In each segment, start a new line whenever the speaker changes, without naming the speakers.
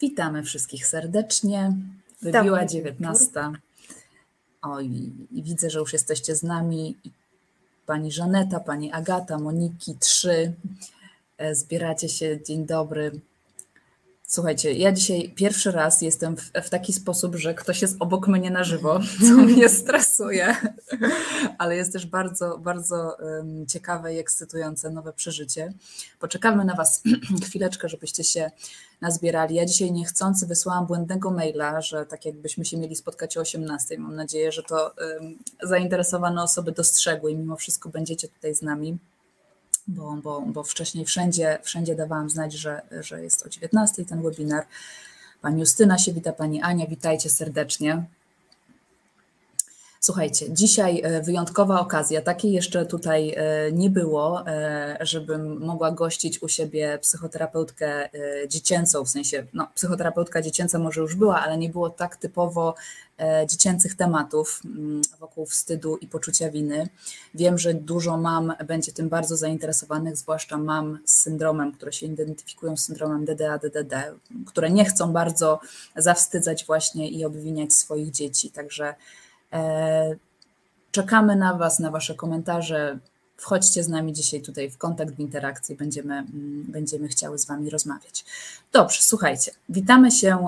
Witamy wszystkich serdecznie. Wybiła 19. Oj, widzę, że już jesteście z nami. Pani Żaneta, pani Agata, Moniki, trzy. E, zbieracie się. Dzień dobry. Słuchajcie, ja dzisiaj pierwszy raz jestem w, w, taki sposób, że ktoś jest obok mnie na żywo, co mnie stresuje, ale jest też bardzo, bardzo um, ciekawe i ekscytujące nowe przeżycie. Poczekamy na Was chwileczkę, żebyście się nazbierali. Ja dzisiaj niechcący wysłałam błędnego maila, że tak jakbyśmy się mieli spotkać o 18. Mam nadzieję, że to um, zainteresowane osoby dostrzegły i mimo wszystko będziecie tutaj z nami bo, bo, bo wcześniej wszędzie, wszędzie dawałam znać, że, że jest o 19 ten webinar. Pani Justyna się wita, Pani Ania, witajcie serdecznie. Słuchajcie, dzisiaj e, wyjątkowa okazja, takiej jeszcze tutaj e, nie było, e, żebym mogła gościć u siebie psychoterapeutkę dziecięcą, w sensie, no, psychoterapeutka dziecięca może już była, ale nie było tak typowo dziecięcych tematów mm, wokół wstydu i poczucia winy. Wiem, że dużo mam będzie tym bardzo zainteresowanych, zwłaszcza mam z syndromem, które się identyfikują z syndromem DDA, DDD, które nie chcą bardzo zawstydzać właśnie i obwiniać swoich dzieci, także czekamy na Was, na Wasze komentarze. Wchodźcie z nami dzisiaj tutaj w kontakt, w interakcję, będziemy, mm, będziemy chciały z Wami rozmawiać. Dobrze, słuchajcie, witamy się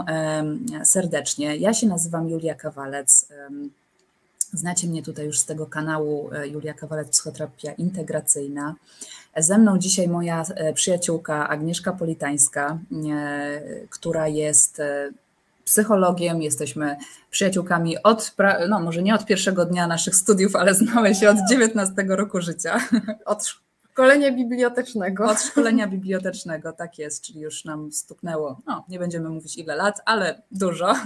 serdecznie. Ja się nazywam Julia Kawalec. Znacie mnie tutaj już z tego kanału e, Julia Kawalec Psychoterapia Integracyjna. Ze mną dzisiaj moja e, przyjaciółka Agnieszka Politańska, która jest psychologiem, jesteśmy przyjaciółkami od, no może nie od pierwszego dnia naszych studiów, ale znamy się od 19 roku życia.
Od szkolenia bibliotecznego.
Od szkolenia bibliotecznego, tak jest, czyli już nam stuknęło, no nie będziemy mówić ile lat, ale dużo.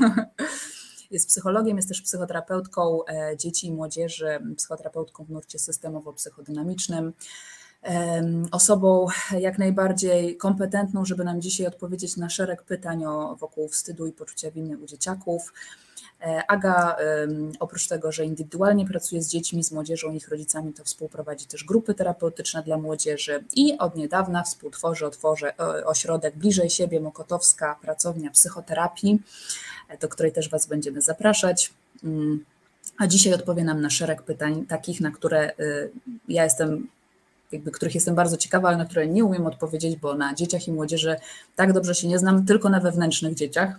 Jest psychologiem, jest też psychoterapeutką e, dzieci i młodzieży, psychoterapeutką w nurcie systemowo-psychodynamicznym osobą jak najbardziej kompetentną, żeby nam dzisiaj odpowiedzieć na szereg pytań o, wokół wstydu i poczucia winy u dzieciaków. E, Aga, oprócz tego, że indywidualnie pracuje z dziećmi, z młodzieżą, ich rodzicami, to współprowadzi też grupy terapeutyczne dla młodzieży i od niedawna współtworzy otworzy ośrodek bliżej siebie Mokotowska Pracownia Psychoterapii, e, do której też Was będziemy zapraszać. Mm, a dzisiaj odpowie nam na szereg pytań, takich, na które y, ja jestem jakby, których jestem bardzo ciekawa, ale na które nie umiem odpowiedzieć, bo na dzieciach i młodzieży tak dobrze się nie znam, tylko na wewnętrznych dzieciach.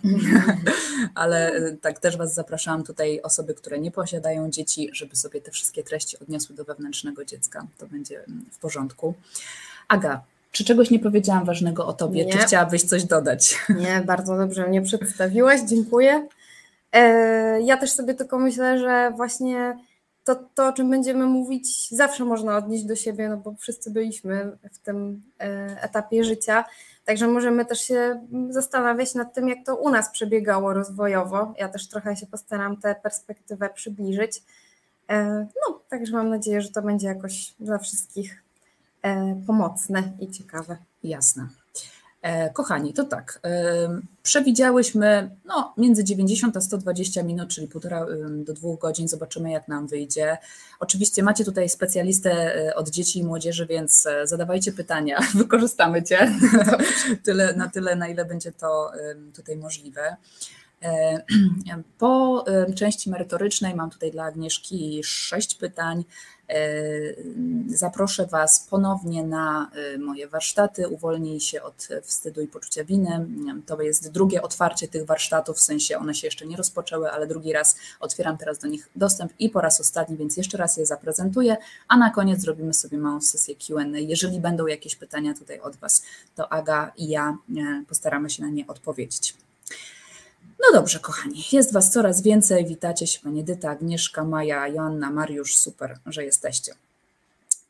ale y, tak też Was zapraszałam tutaj osoby, które nie posiadają dzieci, żeby sobie te wszystkie treści odniosły do wewnętrznego dziecka. To będzie mm, w porządku. Aga, czy czegoś nie powiedziałam ważnego o Tobie? Nie. Czy chciałabyś coś dodać?
Nie, bardzo dobrze mnie przedstawiłaś, dziękuję. E, ja też sobie tylko myślę, że właśnie to, to, o czym będziemy mówić, zawsze można odnieść do siebie, no bo wszyscy byliśmy w tym e, etapie życia. Także możemy też się zastanawiać nad tym, jak to u nas przebiegało rozwojowo. Ja też trochę się postaram tę perspektywę przybliżyć. E, no, także mam nadzieję, że to będzie jakoś dla wszystkich e, pomocne i ciekawe.
Jasne. E, kochani, to tak, e, przewidziałyśmy no, między 90 a 120 minut, czyli półtora do dwóch godzin, zobaczymy jak nam wyjdzie. Oczywiście macie tutaj specjalistę e, od dzieci i młodzieży, więc zadawajcie pytania, wykorzystamy Cię tyle, na tyle, na ile będzie to tutaj możliwe. Po części merytorycznej mam tutaj dla Agnieszki sześć pytań. Zaproszę Was ponownie na moje warsztaty. Uwolnij się od wstydu i poczucia winy. To jest drugie otwarcie tych warsztatów, w sensie one się jeszcze nie rozpoczęły, ale drugi raz otwieram teraz do nich dostęp i po raz ostatni, więc jeszcze raz je zaprezentuję, a na koniec zrobimy sobie małą sesję QA. Jeżeli będą jakieś pytania tutaj od Was, to Aga i ja postaramy się na nie odpowiedzieć. No dobrze, kochani, jest Was coraz więcej. Witacie się, Pani Edyta, Agnieszka, Maja, Joanna, Mariusz. Super, że jesteście.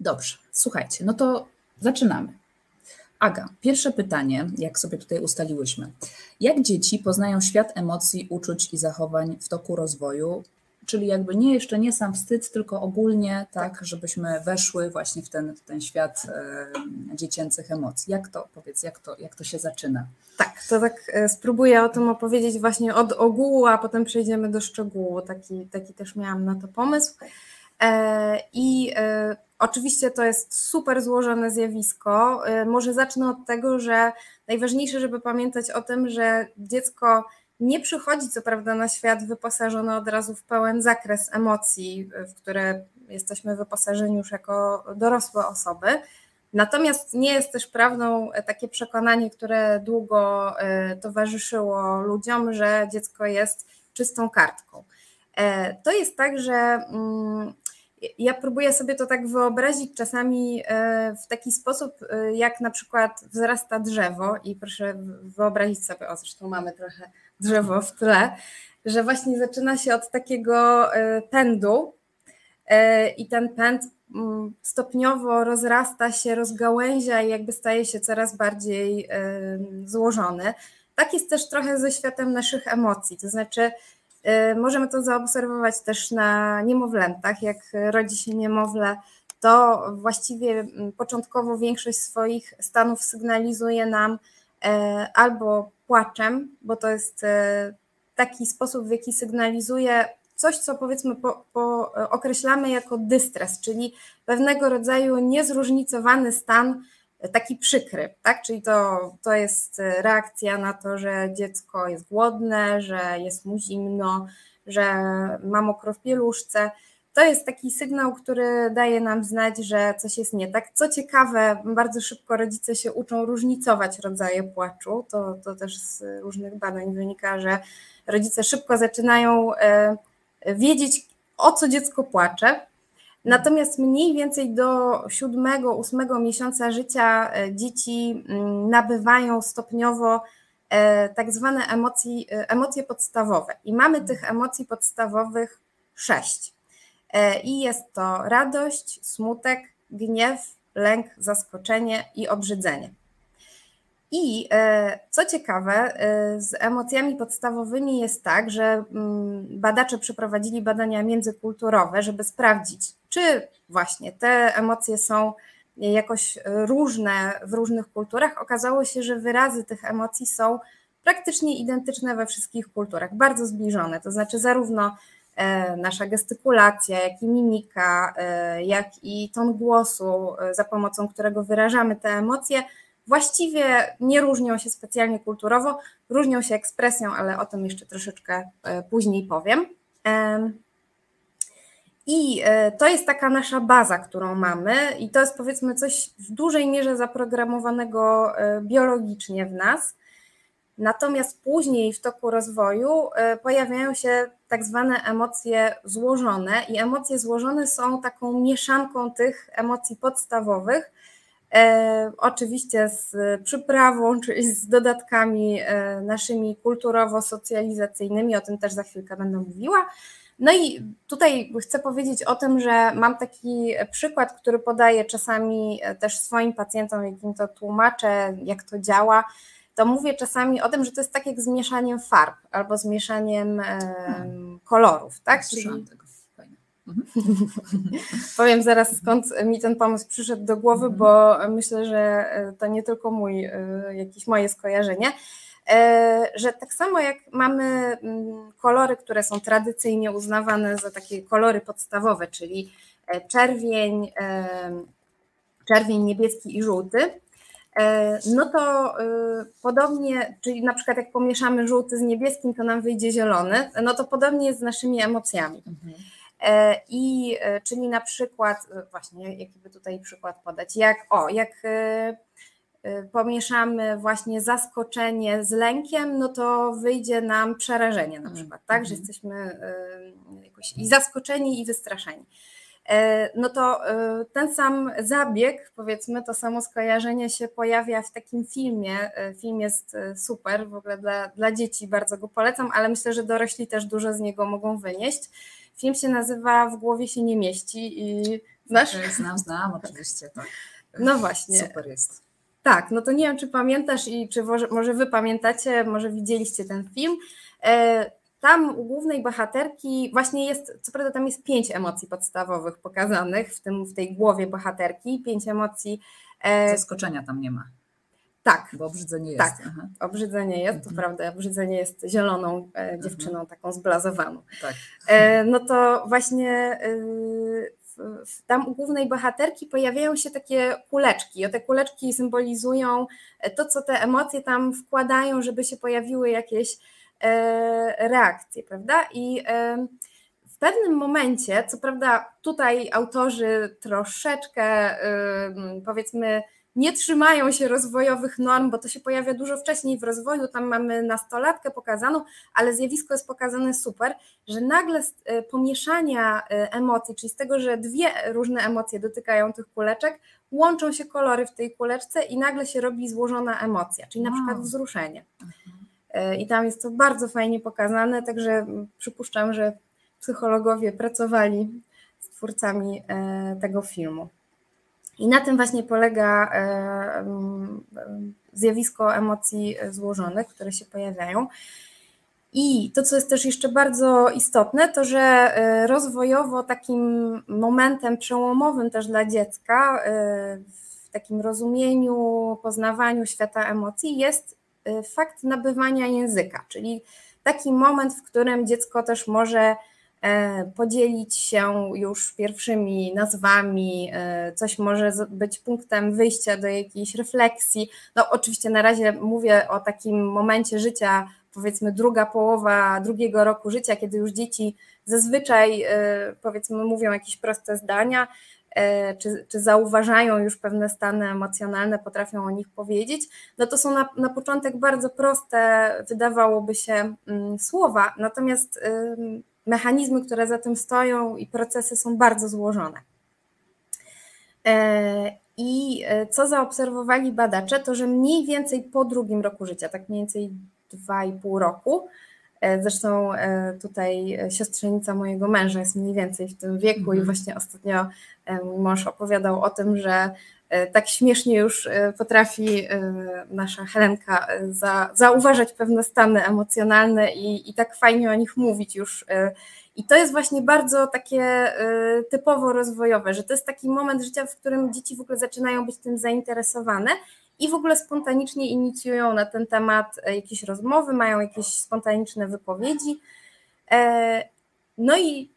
Dobrze, słuchajcie, no to zaczynamy. Aga, pierwsze pytanie, jak sobie tutaj ustaliłyśmy. Jak dzieci poznają świat emocji, uczuć i zachowań w toku rozwoju? Czyli jakby nie jeszcze nie sam wstyd, tylko ogólnie tak, żebyśmy weszły właśnie w ten, w ten świat e, dziecięcych emocji. Jak to, powiedz, jak to, jak to się zaczyna?
Tak, to tak e, spróbuję o tym opowiedzieć właśnie od ogółu, a potem przejdziemy do szczegółu. Taki, taki też miałam na to pomysł. E, I oczywiście to jest super złożone zjawisko. Może zacznę od tego, że najważniejsze, żeby pamiętać o tym, że dziecko nie przychodzi co prawda na świat wyposażone od razu w pełen zakres emocji, w które jesteśmy wyposażeni już jako dorosłe osoby. Natomiast nie jest też prawdą takie przekonanie, które długo e, towarzyszyło ludziom, że dziecko jest czystą kartką. E, to jest tak, że mm, ja próbuję sobie to tak wyobrazić czasami e, w taki sposób, jak na przykład wzrasta drzewo i proszę wyobrazić sobie, o zresztą mamy trochę drzewo w tle, że właśnie zaczyna się od takiego pędu i ten pęd Mm, stopniowo rozrasta się, rozgałęzia i jakby staje się coraz bardziej złożony. Tak jest też trochę ze światem naszych emocji, to znaczy możemy to zaobserwować też na niemowlętach, jak rodzi się niemowlę, to właściwie mm, początkowo większość swoich stanów sygnalizuje nam e, albo płaczem, bo to jest e, taki sposób, w jaki sygnalizuje coś, co powiedzmy po, po określamy jako dystres, czyli pewnego rodzaju niezróżnicowany stan, taki przykry, tak? Czyli to, to jest reakcja na to, że dziecko jest głodne, że jest mu zimno, że ma mokro w pieluszce. To jest taki sygnał, który daje nam znać, że coś jest nie tak. Co ciekawe, bardzo szybko rodzice się uczą różnicować rodzaje płaczu. To, to też z różnych badań wynika, że rodzice szybko zaczynają e, wiedzieć, o co dziecko płacze. Natomiast mniej więcej do siódmego, ósmego miesiąca życia e, dzieci mm, nabywają stopniowo e, tak zwane emocje, emocje podstawowe. I mamy tych emocji podstawowych sześć. E, I jest to radość, smutek, gniew, lęk, zaskoczenie i obrzydzenie. I co ciekawe, z emocjami podstawowymi jest tak, że mm, badacze przeprowadzili badania międzykulturowe, żeby sprawdzić, czy właśnie te emocje są jakoś różne w różnych kulturach. Okazało się, że wyrazy tych emocji są praktycznie identyczne we wszystkich kulturach, bardzo zbliżone. To znaczy, zarówno e, nasza gestykulacja, jak i mimika, jak i ton głosu, za pomocą którego wyrażamy te emocje, właściwie nie różnią się specjalnie kulturowo, różnią się ekspresją, ale o tym jeszcze troszeczkę e, później powiem. I e, to jest taka nasza baza, którą mamy, i to jest powiedzmy coś w dużej mierze zaprogramowanego e, biologicznie w nas. Natomiast później w toku rozwoju pojawiają się tak zwane emocje złożone, i emocje złożone są taką mieszanką tych emocji podstawowych, E, oczywiście z przyprawą, czyli z dodatkami e, naszymi kulturowo-socjalizacyjnymi, o tym też za chwilkę będę mówiła. No i tutaj chcę powiedzieć o tym, że mam taki przykład, który podaję czasami też swoim pacjentom, jak im to tłumaczę, jak to działa. To mówię czasami o tym, że to jest tak jak z mieszaniem farb albo z mieszaniem hmm. kolorów, tak?
Czyli, tego.
Powiem zaraz skąd mi ten pomysł przyszedł do głowy, mhm. bo myślę, że e, to nie tylko mój, e, jakieś moje skojarzenie, e, że tak samo jak mamy mm, kolory, które są tradycyjnie uznawane za takie kolory podstawowe, czyli czerwień, czerwień, niebieski i żółty, no to podobnie, czyli na przykład jak pomieszamy żółty z niebieskim, to nam wyjdzie zielony, no to podobnie jest z naszymi emocjami. Mhm. E, I e, czyli na przykład, e, właśnie jaki by tutaj przykład podać, jak o, jak pomieszamy właśnie zaskoczenie z lękiem, no to wyjdzie nam przerażenie na przykład, tak, że mhm. jesteśmy jakoś i zaskoczeni i wystraszeni. No to ten sam zabieg, powiedzmy, to samo skojarzenie się pojawia w takim filmie. Film jest super, w ogóle dla, dla dzieci bardzo go polecam, ale myślę, że dorośli też dużo z niego mogą wynieść Film się nazywa W głowie się nie mieści i znasz?
Znam, znam, oczywiście, tak.
No właśnie.
Super jest.
Tak, no to nie wiem, czy pamiętasz i czy może, może wy pamiętacie, może widzieliście ten film. E, tam u głównej bohaterki właśnie jest, co prawda tam jest pięć emocji podstawowych pokazanych w, tym, w tej głowie bohaterki, pięć emocji.
E, Zaskoczenia tam nie ma.
Tak.
Bo obrzydzenie jest.
Tak, Aha. obrzydzenie jest, to mhm. prawda, obrzydzenie jest zieloną e, dziewczyną, mhm. taką zblazowaną.
Tak.
No to właśnie w, tam u głównej bohaterki pojawiają się takie kuleczki. O te kuleczki symbolizują to, co te emocje tam wkładają, żeby się pojawiły jakieś reakcje, prawda? I w pewnym momencie, co prawda tutaj autorzy troszeczkę powiedzmy nie trzymają się rozwojowych norm, bo to się pojawia dużo wcześniej w rozwoju, tam mamy nastolatkę pokazaną, ale zjawisko jest pokazane super, że nagle z e, pomieszania e, emocji, czyli z tego, że dwie różne emocje dotykają tych kuleczek, łączą się kolory w tej kuleczce i nagle się robi złożona emocja, czyli na wow. przykład wzruszenie. Mhm. I tam jest to bardzo fajnie pokazane, także przypuszczam, że psychologowie pracowali z twórcami tego filmu. I na tym właśnie polega e, zjawisko emocji złożonych, które się pojawiają. I to, co jest też jeszcze bardzo istotne, to że e, rozwojowo takim momentem przełomowym też dla dziecka e, w takim rozumieniu, poznawaniu świata emocji jest fakt nabywania języka, czyli taki moment, w którym dziecko też może E, podzielić się już pierwszymi nazwami, e, coś może być punktem wyjścia do jakiejś refleksji. No oczywiście na razie mówię o takim momencie życia, powiedzmy druga połowa drugiego roku życia, kiedy już dzieci zazwyczaj e, powiedzmy mówią jakieś proste zdania, czy, czy zauważają już pewne stany emocjonalne, potrafią o nich powiedzieć, no to są na, na początek bardzo proste, wydawałoby się, mm, słowa, natomiast mechanizmy, które za tym stoją i procesy są bardzo złożone. E, I e, co zaobserwowali badacze, to że mniej więcej po drugim roku życia, tak mniej więcej 2,5 roku, e, zresztą tutaj siostrzenica mojego męża jest mniej więcej w tym wieku i mhm. właśnie ostatnio mój mąż opowiadał o tym, że tak śmiesznie już potrafi nasza Helenka za, zauważać pewne stany emocjonalne i, i tak fajnie o nich mówić już. I to jest właśnie bardzo takie typowo rozwojowe, że to jest taki moment życia, w którym dzieci w ogóle zaczynają być tym zainteresowane i w ogóle spontanicznie inicjują na ten temat jakieś rozmowy, mają jakieś spontaniczne wypowiedzi. No i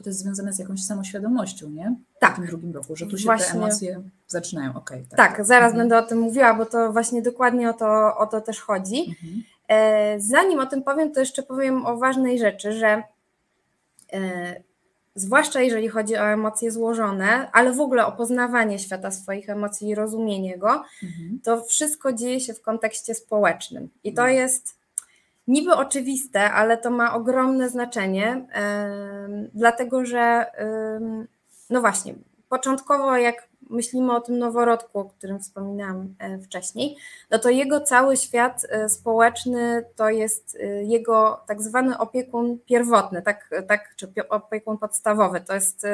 bo to jest związane z jakąś samoświadomością, nie?
Tak.
W tym drugim roku, że tu się właśnie. te emocje zaczynają. Okay,
tak. tak, zaraz mhm. będę o tym mówiła, bo to właśnie dokładnie o to, o to też chodzi. Mhm. E, zanim o tym powiem, to jeszcze powiem o ważnej rzeczy, że e, zwłaszcza jeżeli chodzi o emocje złożone, ale w ogóle o poznawanie świata swoich emocji i rozumienie go, mhm. to wszystko dzieje się w kontekście społecznym. I to mhm. jest niby oczywiste, ale to ma ogromne znaczenie, dlatego że, no właśnie, początkowo jak myślimy o tym noworodku, o którym wspominałam e, wcześniej, no to jego cały świat e, społeczny to jest e, jego tak zwany opiekun pierwotny, tak, tak, czy opiekun podstawowy. To jest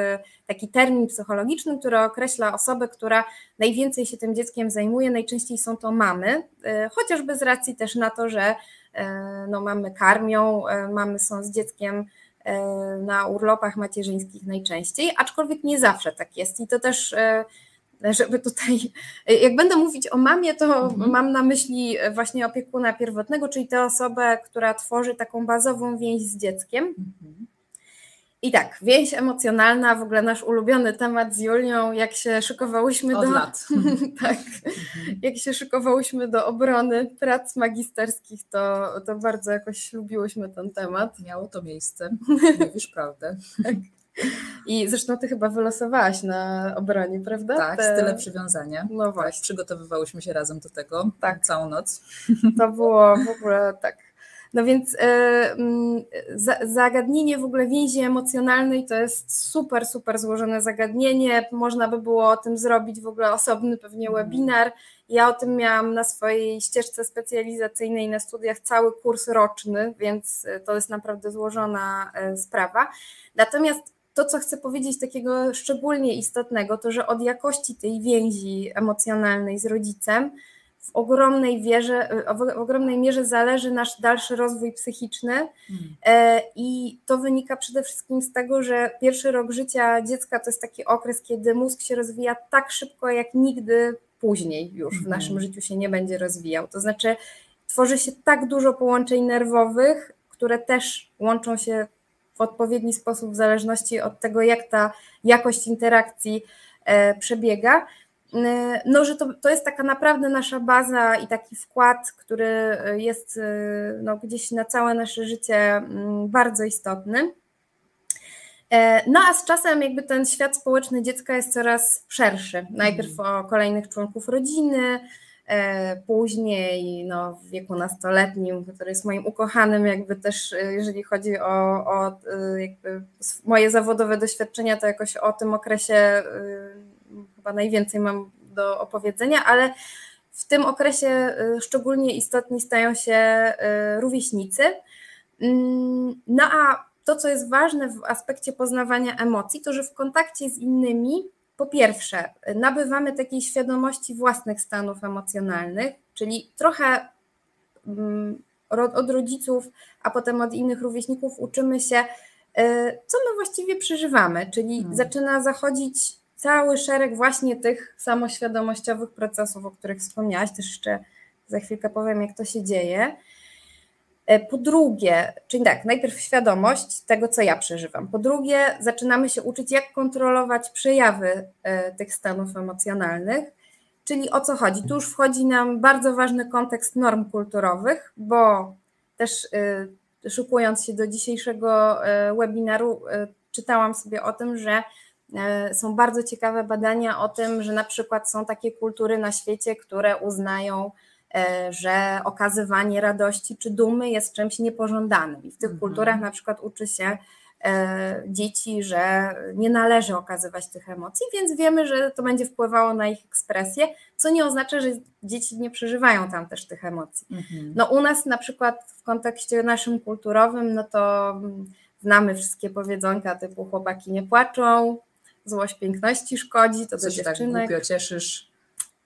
taki termin psychologiczny, który określa osobę, która najwięcej się tym dzieckiem zajmuje. Najczęściej są to mamy, chociażby z racji też na to, że no, mamy karmią, mamy są z dzieckiem na urlopach macierzyńskich najczęściej, aczkolwiek nie zawsze tak jest i to też żeby tutaj, jak będę mówić o mamie, to mhm. mam na myśli właśnie opiekuna pierwotnego, czyli tę osobę, która tworzy taką bazową więź z dzieckiem. Mhm. I tak, więź emocjonalna, w ogóle nasz ulubiony temat z Julią, jak się szykowałyśmy
Od
do.
Lat.
tak, mhm. jak się szykowałyśmy do obrony prac magisterskich, to, to bardzo jakoś lubiłyśmy ten temat.
Miało to miejsce, mówisz prawdę.
tak. I zresztą ty chyba wylosowałaś na obronie, prawda?
Tak, Te... style przywiązania.
No tak, właśnie. Tak,
przygotowywałyśmy się razem do tego tak. całą noc.
To było w ogóle tak. No więc y, zagadnienie w ogóle więzi emocjonalnej to jest super, super złożone zagadnienie. Można by było o tym zrobić w ogóle osobny pewnie webinar. Ja o tym miałam na swojej ścieżce specjalizacyjnej na studiach cały kurs roczny, więc y, to jest naprawdę złożona y, sprawa. Natomiast to, co chcę powiedzieć takiego szczególnie istotnego, to że od jakości tej więzi emocjonalnej z rodzicem w ogromnej, wierze, w ogromnej mierze zależy nasz dalszy rozwój psychiczny hmm. E, i to wynika przede wszystkim z tego, że pierwszy rok życia dziecka to jest taki okres, kiedy mózg się rozwija tak szybko, jak nigdy później już w hmm. naszym życiu się nie będzie rozwijał. To znaczy tworzy się tak dużo połączeń nerwowych, które też łączą się w odpowiedni sposób, w zależności od tego, jak ta jakość interakcji przebiega. No, że to, to jest taka naprawdę nasza baza i taki wkład, który jest no, gdzieś na całe nasze życie mm, bardzo istotny. E, no a z czasem jakby ten świat społeczny dziecka jest coraz szerszy. Najpierw mhm. o kolejnych członków rodziny, e, później no, w wieku nastoletnim, który jest moim ukochanym, jakby też e, jeżeli chodzi o, o moje zawodowe doświadczenia, to jakoś o tym okresie chyba najwięcej mam do opowiedzenia, ale w tym okresie szczególnie istotni stają się rówieśnicy. Mm, no a to, co jest ważne w aspekcie poznawania emocji, to że w kontakcie z innymi, po pierwsze, nabywamy takiej świadomości własnych stanów emocjonalnych, czyli trochę mm, od rodziców, a potem od innych rówieśników uczymy się, y, co my właściwie przeżywamy, czyli hmm. zaczyna zachodzić cały szereg właśnie tych samoświadomościowych procesów, o których wspomniałaś, też jeszcze za chwilkę powiem, jak to się dzieje. E, po drugie, czyli tak, najpierw świadomość tego, co ja przeżywam. Po drugie, zaczynamy się uczyć, jak kontrolować przejawy e, tych stanów emocjonalnych, czyli o co chodzi. Tu już wchodzi nam bardzo ważny kontekst norm kulturowych, bo też e, szukując się do dzisiejszego webinaru, czytałam sobie o tym, że są bardzo ciekawe badania o tym, że na przykład są takie kultury na świecie, które uznają, E, że okazywanie radości czy dumy jest czymś niepożądanym. I w tych mhm. kulturach na przykład uczy się e, dzieci, że nie należy okazywać tych emocji, więc wiemy, że to będzie wpływało na ich ekspresję, co nie oznacza, że dzieci nie przeżywają tam też tych emocji. Mhm. No u nas na przykład w kontekście naszym kulturowym, no to znamy wszystkie powiedzonka typu chłopaki nie płaczą, złość piękności szkodzi, to do
dziewczynek. tak głupio cieszysz.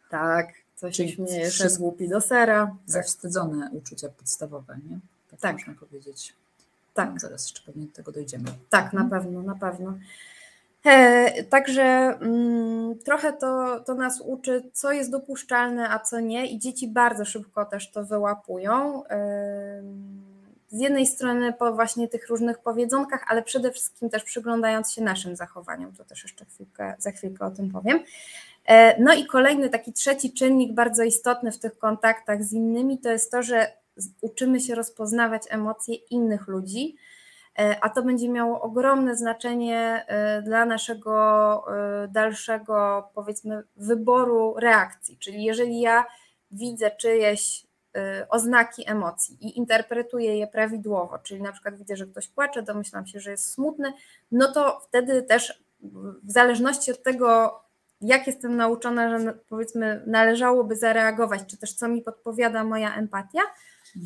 Tak, Coś Czyli śmiejesz, głupi do sera.
Zawstydzone uczucia podstawowe, nie? Tak, tak. można powiedzieć. Tak. No, zaraz jeszcze pewnie do tego dojdziemy.
Tak, na mhm. pewno, na pewno. E, także mm, trochę to, to nas uczy, co jest dopuszczalne, a co nie, i dzieci bardzo szybko też to wyłapują. Z jednej strony po właśnie tych różnych powiedzonkach, ale przede wszystkim też przyglądając się naszym zachowaniom, to też jeszcze chwilkę, za chwilkę o tym powiem. E, no i kolejny taki trzeci czynnik bardzo istotny w tych kontaktach z innymi to jest to, że uczymy się rozpoznawać emocje innych ludzi, e, a to będzie miało ogromne znaczenie e, dla naszego dalszego, powiedzmy, wyboru reakcji. Czyli jeżeli ja widzę czyjeś oznaki emocji i interpretuję je prawidłowo, czyli na przykład widzę, że ktoś płacze, domyślam się, że jest smutny, no to wtedy też w zależności od tego, jak jestem nauczona, że powiedzmy należałoby zareagować, czy też co mi podpowiada moja empatia,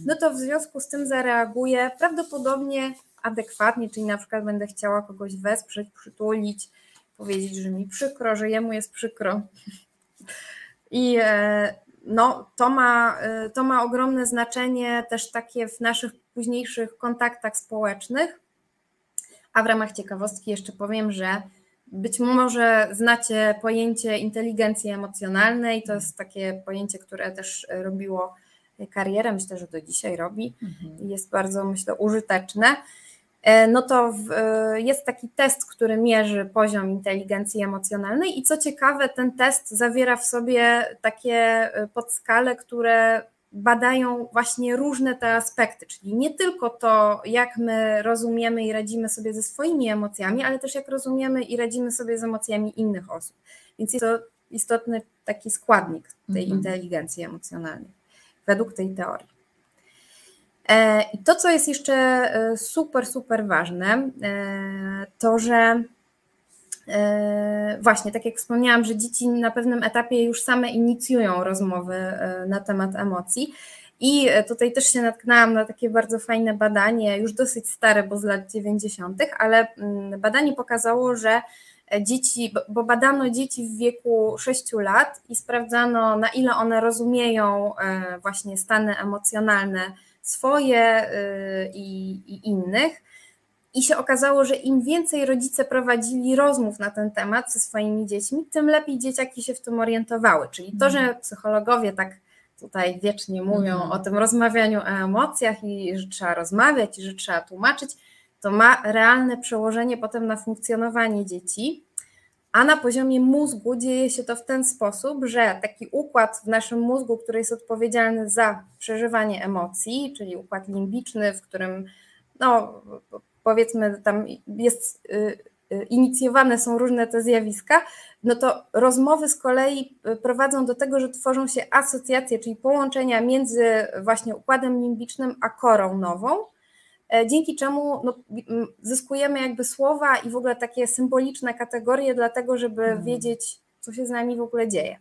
no to w związku z tym zareaguję prawdopodobnie adekwatnie, czyli na przykład będę chciała kogoś wesprzeć, przytulić, powiedzieć, że mi przykro, że jemu jest przykro. I e, no, to, ma, e, to ma ogromne znaczenie też takie w naszych późniejszych kontaktach społecznych. A w ramach ciekawostki jeszcze powiem, że być może znacie pojęcie inteligencji emocjonalnej. To jest takie pojęcie, które też robiło karierę, myślę, że do dzisiaj robi mhm. i jest bardzo, myślę, użyteczne. E, no to w, e, jest taki test, który mierzy poziom inteligencji emocjonalnej, i co ciekawe, ten test zawiera w sobie takie e, podskale, które badają właśnie różne te aspekty, czyli nie tylko to, jak my rozumiemy i radzimy sobie ze swoimi emocjami, ale też jak rozumiemy i radzimy sobie z emocjami innych osób. Więc jest to istotny taki składnik tej mhm. inteligencji emocjonalnej, według tej teorii. E, I to, co jest jeszcze e, super, super ważne, e, to że właśnie, tak jak wspomniałam, że dzieci na pewnym etapie już same inicjują rozmowy na temat emocji. I tutaj też się natknęłam na takie bardzo fajne badanie, już dosyć stare, bo z lat 90., ale mm, badanie pokazało, że dzieci, bo badano dzieci w wieku 6 lat i sprawdzano, na ile one rozumieją właśnie stany emocjonalne swoje y, i, i innych. I się okazało, że im więcej rodzice prowadzili rozmów na ten temat ze swoimi dziećmi, tym lepiej dzieciaki się w tym orientowały. Czyli to, że mhm. psychologowie tak tutaj wiecznie mówią mm. o tym rozmawianiu o emocjach i że trzeba rozmawiać i że trzeba tłumaczyć, to ma realne przełożenie potem na funkcjonowanie dzieci. A na poziomie mózgu dzieje się to w ten sposób, że taki układ w naszym mózgu, który jest odpowiedzialny za przeżywanie emocji, czyli układ limbiczny, w którym no, powiedzmy tam jest y, y, inicjowane są różne te zjawiska, no to rozmowy z kolei y, prowadzą do tego, że tworzą się asocjacje, czyli połączenia między właśnie układem limbicznym a korą nową, dzięki czemu no, zyskujemy jakby słowa i w ogóle takie symboliczne kategorie, dlatego żeby mhm. wiedzieć, co się z nami w ogóle dzieje.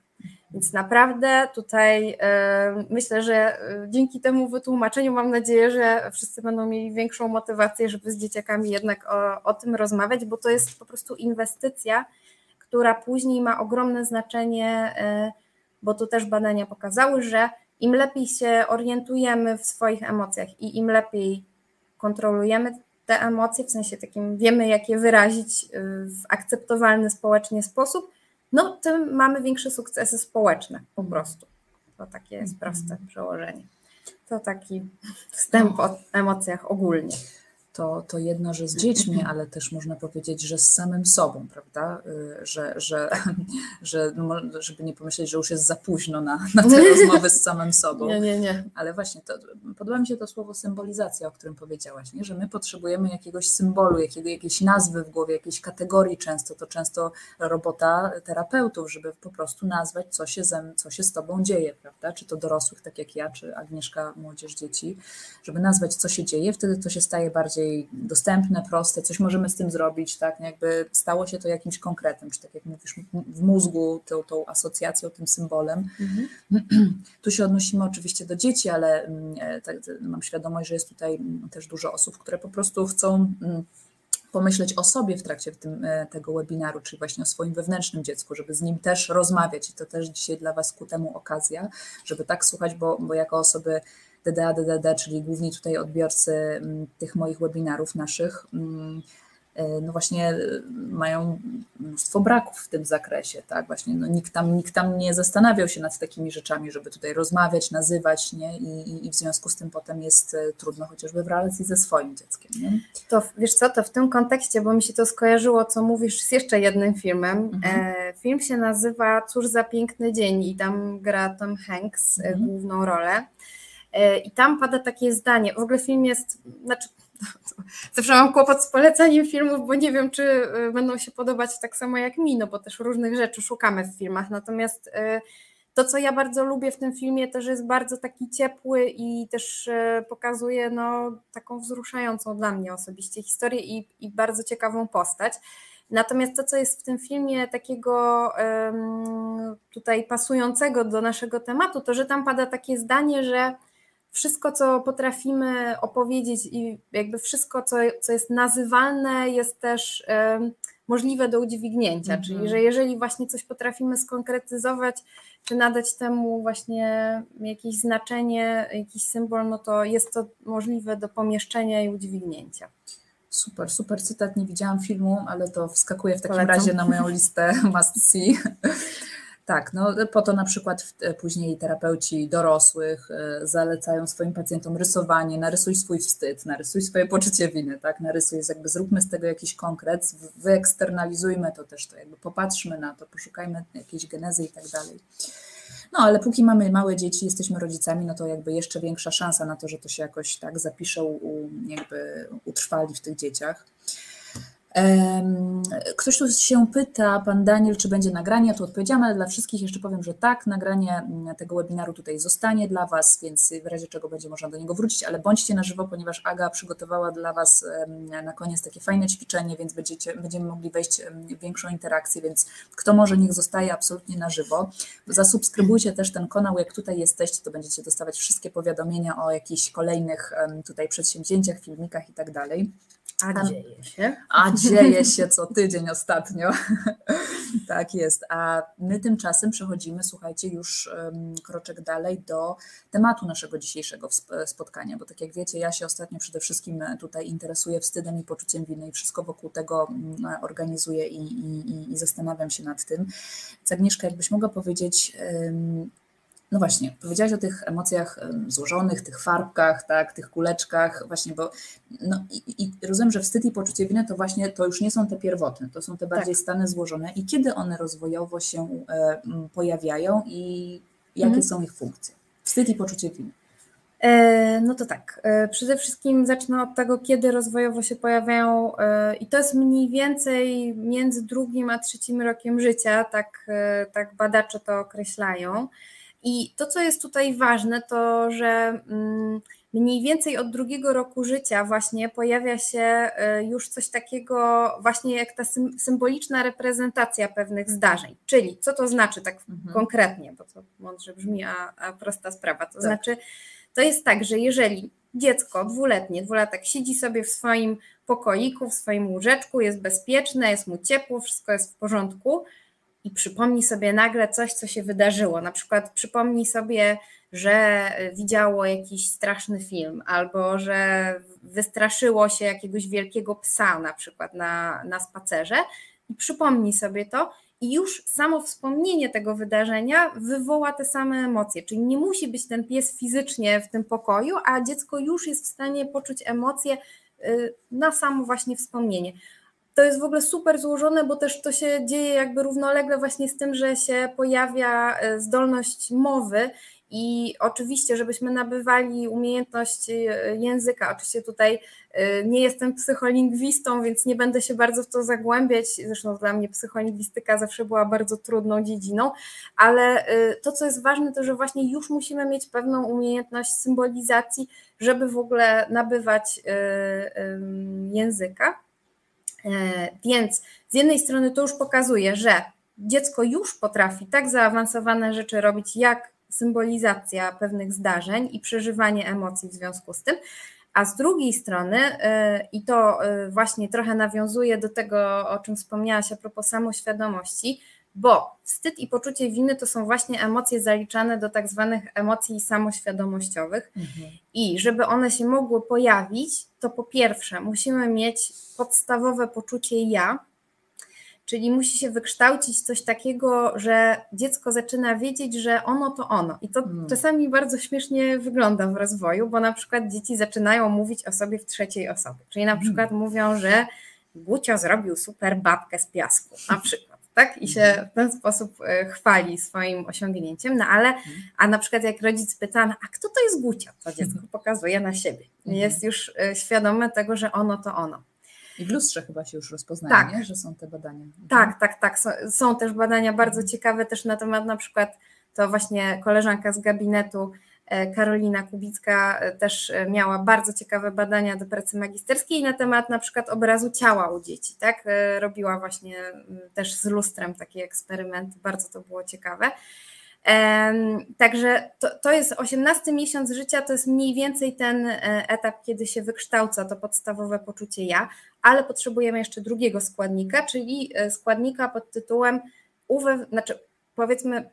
Więc naprawdę tutaj e, myślę, że e, dzięki temu wytłumaczeniu mam nadzieję, że wszyscy będą mieli większą motywację, żeby z dzieciakami jednak o, o tym rozmawiać, bo to jest po prostu inwestycja, która później ma ogromne znaczenie, e, bo tu też badania pokazały, że im lepiej się orientujemy w swoich emocjach i im lepiej kontrolujemy te emocje, w sensie takim wiemy, jak je wyrazić w akceptowalny społecznie sposób, no tym mamy większe sukcesy społeczne po prostu. To takie jest mhm. proste przełożenie. To taki wstęp o emocjach ogólnie
to, to jedno, że z dziećmi, ale też można powiedzieć, że z samym sobą, prawda? Y, że, że, że no, żeby nie pomyśleć, że już jest za późno na, na te rozmowy z samym sobą.
Nie, nie, nie.
Ale właśnie to, podoba mi się to słowo symbolizacja, o którym powiedziałaś, nie? że my potrzebujemy jakiegoś symbolu, jakiego, jakiejś nazwy w głowie, jakiejś kategorii często, to często robota terapeutów, żeby po prostu nazwać, co się, ze, co się z tobą dzieje, prawda? Czy to dorosłych, tak jak ja, czy Agnieszka, młodzież, dzieci, żeby nazwać, co się dzieje, wtedy to się staje bardziej bardziej dostępne, proste, coś możemy z tym zrobić, tak, jakby stało się to jakimś konkretem, czy tak jak mówisz, w mózgu tą, tą asocjacją, tym symbolem. Mhm. Tu się odnosimy oczywiście do dzieci, ale mm, e, tak, mam świadomość, że jest tutaj mm, też dużo osób, które po prostu chcą mm, pomyśleć o sobie w trakcie tym, e, tego webinaru, czyli właśnie o swoim wewnętrznym dziecku, żeby z nim też rozmawiać i to też dzisiaj dla Was ku temu okazja, żeby tak słuchać, bo, bo jako osoby DDA, DDD, czyli główni tutaj odbiorcy mm, tych moich webinarów naszych, mm, e, no właśnie e, mają mnóstwo braków w tym zakresie, tak, właśnie no nikt, tam, nikt tam nie zastanawiał się nad takimi rzeczami, żeby tutaj rozmawiać, nazywać, nie, i, i w związku z tym potem jest e, trudno chociażby w relacji ze swoim dzieckiem, nie.
To wiesz co, to w tym kontekście, bo mi się to skojarzyło, co mówisz z jeszcze jednym filmem, mhm. film się nazywa Cóż za piękny dzień i tam gra Tom Hanks mhm. główną rolę, I tam pada takie zdanie, w ogóle film jest, znaczy zawsze mam kłopot z polecaniem filmów, bo nie wiem, czy e, będą się podobać tak samo jak mi, no bo też różnych rzeczy szukamy w filmach, natomiast e, to, co ja bardzo lubię w tym filmie, też jest bardzo taki ciepły i też pokazuje no, taką wzruszającą dla mnie osobiście historię i, i bardzo ciekawą postać. Natomiast to, co jest w tym filmie takiego tutaj pasującego do naszego tematu, to że tam pada takie zdanie, że wszystko, co potrafimy opowiedzieć i jakby wszystko, co, co jest nazywalne, jest też możliwe do udźwignięcia. -hmm. Czyli, że jeżeli właśnie coś potrafimy skonkretyzować, czy nadać temu właśnie jakieś znaczenie, jakiś symbol, no to jest to możliwe do pomieszczenia i udźwignięcia.
Super, super cytat. Nie widziałam filmu, ale to wskakuje w takim Polecam. razie na moją listę must see. Tak, no po to na przykład e, później terapeuci dorosłych e, zalecają swoim pacjentom rysowanie, narysuj swój wstyd, narysuj swoje poczucie winy, tak, narysuj, jakby zróbmy z tego jakiś konkret, wyeksternalizujmy to też, to jakby popatrzmy na to, poszukajmy jakiejś genezy i tak dalej. No ale póki mamy małe dzieci, jesteśmy rodzicami, no to jakby jeszcze większa szansa na to, że to się jakoś tak zapisze, jakby utrwali w tych dzieciach. Ktoś tu się pyta, pan Daniel, czy będzie nagranie, tu odpowiedziałam, ale dla wszystkich jeszcze powiem, że tak, nagranie mm, tego webinaru tutaj zostanie dla Was, więc w razie czego będzie można do niego wrócić, ale bądźcie na żywo, ponieważ Aga przygotowała dla Was na koniec takie fajne ćwiczenie, więc będziecie, będziemy mogli wejść w większą interakcję, więc kto może, niech zostaje absolutnie na żywo. Zasubskrybujcie też ten kanał, jak tutaj jesteście, to będziecie dostawać wszystkie powiadomienia o jakichś kolejnych tutaj przedsięwzięciach, filmikach i tak dalej.
A dzieje się.
A dzieje się co tydzień ostatnio. tak jest. A my tymczasem przechodzimy, słuchajcie, już kroczek dalej do tematu naszego dzisiejszego spotkania, bo tak jak wiecie, ja się ostatnio przede wszystkim tutaj interesuję wstydem i poczuciem winy i wszystko wokół tego mm, organizuję i, i, i zastanawiam się nad tym. Więc Agnieszka, jakbyś mogła powiedzieć, No właśnie, powiedziałaś o tych emocjach złożonych, tych farbkach, tak, tych kuleczkach, właśnie, bo no i, i rozumiem, że wstyd i poczucie winy to właśnie to już nie są te pierwotne, to są te bardziej tak. stany złożone i kiedy one rozwojowo się e, pojawiają i jakie mhm. są ich funkcje? Wstyd i poczucie winy.
E, no to tak, e, przede wszystkim zacznę od tego, kiedy rozwojowo się pojawiają i to jest mniej więcej między drugim a trzecim rokiem życia, tak, tak badacze to określają. I to, co jest tutaj ważne, to że mm, mniej więcej od drugiego roku życia właśnie pojawia się e, już coś takiego właśnie jak ta symboliczna reprezentacja pewnych zdarzeń. Czyli co to znaczy tak mhm. konkretnie, bo to mądrze brzmi, a, a prosta sprawa. To tak. znaczy, to jest tak, że jeżeli dziecko dwuletnie, dwulatek siedzi sobie w swoim pokoiku, w swoim łóżeczku, jest bezpieczne, jest mu ciepło, wszystko jest w porządku, i przypomni sobie nagle coś, co się wydarzyło. Na przykład przypomni sobie, że widziało jakiś straszny film, albo że wystraszyło się jakiegoś wielkiego psa, na przykład na, na spacerze, i przypomni sobie to. I już samo wspomnienie tego wydarzenia wywoła te same emocje. Czyli nie musi być ten pies fizycznie w tym pokoju, a dziecko już jest w stanie poczuć emocje y, na samo właśnie wspomnienie to jest w ogóle super złożone, bo też to się dzieje jakby równolegle właśnie z tym, że się pojawia e, zdolność mowy i oczywiście, żebyśmy nabywali umiejętność e, języka, oczywiście tutaj e, nie jestem psycholingwistą, więc nie będę się bardzo w to zagłębiać, zresztą dla mnie psycholingwistyka zawsze była bardzo trudną dziedziną, ale to, co jest ważne, to że właśnie już musimy mieć pewną umiejętność symbolizacji, żeby w ogóle nabywać języka. E, więc z jednej strony to już pokazuje, że dziecko już potrafi tak zaawansowane rzeczy robić, jak symbolizacja pewnych zdarzeń i przeżywanie emocji w związku z tym, a z drugiej strony, e, i to e, właśnie trochę nawiązuje do tego, o czym wspomniałaś a propos samoświadomości, bo wstyd i poczucie winy to są właśnie emocje zaliczane do tak zwanych emocji samoświadomościowych. Mhm. I żeby one się mogły pojawić, to po pierwsze musimy mieć podstawowe poczucie ja, czyli musi się wykształcić coś takiego, że dziecko zaczyna wiedzieć, że ono to ono. I to hmm. czasami bardzo śmiesznie wygląda w rozwoju, bo na przykład dzieci zaczynają mówić o sobie w trzeciej osobie. Czyli na hmm. przykład hmm. mówią, że Gucio zrobił super babkę z piasku, na przykład tak? I się mhm. w ten sposób e, chwali swoim osiągnięciem, no ale, mhm. a na przykład jak rodzic pyta, a kto to jest Gucia? To dziecko mhm. pokazuje na siebie. Jest już e, świadome tego, że ono to ono.
I w lustrze chyba się już rozpoznaje, tak. nie? że są te badania.
Tak, tak, tak. Są, są też badania bardzo ciekawe też na temat na przykład, to właśnie koleżanka z gabinetu Karolina Kubicka e, też e, miała bardzo ciekawe badania do pracy magisterskiej na temat na przykład obrazu ciała u dzieci, tak? Robiła właśnie też z lustrem takie eksperymenty, bardzo to było ciekawe. Także to, to jest 18 miesiąc życia, to jest mniej więcej ten etap, kiedy się wykształca to podstawowe poczucie ja, ale potrzebujemy jeszcze drugiego składnika, czyli składnika pod tytułem uwe, znaczy powiedzmy,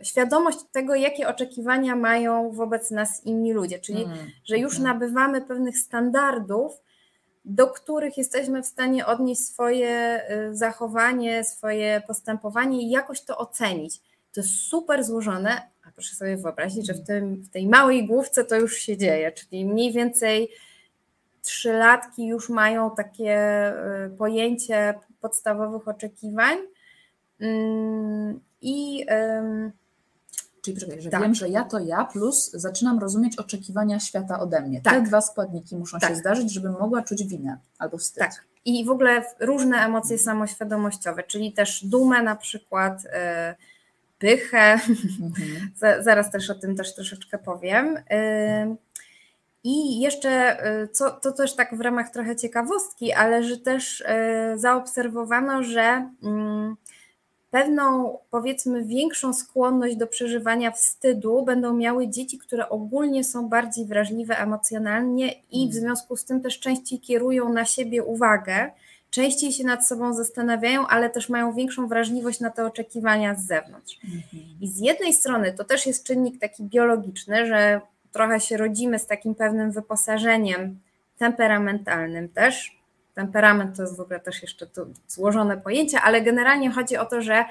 y, świadomość tego, jakie oczekiwania mają wobec nas inni ludzie, czyli mm, że już mm. nabywamy pewnych standardów, do których jesteśmy w stanie odnieść swoje y, zachowanie, swoje postępowanie i jakoś to ocenić. To jest super złożone, a proszę sobie wyobrazić, że w, tym, w tej małej główce to już się dzieje, czyli mniej więcej trzylatki już mają takie y, pojęcie podstawowych oczekiwań. I um,
Czyli czekaj, że tak. wiem, że ja to ja, plus zaczynam rozumieć oczekiwania świata ode mnie. Tak. Te dwa składniki muszą tak. się zdarzyć, żebym mogła czuć winę albo wstyd. Tak.
I w ogóle różne emocje samoświadomościowe, czyli też dumę na przykład, yy, pychę. Mhm. Zaraz też o tym też troszeczkę powiem. Yy, i jeszcze, y, co, to też tak w ramach trochę ciekawostki, ale że też zaobserwowano, że mm, pewną, powiedzmy, większą skłonność do przeżywania wstydu będą miały dzieci, które ogólnie są bardziej wrażliwe emocjonalnie i w mm. związku z tym też częściej kierują na siebie uwagę, częściej się nad sobą zastanawiają, ale też mają większą wrażliwość na te oczekiwania z zewnątrz. Mhm. I z jednej strony to też jest czynnik taki biologiczny, że trochę się rodzimy z takim pewnym wyposażeniem temperamentalnym też, Temperament to jest w ogóle też jeszcze tu złożone pojęcie, ale generalnie chodzi o to, że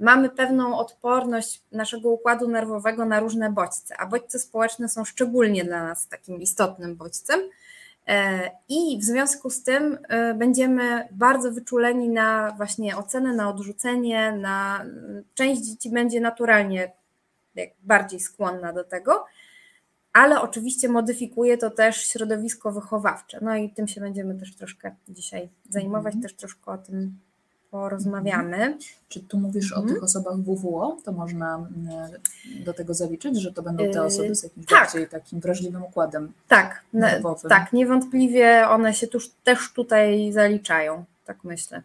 mamy pewną odporność naszego układu nerwowego na różne bodźce, a bodźce społeczne są szczególnie dla nas takim istotnym bodźcem. E, I w związku z tym e, będziemy bardzo wyczuleni na właśnie ocenę, na odrzucenie, na część dzieci będzie naturalnie bardziej skłonna do tego, ale oczywiście modyfikuje to też środowisko wychowawcze. No i tym się będziemy też troszkę dzisiaj zajmować, mm. też troszkę o tym porozmawiamy. Mhm.
Czy tu mówisz mm. o tych osobach WWO? To można mm, do tego zaliczyć, że to będą te osoby z jakimś tak. bardziej takim wrażliwym układem
tak, nerwowym? Tak, niewątpliwie one się tuż, też tutaj zaliczają, tak myślę.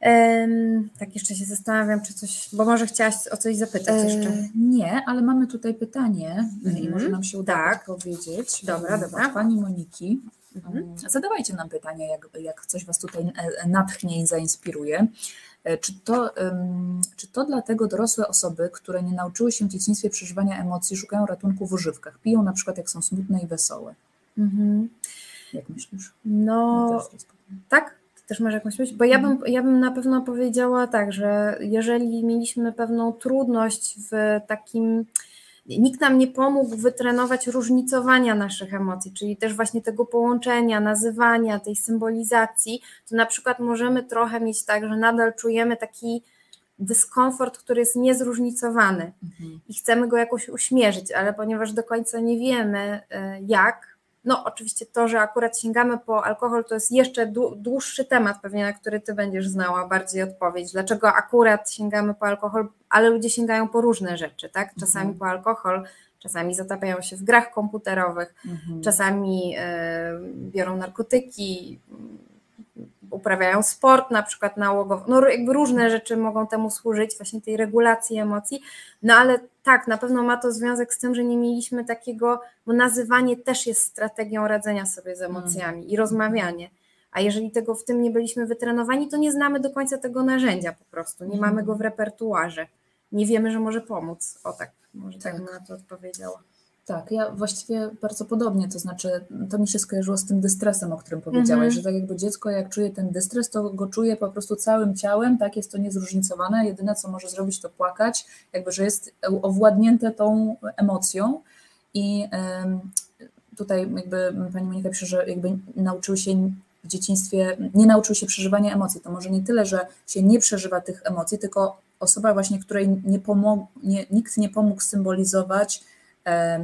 Mhm. Tak, jeszcze się zastanawiam, czy coś, bo może chciałaś o coś zapytać e, jeszcze.
nie, ale mamy tutaj pytanie mm i może nam się uda tak. powiedzieć.
Dobra, dobra.
Pani Moniki. Mhm. Zadawajcie nam pytania, jak, jak coś Was tutaj e, natchnie i zainspiruje. E, czy to, czy to dlatego dorosłe osoby, które nie nauczyły się w dzieciństwie przeżywania emocji, szukają ratunku w używkach? Piją na przykład, jak są smutne i wesołe. Mhm. Jak myślisz?
No, tak, też masz jakąś myśl? Bo ja bym, ja bym na pewno powiedziała tak, że jeżeli mieliśmy pewną trudność w takim nikt nam nie pomógł wytrenować różnicowania naszych emocji, czyli też właśnie tego połączenia, nazywania, tej symbolizacji, to na przykład możemy trochę mieć tak, że nadal czujemy taki dyskomfort, który jest niezróżnicowany mhm. i chcemy go jakoś uśmierzyć, ale ponieważ do końca nie wiemy e, jak, no, oczywiście to, że akurat sięgamy po alkohol, to jest jeszcze dłuższy temat, pewnie na który ty będziesz znała bardziej odpowiedź. Dlaczego akurat sięgamy po alkohol, ale ludzie sięgają po różne rzeczy, tak? Czasami mhm. po alkohol, czasami zatapiają się w grach komputerowych, mhm. czasami y, biorą narkotyki, uprawiają sport na przykład nałogowy, no jakby różne rzeczy mogą temu służyć, właśnie tej regulacji emocji, no ale tak, na pewno ma to związek z tym, że nie mieliśmy takiego, bo nazywanie też jest strategią radzenia sobie z emocjami mm. i rozmawianie, a jeżeli tego w tym nie byliśmy wytrenowani, to nie znamy do końca tego narzędzia po prostu, nie mm. mamy go w repertuarze, nie wiemy, że może pomóc, o tak, może tak, tak bym na to odpowiedziała.
Tak, ja właściwie bardzo podobnie, to znaczy to mi się skojarzyło z tym dystresem, o którym powiedziałaś, mm -hmm. że tak jakby dziecko jak czuje ten dystres, to go czuje po prostu całym ciałem, tak, jest to niezróżnicowane, jedyne co może zrobić to płakać, jakby, że jest owładnięte tą emocją. I tutaj jakby pani Monika pisze, że jakby nauczył się w dzieciństwie, nie nauczył się przeżywania emocji, to może nie tyle, że się nie przeżywa tych emocji, tylko osoba właśnie, której nie pomog, nie, nikt nie pomógł symbolizować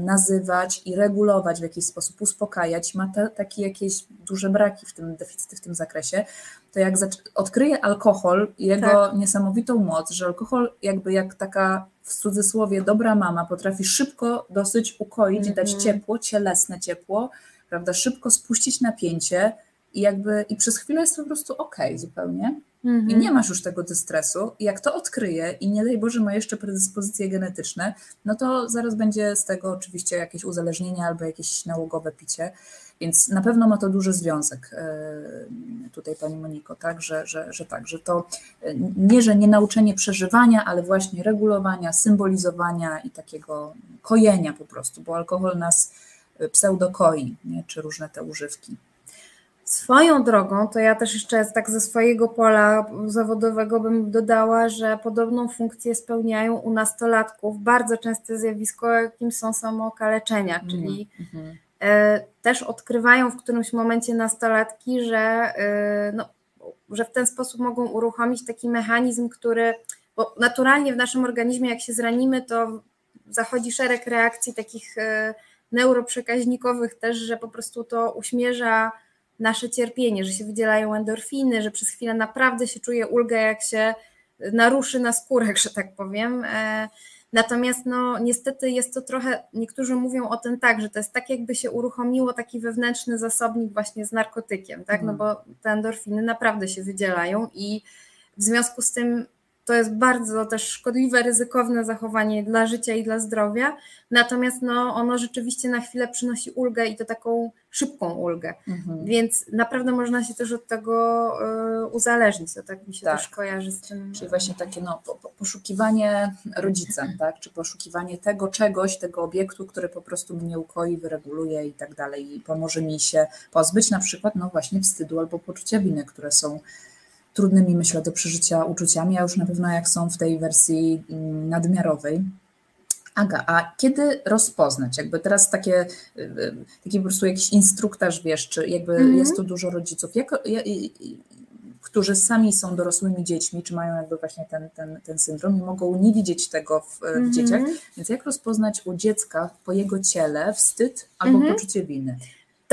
nazywać i regulować w jakiś sposób, uspokajać, ma te, takie jakieś duże braki w tym, deficyty w tym zakresie, to jak odkryje alkohol i jego tak. niesamowitą moc, że alkohol jakby jak taka w cudzysłowie dobra mama potrafi szybko dosyć ukoić, mm -hmm. dać mhm. ciepło, cielesne ciepło, prawda, szybko spuścić napięcie i jakby i przez chwilę jest po prostu okej okay zupełnie, Mhm. I nie masz już tego dystresu. I jak to odkryje i nie daj Boże ma jeszcze predyspozycje genetyczne, no to zaraz będzie z tego oczywiście jakieś uzależnienie albo jakieś nałogowe picie. Więc na pewno ma to duży związek e, tutaj Pani Moniko, tak, że, że, że tak, że to e, nie, że nie nauczenie przeżywania, ale właśnie regulowania, symbolizowania i takiego kojenia po prostu, bo alkohol nas e, pseudokoi, nie, czy różne te używki.
Swoją drogą, to ja też jeszcze tak ze swojego pola zawodowego bym dodała, że podobną funkcję spełniają u nastolatków bardzo częste zjawisko, jakim są samookaleczenia, mhm, czyli mm-hmm. też odkrywają w którymś momencie nastolatki, że, e, no, że w ten sposób mogą uruchomić taki mechanizm, który, bo naturalnie w naszym organizmie, jak się zranimy, to zachodzi szereg reakcji takich e, neuroprzekaźnikowych też, że po prostu to uśmierza nasze cierpienie, że się wydzielają endorfiny, że przez chwilę naprawdę się czuje ulgę, jak się naruszy na skórek, że tak powiem. E, natomiast no, niestety jest to trochę, niektórzy mówią o tym tak, że to jest tak, jakby się uruchomiło taki wewnętrzny zasobnik właśnie z narkotykiem, tak? No mhm. bo te endorfiny naprawdę się wydzielają i w związku z tym to jest bardzo też szkodliwe, ryzykowne zachowanie dla życia i dla zdrowia, natomiast no, ono rzeczywiście na chwilę przynosi ulgę i to taką szybką ulgę, mhm. więc naprawdę można się też od tego y, uzależnić, to tak mi się tak. też kojarzy z tym.
Czyli właśnie takie no, poszukiwanie rodzica, tak? czy poszukiwanie tego czegoś, tego obiektu, który po prostu mnie ukoi, wyreguluje i tak dalej i pomoże mi się pozbyć na przykład no właśnie wstydu albo poczucia winy, które są trudnymi, myślę, do przeżycia uczuciami, a już na pewno jak są w tej wersji mm, nadmiarowej. Aga, a kiedy rozpoznać? Jakby teraz takie, y, y, taki po prostu jakiś instruktaż, wiesz, czy jakby -hmm. jest tu dużo rodziców, jak, którzy sami są dorosłymi dziećmi, czy mają jakby właśnie ten, ten, ten syndrom i mogą nie widzieć tego w, w -hmm. dzieciach. Więc jak rozpoznać u dziecka po jego ciele wstyd albo -hmm. poczucie winy?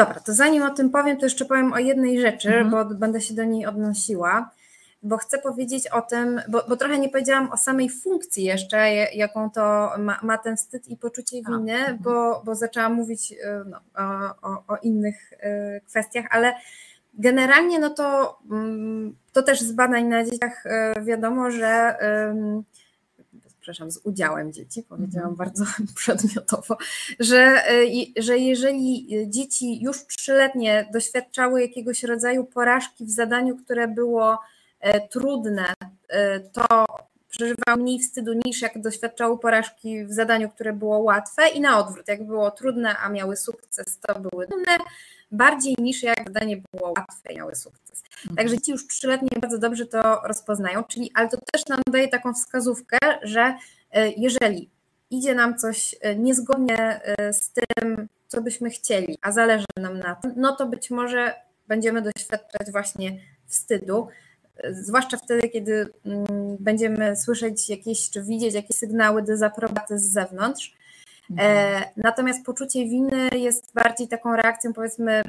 Dobra, to zanim o tym powiem, to jeszcze powiem o jednej rzeczy, mhm. bo będę się do niej odnosiła, bo chcę powiedzieć o tym, bo, bo trochę nie powiedziałam o samej funkcji jeszcze, jaką to ma, ma ten wstyd i poczucie winy, A, mhm. bo, bo zaczęłam mówić y, no, o, o, innych y, kwestiach, ale generalnie no to, mm, to też z badań na dzieciach y, wiadomo, że przepraszam, z udziałem dzieci, powiedziałam mhm. bardzo przedmiotowo, że, y, że jeżeli dzieci już trzyletnie doświadczały jakiegoś rodzaju porażki w zadaniu, które było e, trudne, e, to przeżywały mniej wstydu niż jak doświadczały porażki w zadaniu, które było łatwe i na odwrót, jak było trudne, a miały sukces, to były dumne, bardziej niż jak zadanie było łatwe i miały sukces. Mhm. Także ci już trzyletnie bardzo dobrze to rozpoznają, czyli, ale to też nam daje taką wskazówkę, że e, jeżeli idzie nam coś e, niezgodnie e, z tym, co byśmy chcieli, a zależy nam na tym, no to być może będziemy doświadczać właśnie wstydu, zwłaszcza wtedy, kiedy mm, będziemy słyszeć jakieś, czy widzieć jakieś sygnały dezaprobaty z zewnątrz, E, natomiast poczucie winy jest bardziej taką reakcją, powiedzmy,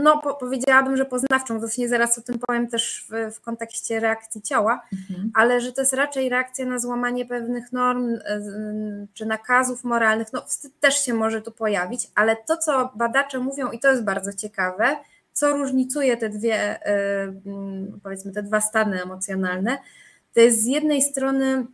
no po, powiedziałabym, że poznawczą, właśnie zaraz o tym powiem też w, w kontekście reakcji ciała, mhm. ale że to jest raczej reakcja na złamanie pewnych norm e, czy nakazów moralnych, no wstyd też się może tu pojawić, ale to, co badacze mówią i to jest bardzo ciekawe, co różnicuje te dwie, e, powiedzmy, te dwa stany emocjonalne, to jest z jednej strony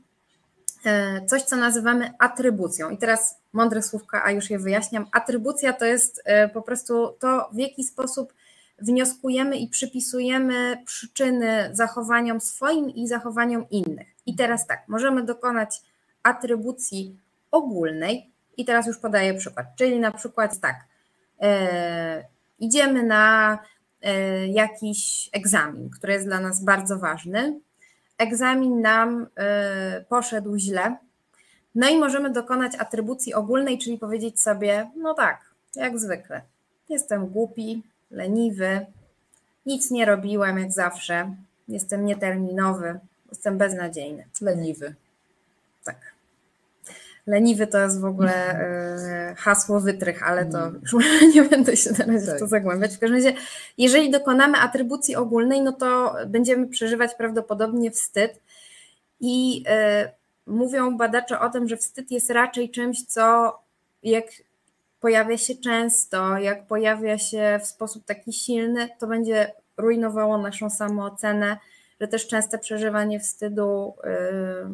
coś, co nazywamy atrybucją. I teraz mądre słówka, a już je wyjaśniam. Atrybucja to jest e, po prostu to, w jaki sposób wnioskujemy i przypisujemy przyczyny zachowaniom swoim i zachowaniom innych. I teraz tak, możemy dokonać atrybucji ogólnej, i teraz już podaję przykład, czyli na przykład tak, e, idziemy na e, jakiś egzamin, który jest dla nas bardzo ważny, egzamin nam y, poszedł źle. No i możemy dokonać atrybucji ogólnej, czyli powiedzieć sobie, no tak, jak zwykle, jestem głupi, leniwy, nic nie robiłem jak zawsze, jestem nieterminowy, jestem beznadziejny.
Leniwy.
Tak. Leniwy to jest w ogóle e, hasło wytrych, ale to mm. już nie będę się teraz tak. w to zagłębiać. W każdym razie, jeżeli dokonamy atrybucji ogólnej, no to będziemy przeżywać prawdopodobnie wstyd. I e, mówią badacze o tym, że wstyd jest raczej czymś, co jak pojawia się często, jak pojawia się w sposób taki silny, to będzie rujnowało naszą samoocenę, że też częste przeżywanie wstydu y,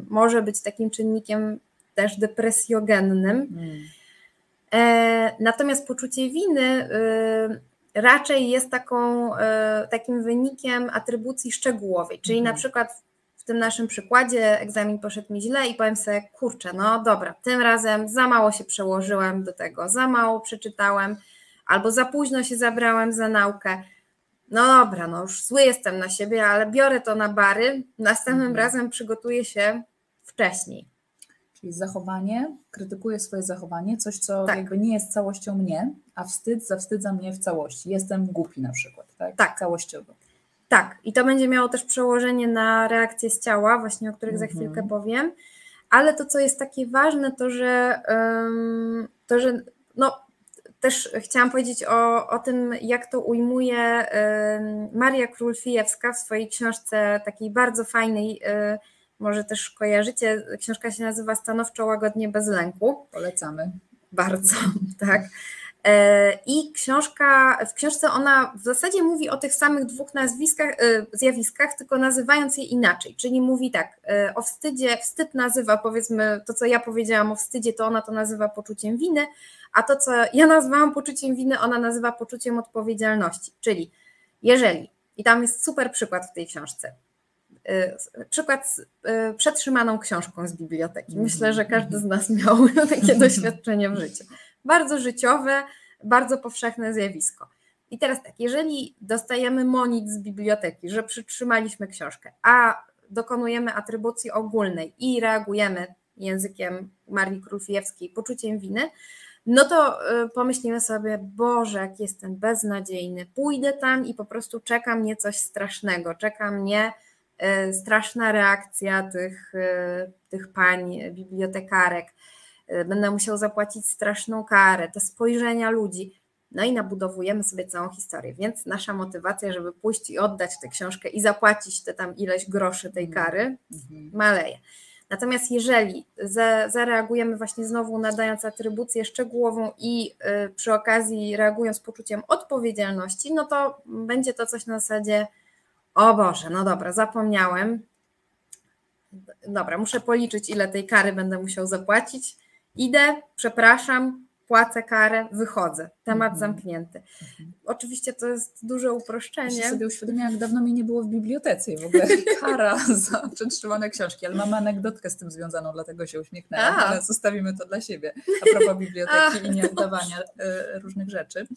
może być takim czynnikiem też depresjogennym. Hmm. Natomiast poczucie winy y, raczej jest taką, y, takim wynikiem atrybucji szczegółowej, czyli na mhm. przykład w tym naszym przykładzie egzamin poszedł mi źle i powiem sobie, kurczę, no dobra, tym razem za mało się przełożyłem do tego, za mało przeczytałem, albo za późno się zabrałem za naukę. No dobra, no już zły jestem na siebie, ale biorę to na bary, następnym mhm. razem przygotuję się wcześniej.
Czyli zachowanie, krytykuję swoje zachowanie, coś, co tak. jakby nie jest całością mnie, a wstyd zawstydza mnie w całości. Jestem głupi na przykład, tak?
Tak.
Całościowo.
Tak, i to będzie miało też przełożenie na reakcje z ciała, właśnie o których za chwilkę mhm. powiem. Ale to, co jest takie ważne, to że, to, że no, też chciałam powiedzieć o, o tym, jak to ujmuje Maria Król-Fijewska w swojej książce takiej bardzo fajnej, um, może też kojarzycie, książka się nazywa Stanowczo łagodnie bez lęku.
Polecamy.
Bardzo, tak. E, I książka, w książce ona w zasadzie mówi o tych samych dwóch nazwiskach, e, zjawiskach, tylko nazywając je inaczej. Czyli mówi tak, e, o wstydzie, wstyd nazywa powiedzmy to, co ja powiedziałam o wstydzie, to ona to nazywa poczuciem winy, a to, co ja nazwałam poczuciem winy, ona nazywa poczuciem odpowiedzialności. Czyli jeżeli, i tam jest super przykład w tej książce, przykład z y, przetrzymaną książką z biblioteki. Myślę, że każdy z nas miał takie doświadczenie w życiu. Bardzo życiowe, bardzo powszechne zjawisko. I teraz tak, jeżeli dostajemy monit z biblioteki, że przytrzymaliśmy książkę, a dokonujemy atrybucji ogólnej i reagujemy językiem Marii Królfiewskiej, poczuciem winy, no to y, pomyślimy sobie, Boże, jak jestem beznadziejny, pójdę tam i po prostu czeka mnie coś strasznego, czeka mnie y, straszna reakcja tych, y, tych pań bibliotekarek, będę musiał zapłacić straszną karę, te spojrzenia ludzi. No i nabudowujemy sobie całą historię, więc nasza motywacja, żeby pójść i oddać tę książkę i zapłacić te tam ileś groszy tej kary, mhm. maleje. Natomiast jeżeli zareagujemy właśnie znowu nadając atrybucję szczegółową i przy okazji reagując z poczuciem odpowiedzialności, no to będzie to coś na zasadzie o Boże, no dobra, zapomniałem, dobra, muszę policzyć ile tej kary będę musiał zapłacić, idę, przepraszam, płacę karę, wychodzę. Temat mhm. zamknięty. Mhm. Oczywiście to jest duże uproszczenie.
Ja sobie uświadomiłam, jak dawno mnie nie było w bibliotece w ogóle kara za przetrzymane książki, ale mam anegdotkę z tym związaną, dlatego się uśmiechnęłam, ale zostawimy to dla siebie a propos biblioteki A, i nieoddawania e, różnych rzeczy.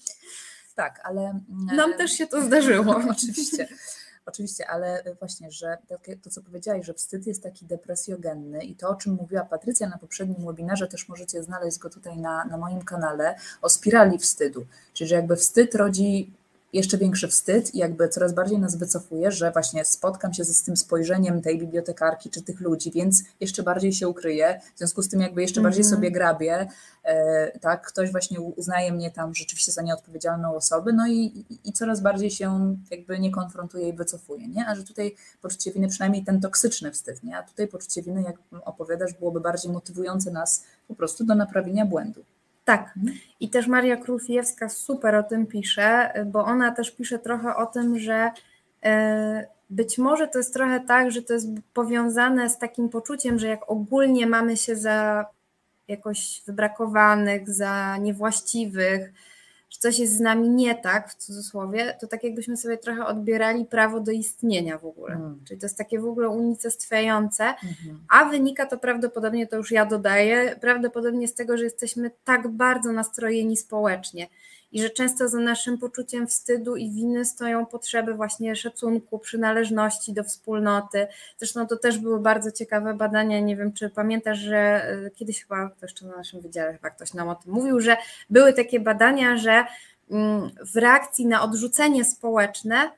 Tak, ale...
Nam też się to zdarzyło.
Oczywiście. Oczywiście, ale właśnie, że to, co powiedziałaś, że wstyd jest taki depresjogenny i to, o czym mówiła Patrycja na poprzednim webinarze, też możecie znaleźć go tutaj na, na moim kanale, o spirali wstydu. Czyli, że jakby wstyd rodzi jeszcze większy wstyd i jakby coraz bardziej nas wycofuje, że właśnie spotkam się z tym spojrzeniem tej bibliotekarki czy tych ludzi, więc jeszcze bardziej się ukryję, w związku z tym jakby jeszcze bardziej mm -hmm. sobie grabię, e, tak, ktoś właśnie uznaje mnie tam rzeczywiście za nieodpowiedzialną osobę, no i, i, i, coraz bardziej się jakby nie konfrontuje i wycofuje, nie, a że tutaj poczucie winy, przynajmniej ten toksyczny wstyd, nie, a tutaj poczucie winy, jak opowiadasz, byłoby bardziej motywujące nas po prostu do naprawienia błędu.
Tak. I też Maria Królfiewska super o tym pisze, bo ona też pisze trochę o tym, że e, być może to jest trochę tak, że to jest powiązane z takim poczuciem, że jak ogólnie mamy się za jakoś wybrakowanych, za niewłaściwych, że coś jest z nami nie tak, w cudzysłowie, to tak jakbyśmy sobie trochę odbierali prawo do istnienia w ogóle. Mm. Czyli to jest takie w ogóle unicestwiające, mm -hmm. a wynika to prawdopodobnie, to już ja dodaję, prawdopodobnie z tego, że jesteśmy tak bardzo nastrojeni społecznie i że często za naszym poczuciem wstydu i winy stoją potrzeby właśnie szacunku, przynależności do wspólnoty. Zresztą to też były bardzo ciekawe badania. Nie wiem, czy pamiętasz, że e, kiedyś chyba, to jeszcze na naszym wydziale chyba ktoś nam o tym mówił, że były takie badania, że mm, w reakcji na odrzucenie społeczne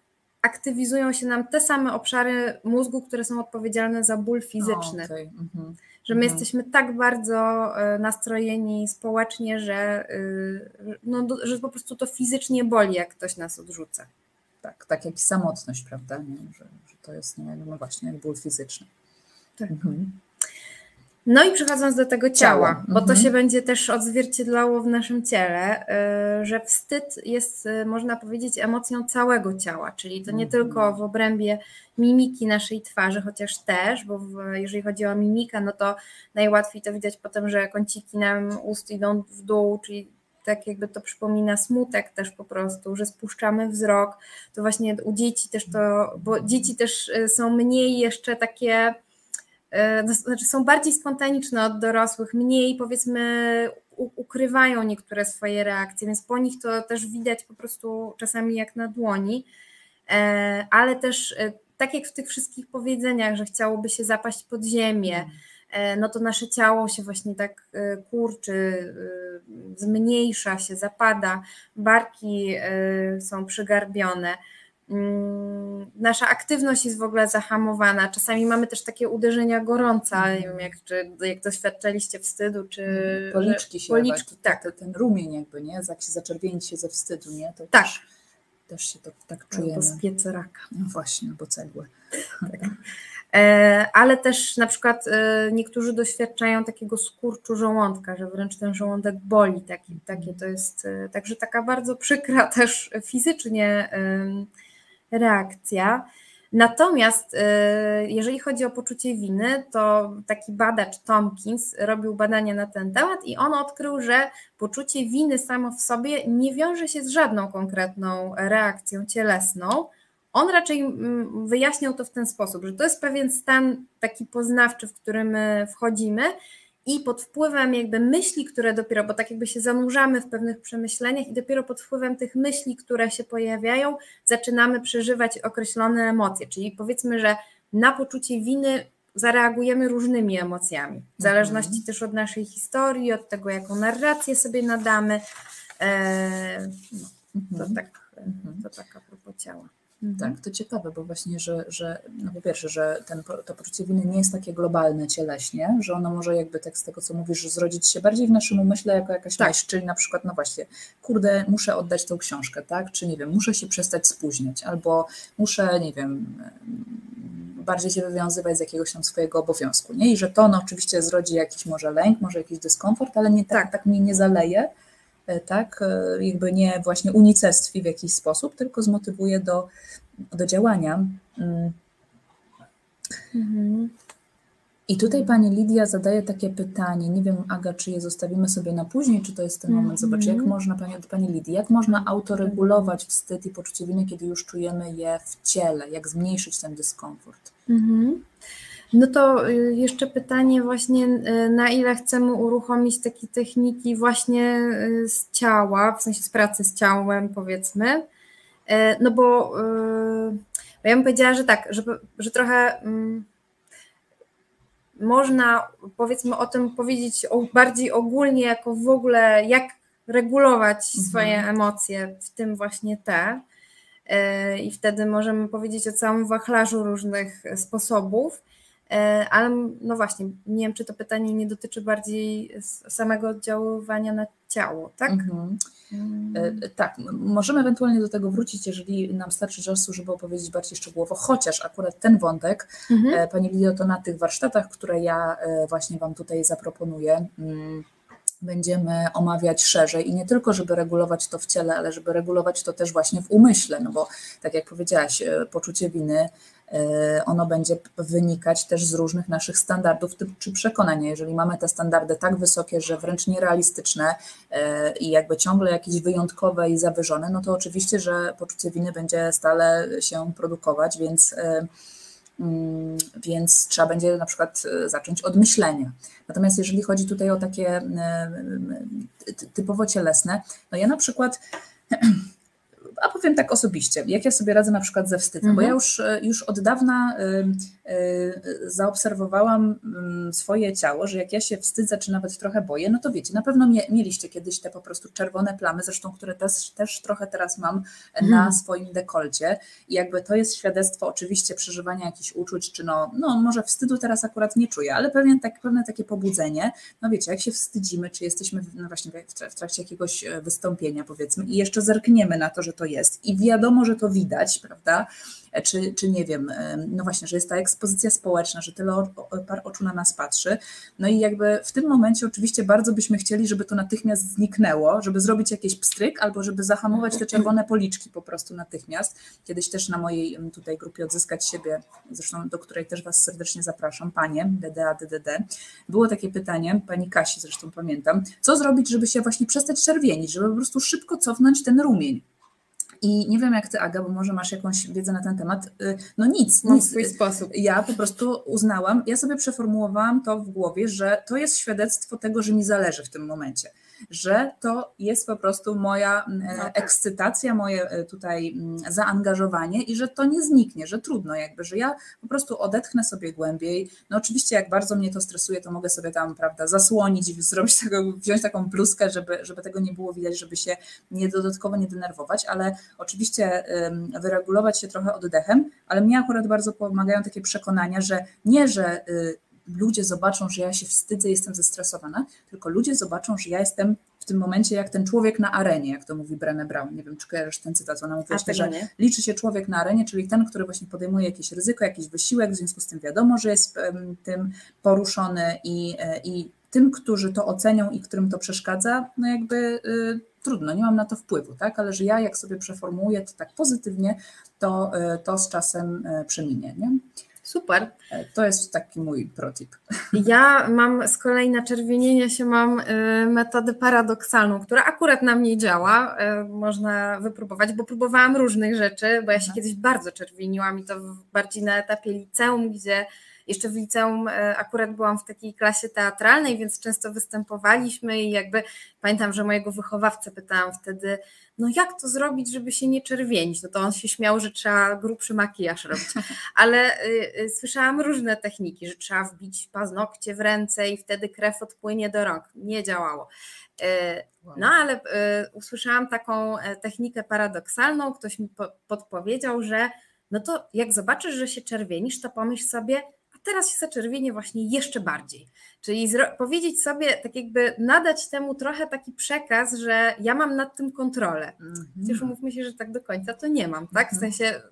aktywizują się nam te same obszary mózgu, które są odpowiedzialne za ból fizyczny. okay. mhm że my mhm. jesteśmy tak bardzo e, nastrojeni społecznie, że, e, no, że po prostu to fizycznie boli, jak ktoś nas odrzuca.
Tak, tak jak i samotność, prawda? Nie? Że, że to jest no właśnie ból fizyczny. Tak. Mhm.
No i przechodząc do tego ciała, ciała. bo to mhm. się będzie też odzwierciedlało w naszym ciele, y, że wstyd jest, y, można powiedzieć, emocją całego ciała, czyli to nie mhm. tylko w obrębie mimiki naszej twarzy, chociaż też, bo w, jeżeli chodzi o mimikę, no to najłatwiej to widać potem, że kąciki nam ust idą w dół, czyli tak jakby to przypomina smutek też po prostu, że spuszczamy wzrok, to właśnie u dzieci też to, bo dzieci też y, są mniej jeszcze takie E, no, znaczy są bardziej spontaniczne od dorosłych, mniej powiedzmy ukrywają niektóre swoje reakcje, więc po nich to też widać po prostu czasami jak na dłoni, e, ale też e, tak jak w tych wszystkich powiedzeniach, że chciałoby się zapaść pod ziemię, no to nasze ciało się właśnie tak kurczy, zmniejsza się, zapada, barki są przygarbione. Mm, nasza aktywność jest w ogóle zahamowana. Czasami mamy też takie uderzenia gorąca, nie wiem, jak, czy, jak doświadczaliście wstydu, czy
mhm. policzki się, policzki, tak. Ten, ten rumień jakby, nie? Jak się zaczerwienić się ze wstydu, nie? To
tak.
Też, też się to tak czujemy.
Albo z raka.
No właśnie, albo cegły. Tak.
E, ale też na przykład e, niektórzy doświadczają takiego skurczu żołądka, że wręcz ten żołądek boli. Taki, takie to jest, e, także taka bardzo przykra też fizycznie reakcja. Natomiast y, jeżeli chodzi o poczucie winy, to taki badacz Tompkins robił badania na ten temat i on odkrył, że poczucie winy samo w sobie nie wiąże się z żadną konkretną reakcją cielesną. On raczej mm, wyjaśniał to w ten sposób, że to jest pewien stan taki poznawczy, w który my wchodzimy i pod wpływem jakby myśli, które dopiero, bo tak jakby się zanurzamy w pewnych przemyśleniach i dopiero pod wpływem tych myśli, które się pojawiają, zaczynamy przeżywać określone emocje, czyli powiedzmy, że na poczucie winy zareagujemy różnymi emocjami, w zależności mhm. też od naszej historii, od tego, jaką narrację sobie nadamy. E, no, to, mhm. tak, mhm. to tak a propos ciała.
Mhm. Tak, to ciekawe, bo właśnie, że, że no po pierwsze, że ten, to poczucie winy nie jest takie globalne cieleśnie, że ono może jakby tak z tego, co mówisz, zrodzić się bardziej w naszym umyśle jako jakaś tak. myśl, czyli na przykład, no właśnie, kurde, muszę oddać tą książkę, tak, czy nie wiem, muszę się przestać spóźniać, albo muszę, nie wiem, bardziej się wywiązywać z jakiegoś tam swojego obowiązku, nie, i że to no oczywiście zrodzi jakiś może lęk, może jakiś dyskomfort, ale nie tak, tak mnie nie zaleje, tak, e, jakby nie właśnie unicestwi w jakiś sposób, tylko zmotywuje do, do działania. Mm. Mhm. I tutaj pani Lidia zadaje takie pytanie, nie wiem Aga, czy je zostawimy sobie na później, czy to jest ten moment, zobacz, jak mhm. można, pani, pani Lidii, jak można autoregulować wstyd i poczucie winy, kiedy już czujemy je w ciele, jak zmniejszyć ten dyskomfort? Mhm.
No to y, jeszcze pytanie właśnie, y, na ile chcemy uruchomić takie techniki właśnie y, z ciała, w sensie z pracy z ciałem powiedzmy, no bo, bo ja bym powiedziała, że tak, że, że trochę mm, można powiedzmy o tym powiedzieć bardziej ogólnie, jako w ogóle jak regulować mhm. swoje emocje, w tym właśnie te. I wtedy możemy powiedzieć o całym wachlarzu różnych sposobów. E, ale no właśnie, nie wiem, czy to pytanie nie dotyczy bardziej samego oddziaływania na ciało, tak? Mhm.
E, tak, możemy ewentualnie do tego wrócić, jeżeli nam starczy czasu, żeby opowiedzieć bardziej szczegółowo, chociaż akurat ten wątek, mhm. E, Pani Lidio, to na tych warsztatach, które ja właśnie Wam tutaj zaproponuję, mm, będziemy omawiać szerzej i nie tylko, żeby regulować to w ciele, ale żeby regulować to też właśnie w umyśle, no bo tak jak powiedziałaś, poczucie winy E, ono będzie wynikać też z różnych naszych standardów czy przekonań. Jeżeli mamy te standardy tak wysokie, że wręcz nierealistyczne e, i jakby ciągle jakieś wyjątkowe i zawyżone, no to oczywiście, że poczucie winy będzie stale się produkować, więc e, mm, więc trzeba będzie na przykład zacząć od myślenia. Natomiast jeżeli chodzi tutaj o takie typowo cielesne, no ja na przykład a powiem tak osobiście, jak ja sobie radzę na przykład ze wstydem, mhm. bo ja już, e, już od dawna y, y, zaobserwowałam y, swoje ciało, że jak ja się wstydzę, czy nawet trochę boję, no to wiecie, na pewno mie, mieliście kiedyś te po prostu czerwone plamy, zresztą które też, też trochę teraz mam mhm. na swoim dekolcie i jakby to jest świadectwo oczywiście przeżywania jakichś uczuć, czy no, no może wstydu teraz akurat nie czuję, ale pewien, tak, pewne takie pobudzenie, no wiecie, jak się wstydzimy, czy jesteśmy no właśnie w trakcie jakiegoś e, wystąpienia powiedzmy i jeszcze zerkniemy na to, że to jest i wiadomo, że to widać, prawda, czy, czy nie wiem, no właśnie, że jest ta ekspozycja społeczna, że tyle par oczu na nas patrzy. No i jakby w tym momencie oczywiście bardzo byśmy chcieli, żeby to natychmiast zniknęło, żeby zrobić jakiś pstryk albo żeby zahamować te czerwone policzki po prostu natychmiast. Kiedyś też na mojej tutaj grupie Odzyskać siebie, zresztą do której też Was serdecznie zapraszam, Panie, DDA, DDD, było takie pytanie, Pani Kasi zresztą pamiętam, co zrobić, żeby się właśnie przestać czerwienić, żeby po prostu szybko cofnąć ten rumień. I nie wiem jak ty, Aga, bo może masz jakąś wiedzę na ten temat. Y, no nic,
no,
nic.
swój sposób.
Ja po prostu uznałam, ja sobie przeformułowałam to w głowie, że to jest świadectwo tego, że mi zależy w tym momencie że to jest po prostu moja mm, no tak. ekscytacja, moje e, tutaj mm, zaangażowanie i że to nie zniknie, że trudno jakby, że ja po prostu odetchnę sobie głębiej. No oczywiście jak bardzo mnie to stresuje, to mogę sobie tam, prawda, zasłonić, zrobić tego, wziąć taką bluskę, żeby, żeby tego nie było widać, żeby się nie dodatkowo nie denerwować, ale oczywiście wyregulować się trochę oddechem, ale mnie akurat bardzo pomagają takie przekonania, że nie, że y, ludzie zobaczą, że ja się wstydzę, jestem zestresowana, tylko ludzie zobaczą, że ja jestem w tym momencie jak ten człowiek na arenie, jak to mówi Brené Brown. Nie wiem, czy kojarzysz ten cytat, ona mówi że nie. liczy się człowiek na arenie, czyli ten, który właśnie podejmuje jakieś ryzyko, jakiś wysiłek, w związku z tym wiadomo, że jest tym poruszony i, e, i tym, którzy to ocenią i którym to przeszkadza, no jakby y, trudno, nie mam na to wpływu, tak? Ale że ja jak sobie przeformułuję to tak pozytywnie, to, y, to z czasem y, przeminie, nie?
Super.
E, to jest taki mój protip.
Ja mam z kolei na czerwienienie się mam y, metodę paradoksalną, która akurat na mnie działa. Y, można wypróbować, bo próbowałam różnych rzeczy, bo ja się Aha. kiedyś bardzo czerwieniłam i to bardziej na etapie liceum, gdzie jeszcze w liceum e, akurat byłam w takiej klasie teatralnej, więc często występowaliśmy i jakby pamiętam, że mojego wychowawcę pytałam wtedy, no jak to zrobić, żeby się nie czerwienić? No to on się śmiał, że trzeba grubszy makijaż robić, ale y, y, słyszałam różne techniki, że trzeba wbić paznokcie w ręce i wtedy krew odpłynie do rąk. Nie działało. No ale usłyszałam taką technikę paradoksalną, ktoś mi po, podpowiedział, że no to jak zobaczysz, że się czerwienisz, to pomyśl sobie, teraz się zaczerwienię właśnie jeszcze bardziej. Czyli powiedzieć sobie, tak jakby nadać temu trochę taki przekaz, że ja mam nad tym kontrolę. Mm -hmm. umówmy się, że tak do końca to nie mam, tak? W mhm. sensie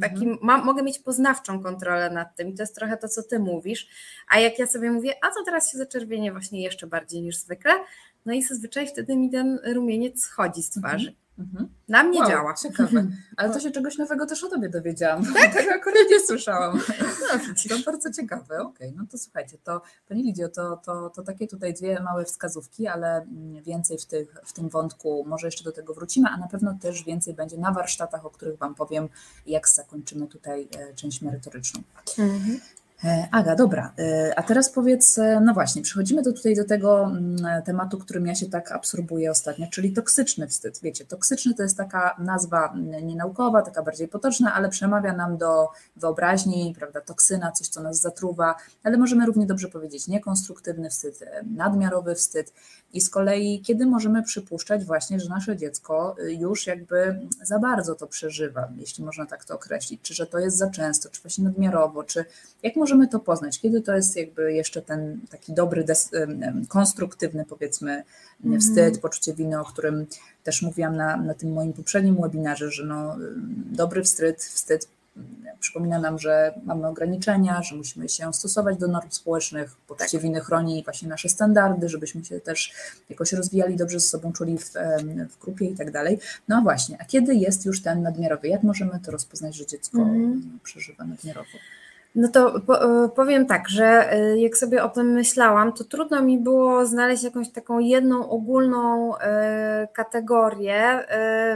taki, mhm. mam, mogę mieć poznawczą kontrolę nad tym i to jest trochę to, co ty mówisz. A jak ja sobie mówię, a to teraz się zaczerwienie właśnie jeszcze bardziej niż zwykle, no i zazwyczaj wtedy mi ten rumieniec schodzi z twarzy. Mhm. Na mnie wow, działa.
Ciekawe. Ale to się czegoś nowego też o tobie dowiedziałam. Tak? Tego akurat nie słyszałam. No, to bardzo ciekawe. Okej, okay, no to słuchajcie, to Pani Lidio, to, to, to takie tutaj dwie małe wskazówki, ale więcej w, tych, w tym wątku może jeszcze do tego wrócimy, a na pewno też więcej będzie na warsztatach, o których Wam powiem, jak zakończymy tutaj e, część merytoryczną. Mhm. E, Aga, dobra, e, a teraz powiedz, e, no właśnie, przechodzimy do tutaj do tego mm, tematu, którym ja się tak absorbuję ostatnio, czyli toksyczny wstyd. Wiecie, toksyczny to jest taka nazwa mm, nienaukowa, taka bardziej potoczna, ale przemawia nam do wyobraźni, prawda, toksyna, coś, co nas zatruwa, ale możemy równie dobrze powiedzieć niekonstruktywny wstyd, nadmiarowy wstyd. I z kolei, kiedy możemy przypuszczać właśnie, że nasze dziecko y, już jakby za bardzo to przeżywa, jeśli można tak to określić, czy że to jest za często, czy właśnie nadmiarowo, czy jak możemy to poznać, kiedy to jest jakby jeszcze ten taki dobry, konstruktywny powiedzmy mm. wstyd, poczucie winy, o którym też mówiłam na, na tym moim poprzednim webinarze, że no, dobry wstyd, wstyd przypomina nam, że mamy ograniczenia, że musimy się stosować do norm społecznych, poczucie tak. winy chroni właśnie nasze standardy, żebyśmy się też jakoś rozwijali, dobrze ze sobą czuli w, w grupie i tak dalej. No a właśnie, a kiedy jest już ten nadmiarowy? Jak możemy to rozpoznać, że dziecko mm. przeżywa nadmiarowo?
No to e, powiem tak, że e, jak sobie o tym myślałam, to trudno mi było znaleźć jakąś taką jedną ogólną e, kategorię,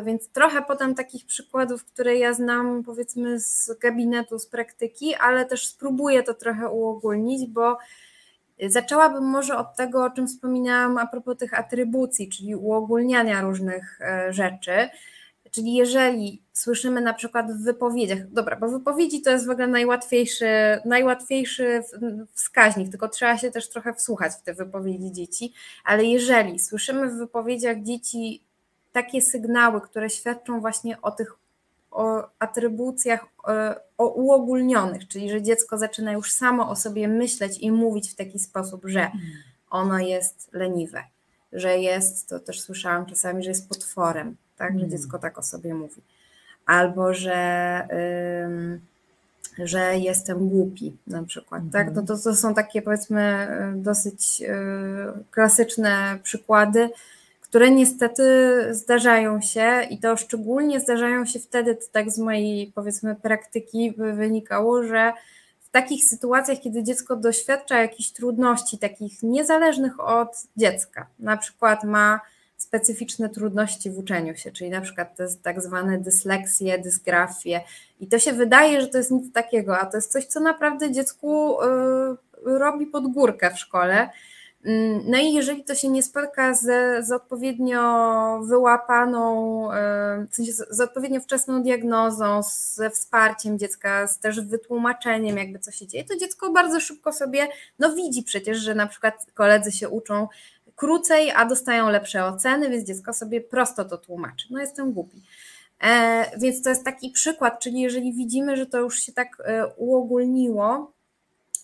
więc trochę potem takich przykładów, które ja znam powiedzmy z gabinetu, z praktyki, ale też spróbuję to trochę uogólnić, bo zaczęłabym może od tego, o czym wspominałam a propos tych atrybucji, czyli uogólniania różnych rzeczy. Czyli jeżeli słyszymy na przykład w wypowiedziach, dobra, bo wypowiedzi to jest w ogóle najłatwiejszy, najłatwiejszy wskaźnik, tylko trzeba się też trochę wsłuchać w te wypowiedzi dzieci, ale jeżeli słyszymy w wypowiedziach dzieci takie sygnały, które świadczą właśnie o tych o atrybucjach o uogólnionych, czyli że dziecko zaczyna już samo o sobie myśleć i mówić w taki sposób, że ono jest leniwe, że jest, to też słyszałam czasami, że jest potworem, tak, że mm. dziecko tak o sobie mówi. Albo, że, że jestem głupi na przykład, tak, no to, to są takie powiedzmy dosyć y, klasyczne przykłady, które niestety zdarzają się i to szczególnie zdarzają się wtedy, tak z mojej powiedzmy praktyki wynikało, że w takich sytuacjach, kiedy dziecko doświadcza jakichś trudności, takich niezależnych od dziecka, na przykład ma specyficzne trudności w uczeniu się, czyli na przykład te tak zwane dysleksje, dysgrafie. I to się wydaje, że to jest nic takiego, a to jest coś, co naprawdę dziecku y, robi pod górkę w szkole. Mm, no i jeżeli to się nie spotka z, z odpowiednio wyłapaną, y, w sensie z, z odpowiednio wczesną diagnozą, ze wsparciem dziecka, z też wytłumaczeniem, jakby co się dzieje, to dziecko bardzo szybko sobie, no widzi przecież, że na przykład koledzy się uczą krócej, a dostają lepsze oceny, więc dziecko sobie prosto to tłumaczy. No jestem głupi. E, więc to jest taki przykład, czyli jeżeli widzimy, że to już się tak e, uogólniło,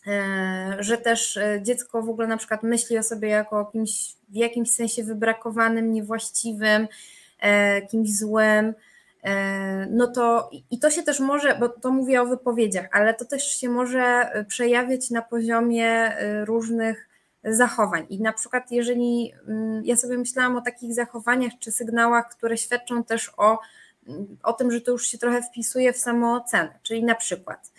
e, że też dziecko w ogóle na przykład myśli o sobie jako o kimś w jakimś sensie wybrakowanym, niewłaściwym, kimś złym, no to i to się też może, bo to mówię o wypowiedziach, ale to też się może przejawiać na poziomie różnych zachowań. I na przykład, jeżeli mm, ja sobie myślałam o takich zachowaniach czy sygnałach, które świadczą też o, mm, o tym, że to już się trochę wpisuje w samoocenę, czyli na przykład.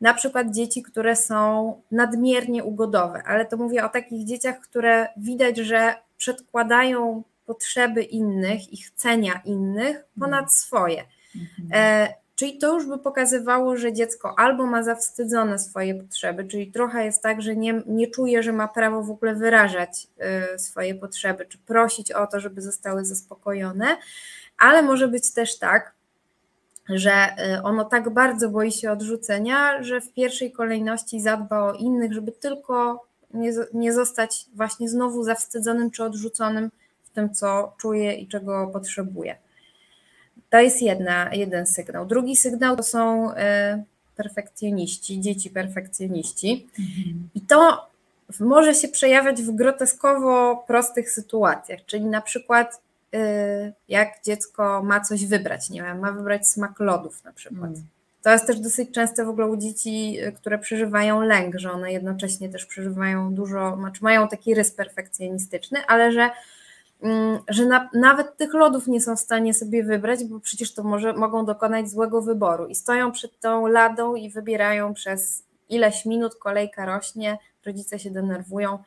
Na przykład dzieci, które są nadmiernie ugodowe, ale to mówię o takich dzieciach, które widać, że przedkładają potrzeby innych i chcenia innych ponad mhm. swoje. Mhm. Czyli to już by pokazywało, że dziecko albo ma zawstydzone swoje potrzeby, czyli trochę jest tak, że nie, nie czuje, że ma prawo w ogóle wyrażać y, swoje potrzeby, czy prosić o to, żeby zostały zaspokojone, ale może być też tak, że y, ono tak bardzo boi się odrzucenia, że w pierwszej kolejności zadba o innych, żeby tylko nie, nie zostać właśnie znowu zawstydzonym czy odrzuconym w tym, co czuje i czego potrzebuje. To jest jedna, jeden sygnał. Drugi sygnał to są y, perfekcjoniści, dzieci perfekcjoniści. Mhm. I to może się przejawiać w groteskowo prostych sytuacjach, czyli na przykład y, jak dziecko ma coś wybrać, nie wiem, ma wybrać smak lodów na przykład. Mm. To jest też dosyć częste w ogóle u dzieci, y, które przeżywają lęk, że one jednocześnie też przeżywają dużo, znaczy mają taki rys perfekcjonistyczny, ale że że na, nawet tych lodów nie są w stanie sobie wybrać, bo przecież to może, mogą dokonać złego wyboru i stoją przed tą ladą i wybierają przez ileś minut, kolejka rośnie, rodzice się denerwują,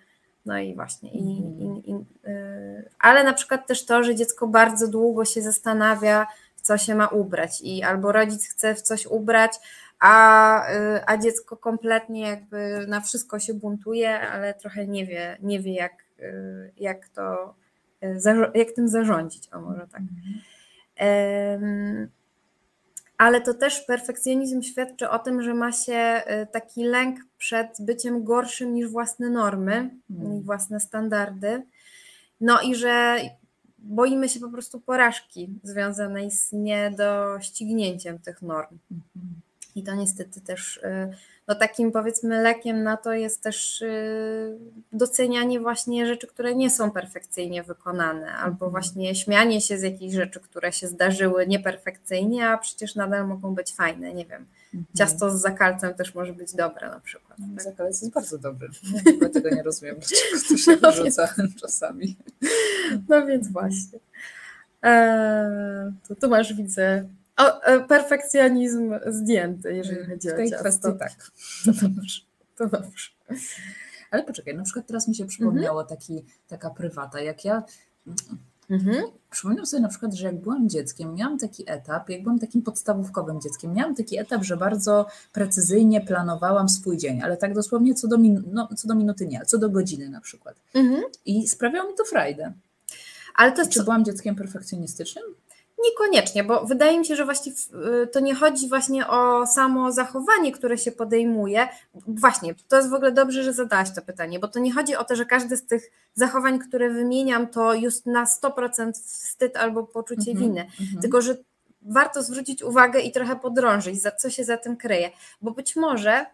no i właśnie. I, i, i, yy, ale na przykład też to, że dziecko bardzo długo się zastanawia, w co się ma ubrać i albo rodzic chce w coś ubrać, a, yy, a dziecko kompletnie jakby na wszystko się buntuje, ale trochę nie wie, nie wie jak, yy, jak to jak tym zarządzić, o może tak. Ale to też perfekcjonizm świadczy o tym, że ma się e, taki lęk przed byciem gorszym niż własne normy mm. i własne standardy. No i że boimy się po prostu porażki związanej z niedoścignięciem tych norm. I to niestety też e, no takim powiedzmy lekiem na to jest też y, docenianie właśnie rzeczy, które nie są perfekcyjnie wykonane, albo mhm. właśnie śmianie się z jakichś rzeczy, które się zdarzyły nieperfekcyjnie, a przecież nadal mogą być fajne, nie wiem. Mhm. Ciasto z zakalcem też może być dobre na przykład.
No, tak? Zakalec jest bardzo dobry. Ja tego nie rozumiem, dlaczego to się no wyrzuca czasami.
No więc właśnie. Eee, to tu masz, widzę, o, e, perfekcjonizm zdjęty, jeżeli chodzi o
W tej ciasto. kwestii tak. To dobrze. To dobrze. Ale poczekaj, na przykład teraz mi się przypomniało mhm. taki, taka prywata, jak ja mhm. przypomniałam sobie na przykład, że jak byłam dzieckiem, miałam taki etap, jak byłam takim podstawówkowym dzieckiem, miałam taki etap, że bardzo precyzyjnie planowałam swój dzień, ale tak dosłownie co do, min, no, co do minuty nie, co do godziny na przykład. Mhm. I sprawiało mi to frajdę. Ale to Czy co? byłam dzieckiem perfekcjonistycznym?
Niekoniecznie, bo wydaje mi się, że właśnie y, to nie chodzi właśnie o samo zachowanie, które się podejmuje. Właśnie, to jest w ogóle dobrze, że zadałaś to pytanie, bo to nie chodzi o to, że każde z tych zachowań, które wymieniam, to już na 100% wstyd albo poczucie mm -hmm, winy, mm -hmm. tylko że warto zwrócić uwagę i trochę podrążyć, za co się za tym kryje, bo być może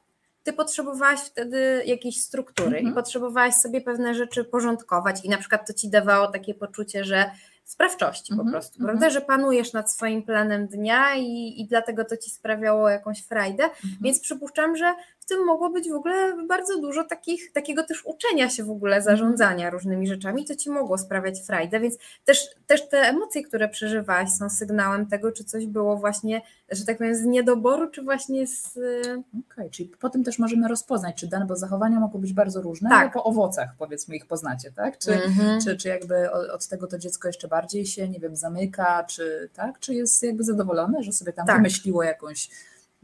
ty potrzebowałaś wtedy jakiejś struktury mm -hmm. i mhm. potrzebowałaś sobie pewne rzeczy porządkować i na przykład to ci dawało takie poczucie, że sprawczości po -hmm, prostu, -hmm. prawda? Że panujesz nad swoim planem dnia i, i dlatego to ci sprawiało jakąś frajdę. -hmm. Więc przypuszczam, że tym mogło być w ogóle bardzo dużo takich, takiego też uczenia się w ogóle zarządzania różnymi rzeczami, to ci mogło sprawiać frajdę, więc też, też te emocje, które przeżywałaś są sygnałem tego, czy coś było właśnie, że tak powiem, z niedoboru, czy właśnie z...
Okej, okay, czyli po tym też możemy rozpoznać, czy dane, bo zachowania mogą być bardzo różne, tak. po owocach powiedzmy ich poznacie, tak? Czy, mhm. czy, czy jakby od tego to dziecko jeszcze bardziej się, nie wiem, zamyka, czy tak, czy jest jakby zadowolone, że sobie tam tak. wymyśliło jakąś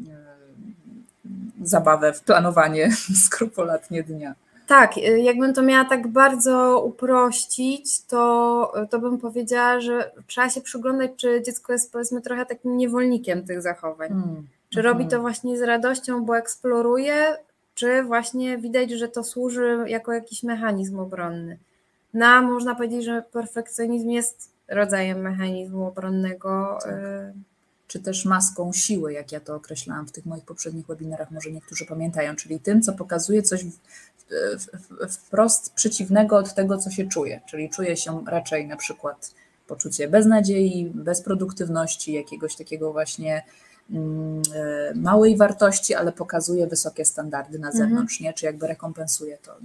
e, zabawę w planowanie skrupulatnie dnia.
Tak, y, jakbym to miała tak bardzo uprościć, to, to bym powiedziała, że trzeba się przyglądać, czy dziecko jest powiedzmy trochę takim niewolnikiem tych zachowań. Hmm. Czy hmm. robi to właśnie z radością, bo eksploruje, czy właśnie widać, że to służy jako jakiś mechanizm obronny. No, można powiedzieć, że perfekcjonizm jest rodzajem mechanizmu obronnego. Tak. Y,
czy też maską siły, jak ja to określałam w tych moich poprzednich webinarach, może niektórzy pamiętają, czyli tym, co pokazuje coś wprost przeciwnego od tego, co się czuje, czyli czuje się raczej na przykład poczucie beznadziei, bezproduktywności, jakiegoś takiego właśnie mm, e, małej wartości, ale pokazuje wysokie standardy na mhm. zewnątrz, mhm. nie? czy jakby rekompensuje to,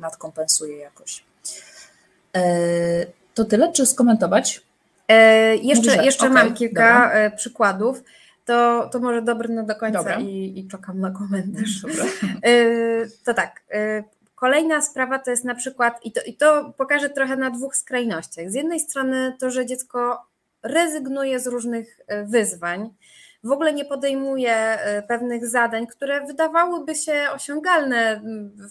nadkompensuje jakoś. E, to tyle, czy skomentować?
E, jeszcze jeszcze okay, mam kilka dobra. E, przykładów. To, to może dobry no do końca i, i czekam na komentarz. E, to tak. Kolejna sprawa to jest na przykład, i to, i to pokażę trochę na dwóch skrajnościach. Z jednej strony to, że dziecko rezygnuje z różnych wyzwań, w ogóle nie podejmuje pewnych zadań, które wydawałyby się osiągalne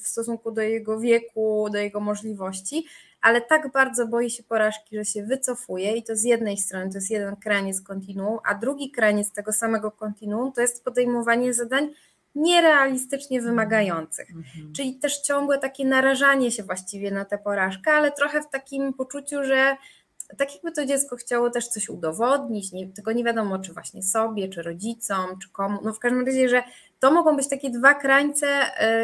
w stosunku do jego wieku, do jego możliwości, ale tak bardzo boi się porażki, że się wycofuje i to z jednej strony to jest jeden kraniec kontinuum, a drugi kraniec tego samego kontinuum to jest podejmowanie zadań nierealistycznie wymagających. Mhm. Czyli też ciągłe takie narażanie się właściwie na tę porażkę, ale trochę w takim poczuciu, że tak jakby to dziecko chciało też coś udowodnić, nie, tylko nie wiadomo, czy właśnie sobie, czy rodzicom, czy komu. No w każdym razie, że to mogą być takie dwa krańce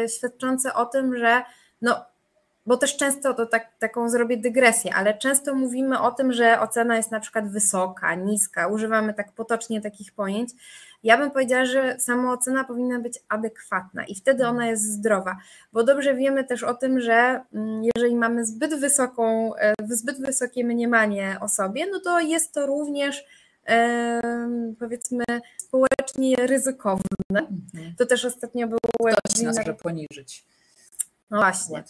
y, świadczące o tym, że no bo też często to tak, taką zrobię dygresję, ale często mówimy o tym, że ocena jest na przykład wysoka, niska, używamy tak potocznie takich pojęć. Ja bym powiedziała, że samoocena powinna być adekwatna i wtedy ona jest zdrowa, bo dobrze wiemy też o tym, że mm, jeżeli mamy zbyt wysoką, e, zbyt wysokie mniemanie o sobie, no to jest to również powiedzmy społecznie ryzykowne. Mhm. To też ostatnio było.
Ktoś nas może poniżyć.
No właśnie.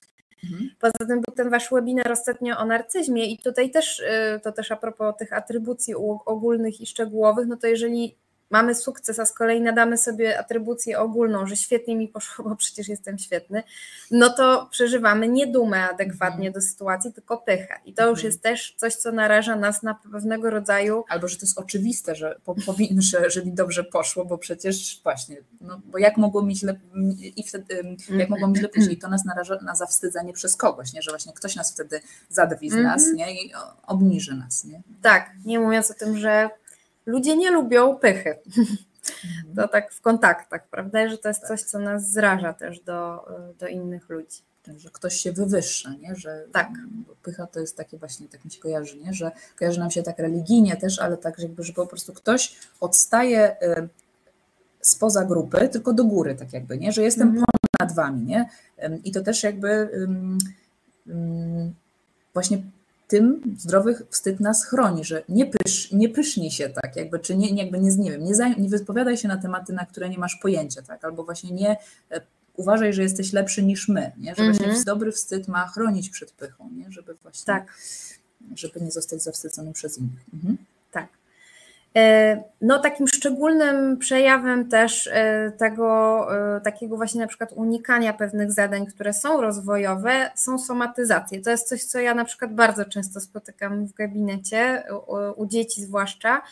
Mhm. Poza tym był ten wasz webinar ostatnio o narcyzmie i tutaj też, y, to też a propos tych atrybucji ogólnych i szczegółowych, no to jeżeli mamy sukces, a z kolei nadamy sobie atrybucję ogólną, że świetnie mi poszło, bo przecież jestem świetny, no to przeżywamy nie dumę adekwatnie do sytuacji, tylko pychę. I to już mhm. jest też coś, co naraża nas na pewnego rodzaju.
Albo że to jest oczywiste, że, powinno, że, że mi dobrze poszło, bo przecież właśnie, no bo jak mogło mi źle i wtedy, jak mogło mi źle i to nas naraża na zawstydzenie przez kogoś, nie? że właśnie ktoś nas wtedy zadwi z nas mhm. nie? i obniży nas. Nie?
Tak, nie mówiąc o tym, że ludzie nie lubią pychy. To tak w kontaktach, prawda? Że to jest coś, co nas zraża też do, do innych ludzi.
Tak, że ktoś się wywyższa, nie? że tak. pycha to jest takie właśnie, tak mi się kojarzy, nie? że kojarzy nam się tak religijnie też, ale tak, jakby, że po prostu ktoś odstaje y, spoza grupy, tylko do góry, tak jakby, nie? że jestem mm. ponad wami, nie? I to też jakby um, um, właśnie tym zdrowych wstyd nas chroni, że nie, pysz, nie pysznij się tak, jakby, czy nie, jakby nie, nie wiem, nie, nie wypowiadaj się na tematy, na które nie masz pojęcia, tak, albo właśnie nie e, uważaj, że jesteś lepszy niż my, nie? że mm -hmm. właśnie mhm. dobry wstyd ma chronić przed pychą, nie? żeby właśnie, tak. żeby nie zostać zawstydzony przez innych. Mhm.
E, no, takim szczególnym przejawem też e, tego e, takiego właśnie na przykład unikania pewnych zadań, które są rozwojowe, są somatyzacje. To jest coś, co ja na przykład bardzo często spotykam w gabinecie, u, dzieci zwłaszcza,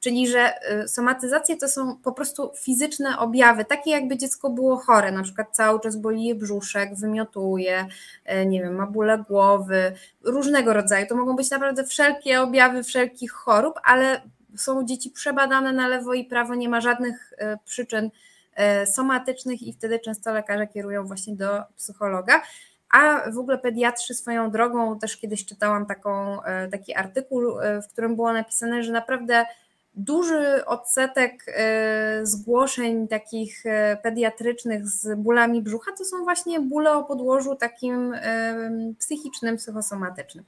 czyli że somatyzacje to są po prostu fizyczne objawy, takie jakby dziecko było chore, na przykład cały czas boli je brzuszek, wymiotuje, nie wiem, ma bóle głowy, różnego rodzaju. To mogą być naprawdę wszelkie objawy wszelkich chorób, ale są dzieci przebadane na lewo i prawo, nie ma żadnych e, przyczyn e, somatycznych i wtedy często lekarze kierują właśnie do psychologa. A w ogóle pediatrzy swoją drogą, też kiedyś czytałam taką, e, taki artykuł, w którym było napisane, że naprawdę duży odsetek e, zgłoszeń takich e, pediatrycznych z bólami brzucha to są właśnie bóle o podłożu takim e, psychicznym, psychosomatycznym.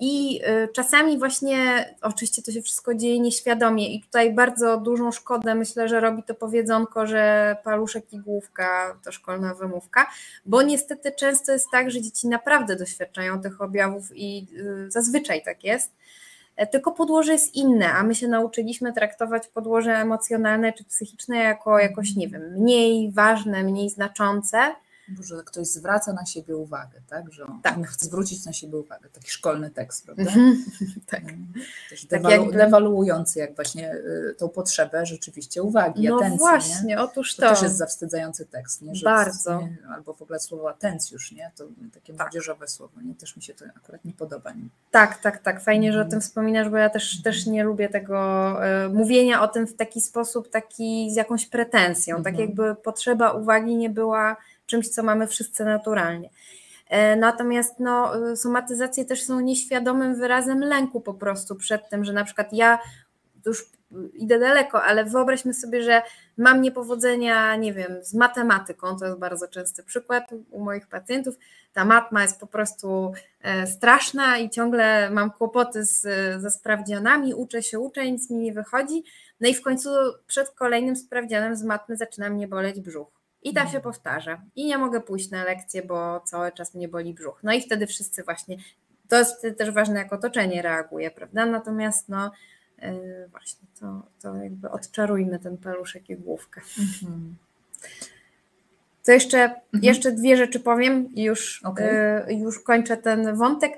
I czasami właśnie, oczywiście to się wszystko dzieje nieświadomie i tutaj bardzo dużą szkodę myślę, że robi to powiedzonko, że paluszek i główka to szkolna wymówka, bo niestety często jest tak, że dzieci naprawdę doświadczają tych objawów i zazwyczaj tak jest tylko podłoże jest inne, a my się nauczyliśmy traktować podłoże emocjonalne czy psychiczne jako jakoś, nie wiem, mniej ważne, mniej znaczące
że ktoś zwraca na siebie uwagę, tak? Że on tak. chce zwrócić na siebie uwagę. Taki szkolny tekst, prawda? Mhm. tak. Też tak dewalu- jakby... dewaluujący jak właśnie y, tą potrzebę rzeczywiście uwagi, no atencji.
właśnie,
nie?
otóż
to. To też jest zawstydzający tekst, nie?
Że Bardzo.
Nie, albo w ogóle słowo atencjusz, nie? To takie tak. młodzieżowe słowo, nie? Też mi się to akurat nie podoba. Nie?
Tak, tak, tak. Fajnie, że o tym mhm. wspominasz, bo ja też, też nie lubię tego y, mówienia o tym w taki sposób, taki z jakąś pretensją, tak mhm. jakby potrzeba uwagi nie była czymś, co mamy wszyscy naturalnie. E, natomiast no, somatyzacje też są nieświadomym wyrazem lęku po prostu przed tym, że na przykład ja już idę daleko, ale wyobraźmy sobie, że mam niepowodzenia, nie wiem, z matematyką, to jest bardzo częsty przykład u moich pacjentów. Ta matma jest po prostu e, straszna i ciągle mam kłopoty z, ze sprawdzianami, uczę się, uczę, nic mi nie wychodzi. No i w końcu przed kolejnym sprawdzianem z matmy zaczyna mnie boleć brzuch. I ta się powtarza. I nie mogę pójść na lekcję, bo cały czas mnie boli brzuch. No i wtedy wszyscy właśnie, to jest też ważne, jak otoczenie reaguje, prawda? Natomiast no, właśnie to, to jakby odczarujmy ten paluszek i główkę. Mhm. To jeszcze, mhm. jeszcze dwie rzeczy powiem i już, okay. już kończę ten wątek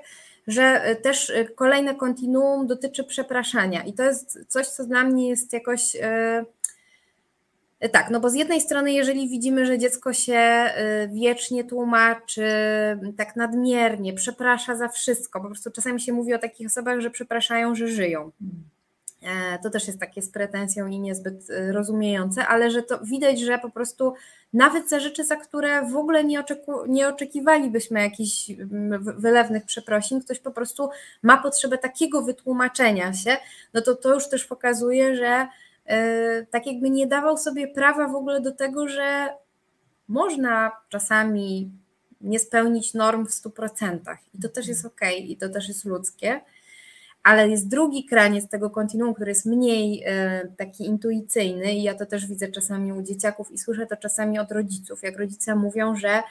że też kolejne kontinuum dotyczy przepraszania i to jest coś, co dla mnie jest jakoś tak, no bo z jednej strony, jeżeli widzimy, że dziecko się y, wiecznie tłumaczy, tak nadmiernie, przeprasza za wszystko, po prostu czasami się mówi o takich osobach, że przepraszają, że żyją. E, to też jest takie z pretensją i niezbyt rozumiejące, ale że to widać, że po prostu nawet za rzeczy, za które w ogóle nie, oczeku, nie oczekiwalibyśmy jakichś wylewnych przeprosin, ktoś po prostu ma potrzebę takiego wytłumaczenia się, no to to już też pokazuje, że E, tak jakby nie dawał sobie prawa w ogóle do tego, że można czasami nie spełnić norm w 100%. I to też jest ok, i to też jest ludzkie. Ale jest drugi kraniec tego kontinuum, który jest mniej e, taki intuicyjny, i ja to też widzę czasami u dzieciaków i słyszę to czasami od rodziców, jak rodzice mówią, że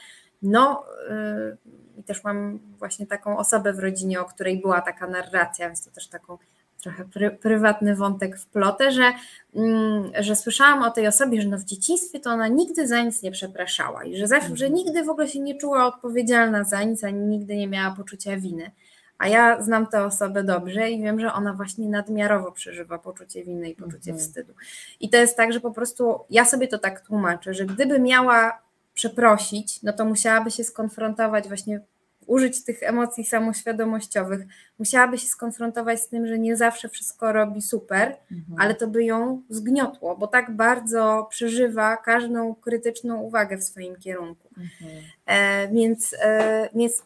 no, e, i też mam właśnie taką osobę w rodzinie, o której była taka narracja, więc to też taką trochę pry, prywatny wątek w plotę, że, mm, że słyszałam o tej osobie, że no w dzieciństwie to ona nigdy za nic nie przepraszała i że, zawsze, że mhm. nigdy w ogóle się nie czuła odpowiedzialna za nic, ani nigdy nie miała poczucia winy. A ja znam tę osobę dobrze i wiem, że ona właśnie nadmiarowo przeżywa poczucie winy i poczucie mhm. wstydu. I to jest tak, że po prostu ja sobie to tak tłumaczę, że gdyby miała przeprosić, no to musiałaby się skonfrontować właśnie użyć tych emocji samoświadomościowych. Musiałaby się skonfrontować z tym, że nie zawsze wszystko robi super, mhm. ale to by ją zgniotło, bo tak bardzo przeżywa każdą krytyczną uwagę w swoim kierunku. Mhm. E, więc, e, więc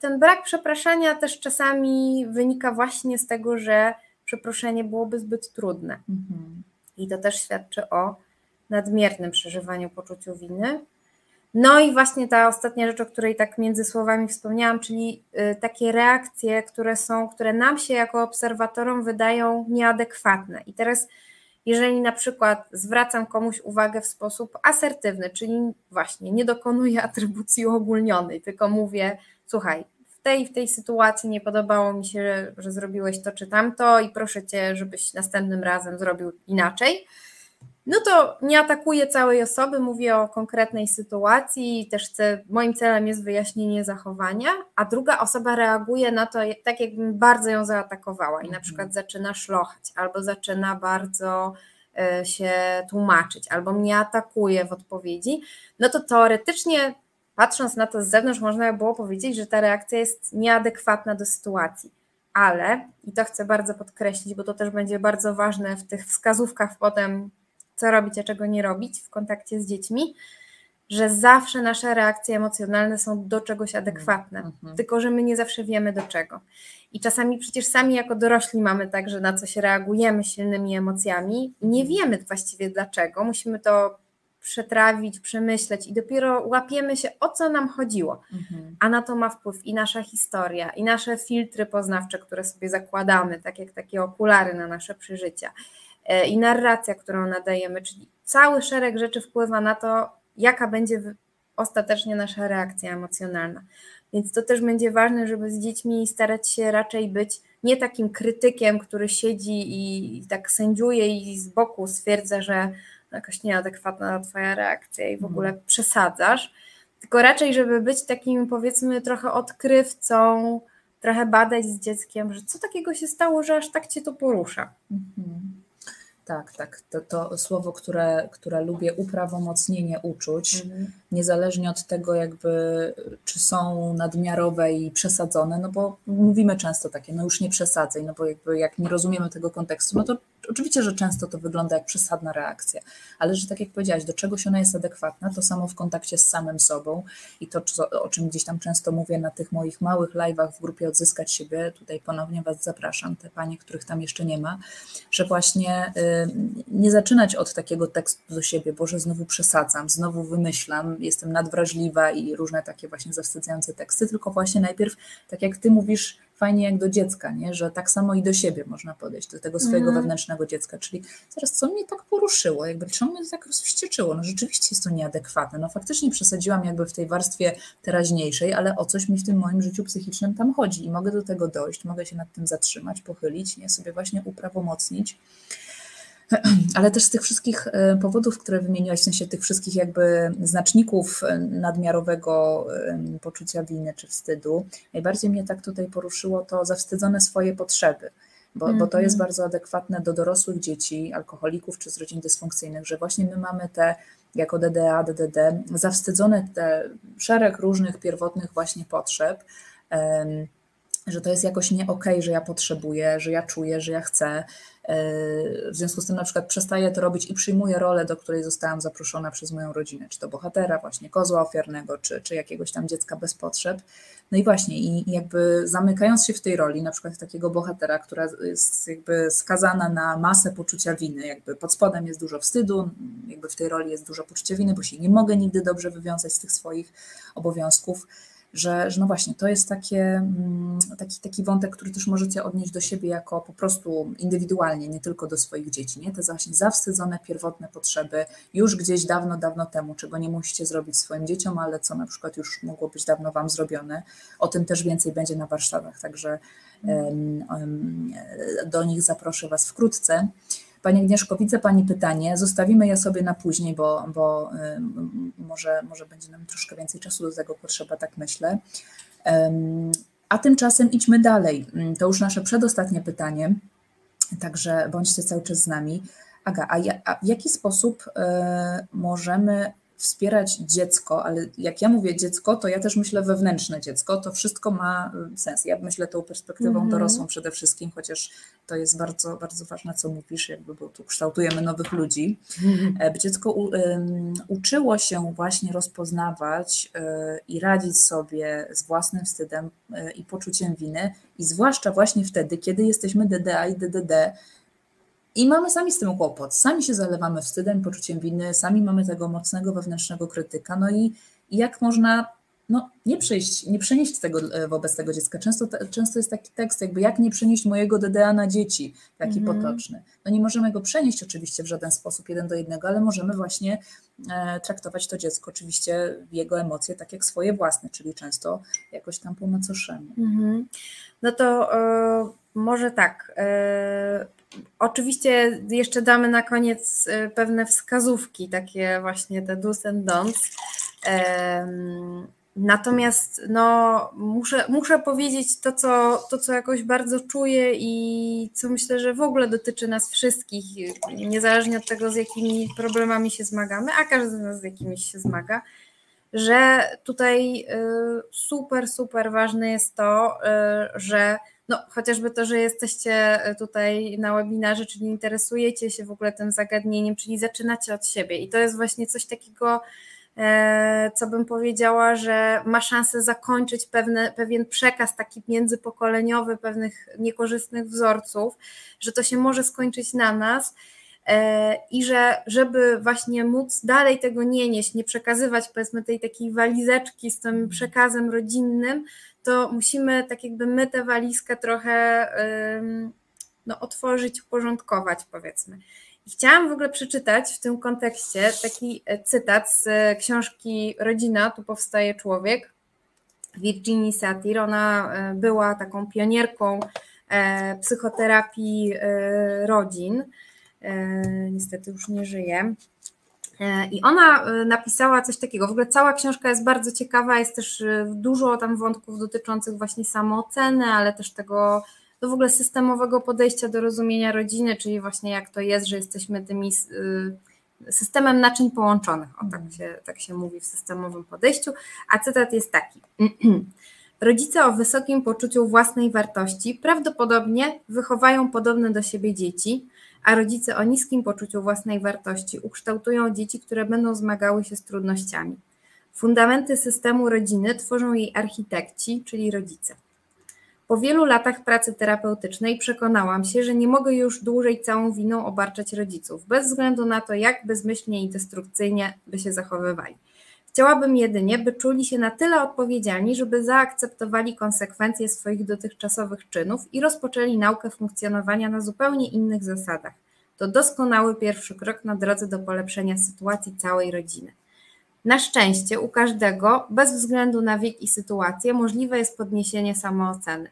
ten brak przepraszania też czasami wynika właśnie z tego, że przeproszenie byłoby zbyt trudne. Mhm. I to też świadczy o nadmiernym przeżywaniu poczuciu winy no i właśnie ta ostatnia rzecz, o której tak między słowami wspomniałam, czyli y, takie reakcje, które są, które nam się jako obserwatorom wydają nieadekwatne. I teraz, jeżeli na przykład zwracam komuś uwagę w sposób asertywny, czyli właśnie nie dokonuję atrybucji uogólnionej, tylko mówię, słuchaj, w tej w tej sytuacji nie podobało mi się, że, że zrobiłeś to czy tamto i proszę cię, żebyś następnym razem zrobił inaczej no to nie atakuję całej osoby, mówię o konkretnej sytuacji i też chcę, moim celem jest wyjaśnienie zachowania, a druga osoba reaguje na to tak, jakbym bardzo ją zaatakowała i na mhm. przykład zaczyna szlochać albo zaczyna bardzo e, się tłumaczyć, albo mnie atakuje w odpowiedzi, no to teoretycznie patrząc na to z zewnątrz, można by było powiedzieć, że ta reakcja jest nieadekwatna do sytuacji. Ale, i to chcę bardzo podkreślić, bo to też będzie bardzo ważne w tych wskazówkach potem co robić, a czego nie robić w kontakcie z dziećmi, że zawsze nasze reakcje emocjonalne są do czegoś adekwatne, mhm. tylko że my nie zawsze wiemy do czego. I czasami przecież sami jako dorośli mamy tak, że na coś reagujemy silnymi emocjami nie wiemy właściwie dlaczego. Musimy to przetrawić, przemyśleć i dopiero łapiemy się, o co nam chodziło. Mhm. A na to ma wpływ i nasza historia, i nasze filtry poznawcze, które sobie zakładamy, tak jak takie okulary na nasze przeżycia i narracja, którą nadajemy, czyli cały szereg rzeczy wpływa na to, jaka będzie ostatecznie nasza reakcja emocjonalna. Więc to też będzie ważne, żeby z dziećmi starać się raczej być nie takim krytykiem, który siedzi i tak sędziuje i z boku stwierdza, że jakoś nieadekwatna Twoja reakcja i w ogóle mhm. przesadzasz, tylko raczej, żeby być takim powiedzmy trochę odkrywcą, trochę badać z dzieckiem, że co takiego się stało, że aż tak Cię to porusza. Mhm.
Tak, tak. To, to słowo, które, które lubię, uprawomocnienie uczuć, mhm. niezależnie od tego, jakby, czy są nadmiarowe i przesadzone, no bo mówimy często takie, no już nie przesadzaj, no bo jakby jak nie rozumiemy tego kontekstu, no to oczywiście, że często to wygląda jak przesadna reakcja, ale że tak jak powiedziałaś, do czegoś ona jest adekwatna, to samo w kontakcie z samym sobą i to, o czym gdzieś tam często mówię na tych moich małych live'ach w grupie Odzyskać siebie, tutaj ponownie Was zapraszam, te panie, których tam jeszcze nie ma, że właśnie y, nie zaczynać od takiego tekstu do siebie, Boże, znowu przesadzam, znowu wymyślam, jestem nadwrażliwa i różne takie właśnie zawstydzające teksty, tylko właśnie najpierw, tak jak Ty mówisz, fajnie jak do dziecka, nie? że tak samo i do siebie można podejść, do tego swojego
Mhm.
wewnętrznego dziecka. Czyli zaraz, co mnie tak poruszyło, jakby czemu mnie tak rozwścieczyło? No rzeczywiście jest to nieadekwatne. No faktycznie przesadziłam jakby w tej warstwie teraźniejszej, ale o coś mi w tym moim życiu psychicznym tam chodzi i mogę do tego dojść, mogę się nad tym zatrzymać, pochylić, nie? sobie właśnie uprawomocnić. Ale też z tych wszystkich e, powodów, które wymieniłaś, w sensie tych wszystkich jakby znaczników e, nadmiarowego poczucia winy czy wstydu, najbardziej mnie tak tutaj poruszyło to zawstydzone swoje potrzeby. Bo, bo to jest
Mhm.
bardzo adekwatne do dorosłych dzieci, alkoholików czy z rodzin dysfunkcyjnych, że właśnie my mamy te, jako DDA, DDD, zawstydzone te szereg różnych pierwotnych właśnie potrzeb, że to jest jakoś nie okej, że ja potrzebuję, że ja czuję, że ja chcę. W związku z tym na przykład przestaję to robić i przyjmuję rolę, do której zostałam zaproszona przez moją rodzinę, czy to bohatera, właśnie kozła ofiarnego, czy, czy jakiegoś tam dziecka bez potrzeb. No i właśnie, i jakby zamykając się w tej roli, na przykład takiego bohatera, która jest jakby skazana na masę poczucia winy, jakby pod spodem jest dużo wstydu, jakby w tej roli jest dużo poczucia winy, bo się nie mogę nigdy dobrze wywiązać z tych swoich obowiązków że, że no właśnie, to jest takie, mm, taki, taki wątek, który też możecie odnieść do siebie jako po prostu indywidualnie, nie tylko do swoich dzieci, nie? Te właśnie zawstydzone pierwotne potrzeby już gdzieś dawno, dawno temu, czego nie musicie zrobić swoim dzieciom, ale co na przykład już mogło być dawno Wam zrobione. O tym też więcej będzie na warsztatach, także um, um, do nich zaproszę Was wkrótce. Pani Agnieszko, widzę Pani pytanie. Zostawimy je sobie na później, bo, bo um, może, może będzie nam troszkę więcej czasu do tego potrzeba, tak myślę. A tymczasem idźmy dalej. To już nasze przedostatnie pytanie, także bądźcie cały czas z nami. Aga, a, ja, a w jaki sposób y, możemy wspierać dziecko, ale jak ja mówię dziecko, to ja też myślę wewnętrzne dziecko, to wszystko ma sens. Ja myślę tą perspektywą mm -hmm. dorosłą przede wszystkim, chociaż to jest bardzo, bardzo ważne, co mówisz, jakby, bo tu kształtujemy nowych ludzi. Mm -hmm. By dziecko u, um, uczyło się właśnie rozpoznawać y, i radzić sobie z własnym wstydem y, i poczuciem winy i zwłaszcza właśnie wtedy, kiedy jesteśmy DDA i DDD, i mamy sami z tym kłopot. Sami się zalewamy wstydem, poczuciem winy, sami mamy tego mocnego wewnętrznego krytyka. No i, jak można no, nie przejść, nie przenieść tego wobec tego dziecka. Często, często jest taki tekst, jakby jak nie przenieść mojego DDA na dzieci, taki mm -hmm. potoczny. No nie możemy go przenieść oczywiście w żaden sposób jeden do jednego, ale możemy właśnie e, traktować to dziecko, oczywiście jego emocje tak jak swoje własne, czyli często jakoś tam po macoszemu.
Mm -hmm. No to e, może tak. E, Oczywiście jeszcze damy na koniec pewne wskazówki, takie właśnie te do's and don'ts. Natomiast no, muszę, muszę powiedzieć to co, to, co jakoś bardzo czuję i co myślę, że w ogóle dotyczy nas wszystkich, niezależnie od tego, z jakimi problemami się zmagamy, a każdy z nas z jakimiś się zmaga, że tutaj super, super ważne jest to, że no, chociażby to, że jesteście tutaj na webinarze, czyli interesujecie się w ogóle tym zagadnieniem, czyli zaczynacie od siebie. I to jest właśnie coś takiego, co bym powiedziała, że ma szansę zakończyć pewne, pewien przekaz taki międzypokoleniowy pewnych niekorzystnych wzorców, że to się może skończyć na nas. I że żeby właśnie móc dalej tego nie nieść, nie przekazywać powiedzmy tej takiej walizeczki z tym przekazem rodzinnym, to musimy tak jakby my tę walizkę trochę no, otworzyć, uporządkować powiedzmy. I chciałam w ogóle przeczytać w tym kontekście taki cytat z książki Rodzina, tu powstaje człowiek, Virginia Satir. Ona była taką pionierką psychoterapii rodzin. Niestety już nie żyje. I ona napisała coś takiego. W ogóle cała książka jest bardzo ciekawa, jest też dużo tam wątków dotyczących właśnie samooceny, ale też tego do w ogóle systemowego podejścia do rozumienia rodziny, czyli właśnie jak to jest, że jesteśmy tymi systemem naczyń połączonych. O, tak, się, tak się mówi w systemowym podejściu. A cytat jest taki. Rodzice o wysokim poczuciu własnej wartości prawdopodobnie wychowają podobne do siebie dzieci, a rodzice o niskim poczuciu własnej wartości ukształtują dzieci, które będą zmagały się z trudnościami. Fundamenty systemu rodziny tworzą jej architekci, czyli rodzice. Po wielu latach pracy terapeutycznej przekonałam się, że nie mogę już dłużej całą winą obarczać rodziców, bez względu na to, jak bezmyślnie i destrukcyjnie by się zachowywali. Chciałabym jedynie, by czuli się na tyle odpowiedzialni, żeby zaakceptowali konsekwencje swoich dotychczasowych czynów i rozpoczęli naukę funkcjonowania na zupełnie innych zasadach. To doskonały pierwszy krok na drodze do polepszenia sytuacji całej rodziny. Na szczęście u każdego, bez względu na wiek i sytuację, możliwe jest podniesienie samooceny.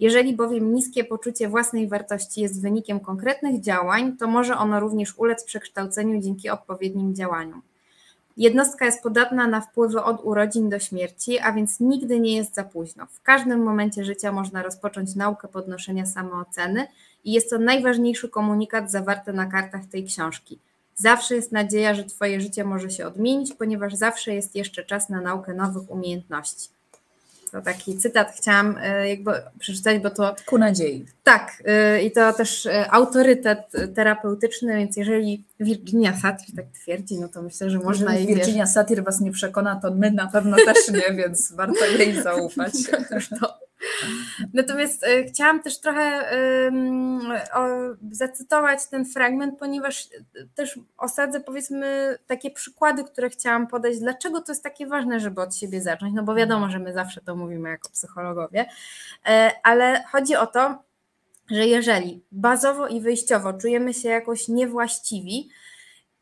Jeżeli bowiem niskie poczucie własnej wartości jest wynikiem konkretnych działań, to może ono również ulec przekształceniu dzięki odpowiednim działaniom. Jednostka jest podatna na wpływy od urodzin do śmierci, a więc nigdy nie jest za późno. W każdym momencie życia można rozpocząć naukę podnoszenia samooceny i jest to najważniejszy komunikat zawarty na kartach tej książki. Zawsze jest nadzieja, że Twoje życie może się odmienić, ponieważ zawsze jest jeszcze czas na naukę nowych umiejętności. To taki cytat chciałam e, jakby przeczytać, bo to.
Ku nadziei.
Tak, e, i to też e, autorytet terapeutyczny, więc jeżeli Virginia Satir tak twierdzi, no to myślę, że można
jeżeli
jej.
Virginia Satir Was nie przekona, to my na pewno też nie, więc warto jej zaufać.
to Natomiast e, chciałam też trochę zacytować ten fragment, ponieważ też osadzę powiedzmy takie przykłady, które chciałam podać, dlaczego to jest takie ważne, żeby od siebie zacząć, no bo wiadomo, że my zawsze to mówimy jako psychologowie, e, ale chodzi o to, że jeżeli bazowo i wyjściowo czujemy się jakoś niewłaściwi,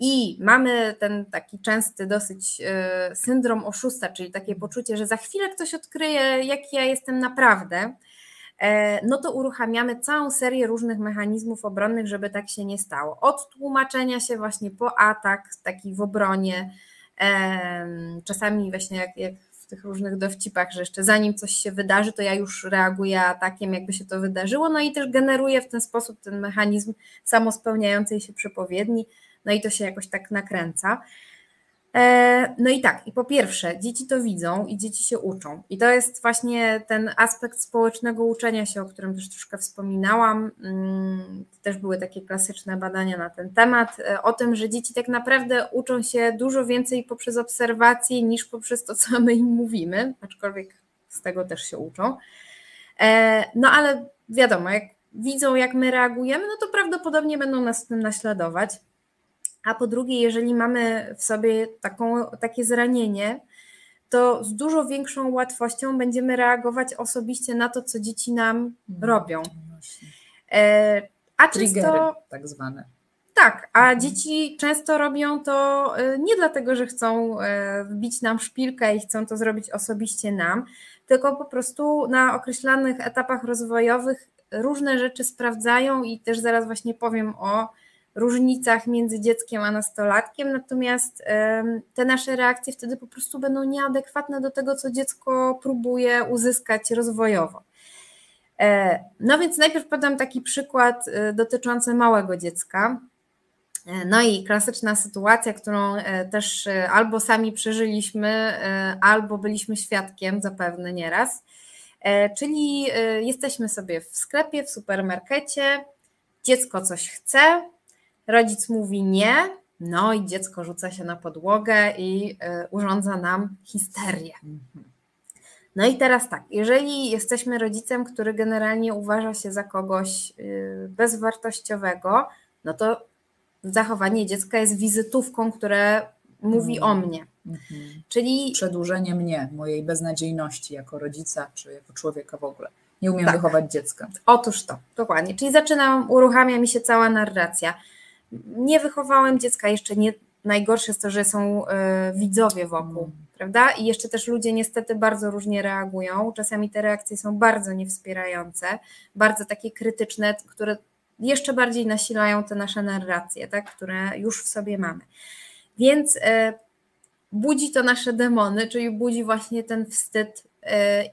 i mamy ten taki częsty dosyć e, syndrom oszusta, czyli takie poczucie, że za chwilę ktoś odkryje, jaki ja jestem naprawdę, e, no to uruchamiamy całą serię różnych mechanizmów obronnych, żeby tak się nie stało. Od tłumaczenia się właśnie po atak, taki w obronie, czasami właśnie jak, jak w tych różnych dowcipach, że jeszcze zanim coś się wydarzy, to ja już reaguję atakiem, jakby się to wydarzyło, no i też generuję w ten sposób ten mechanizm samospełniającej się przepowiedni, no i to się jakoś tak nakręca. E, no i tak, i po pierwsze, dzieci to widzą i dzieci się uczą. I to jest właśnie ten aspekt społecznego uczenia się, o którym też troszkę wspominałam. Mm, też były takie klasyczne badania na ten temat, e, o tym, że dzieci tak naprawdę uczą się dużo więcej poprzez obserwacje niż poprzez to, co my im mówimy, aczkolwiek z tego też się uczą. E, no ale wiadomo, jak widzą, jak my reagujemy, no to prawdopodobnie będą nas w tym naśladować a po drugie, jeżeli mamy w sobie taką, takie zranienie, to z dużo większą łatwością będziemy reagować osobiście na to, co dzieci nam mhm. robią.
E, a Triggery, często. Tak zwane.
Tak, a mhm. dzieci często robią to e, nie dlatego, że chcą e, wbić nam szpilkę i chcą to zrobić osobiście nam, tylko po prostu na określonych etapach rozwojowych różne rzeczy sprawdzają i też zaraz właśnie powiem o różnicach między dzieckiem a nastolatkiem, natomiast te nasze reakcje wtedy po prostu będą nieadekwatne do tego, co dziecko próbuje uzyskać rozwojowo. E, no więc najpierw podam taki przykład e, dotyczący małego dziecka. E, no i klasyczna sytuacja, którą też albo sami przeżyliśmy, albo byliśmy świadkiem zapewne nieraz. Czyli jesteśmy sobie w sklepie, w supermarkecie, dziecko coś chce, rodzic mówi nie, no i dziecko rzuca się na podłogę i y, urządza nam histerię. No i teraz tak, jeżeli jesteśmy rodzicem, który generalnie uważa się za kogoś y, bezwartościowego, no to zachowanie dziecka jest wizytówką, które mówi o mnie. Mhm.
Czyli przedłużenie mnie, mojej beznadziejności jako rodzica czy jako człowieka w ogóle. Nie umiem tak. wychować dziecka.
Otóż to, dokładnie. Czyli zaczynam, uruchamia mi się cała narracja nie wychowałem dziecka, jeszcze nie, najgorsze jest to, że są y, widzowie wokół, mm. prawda? I jeszcze też ludzie niestety bardzo różnie reagują. Czasami te reakcje są bardzo niewspierające, bardzo takie krytyczne, które jeszcze bardziej nasilają te nasze narracje, tak? które już w sobie mamy. Więc y, budzi to nasze demony, czyli budzi właśnie ten wstyd y,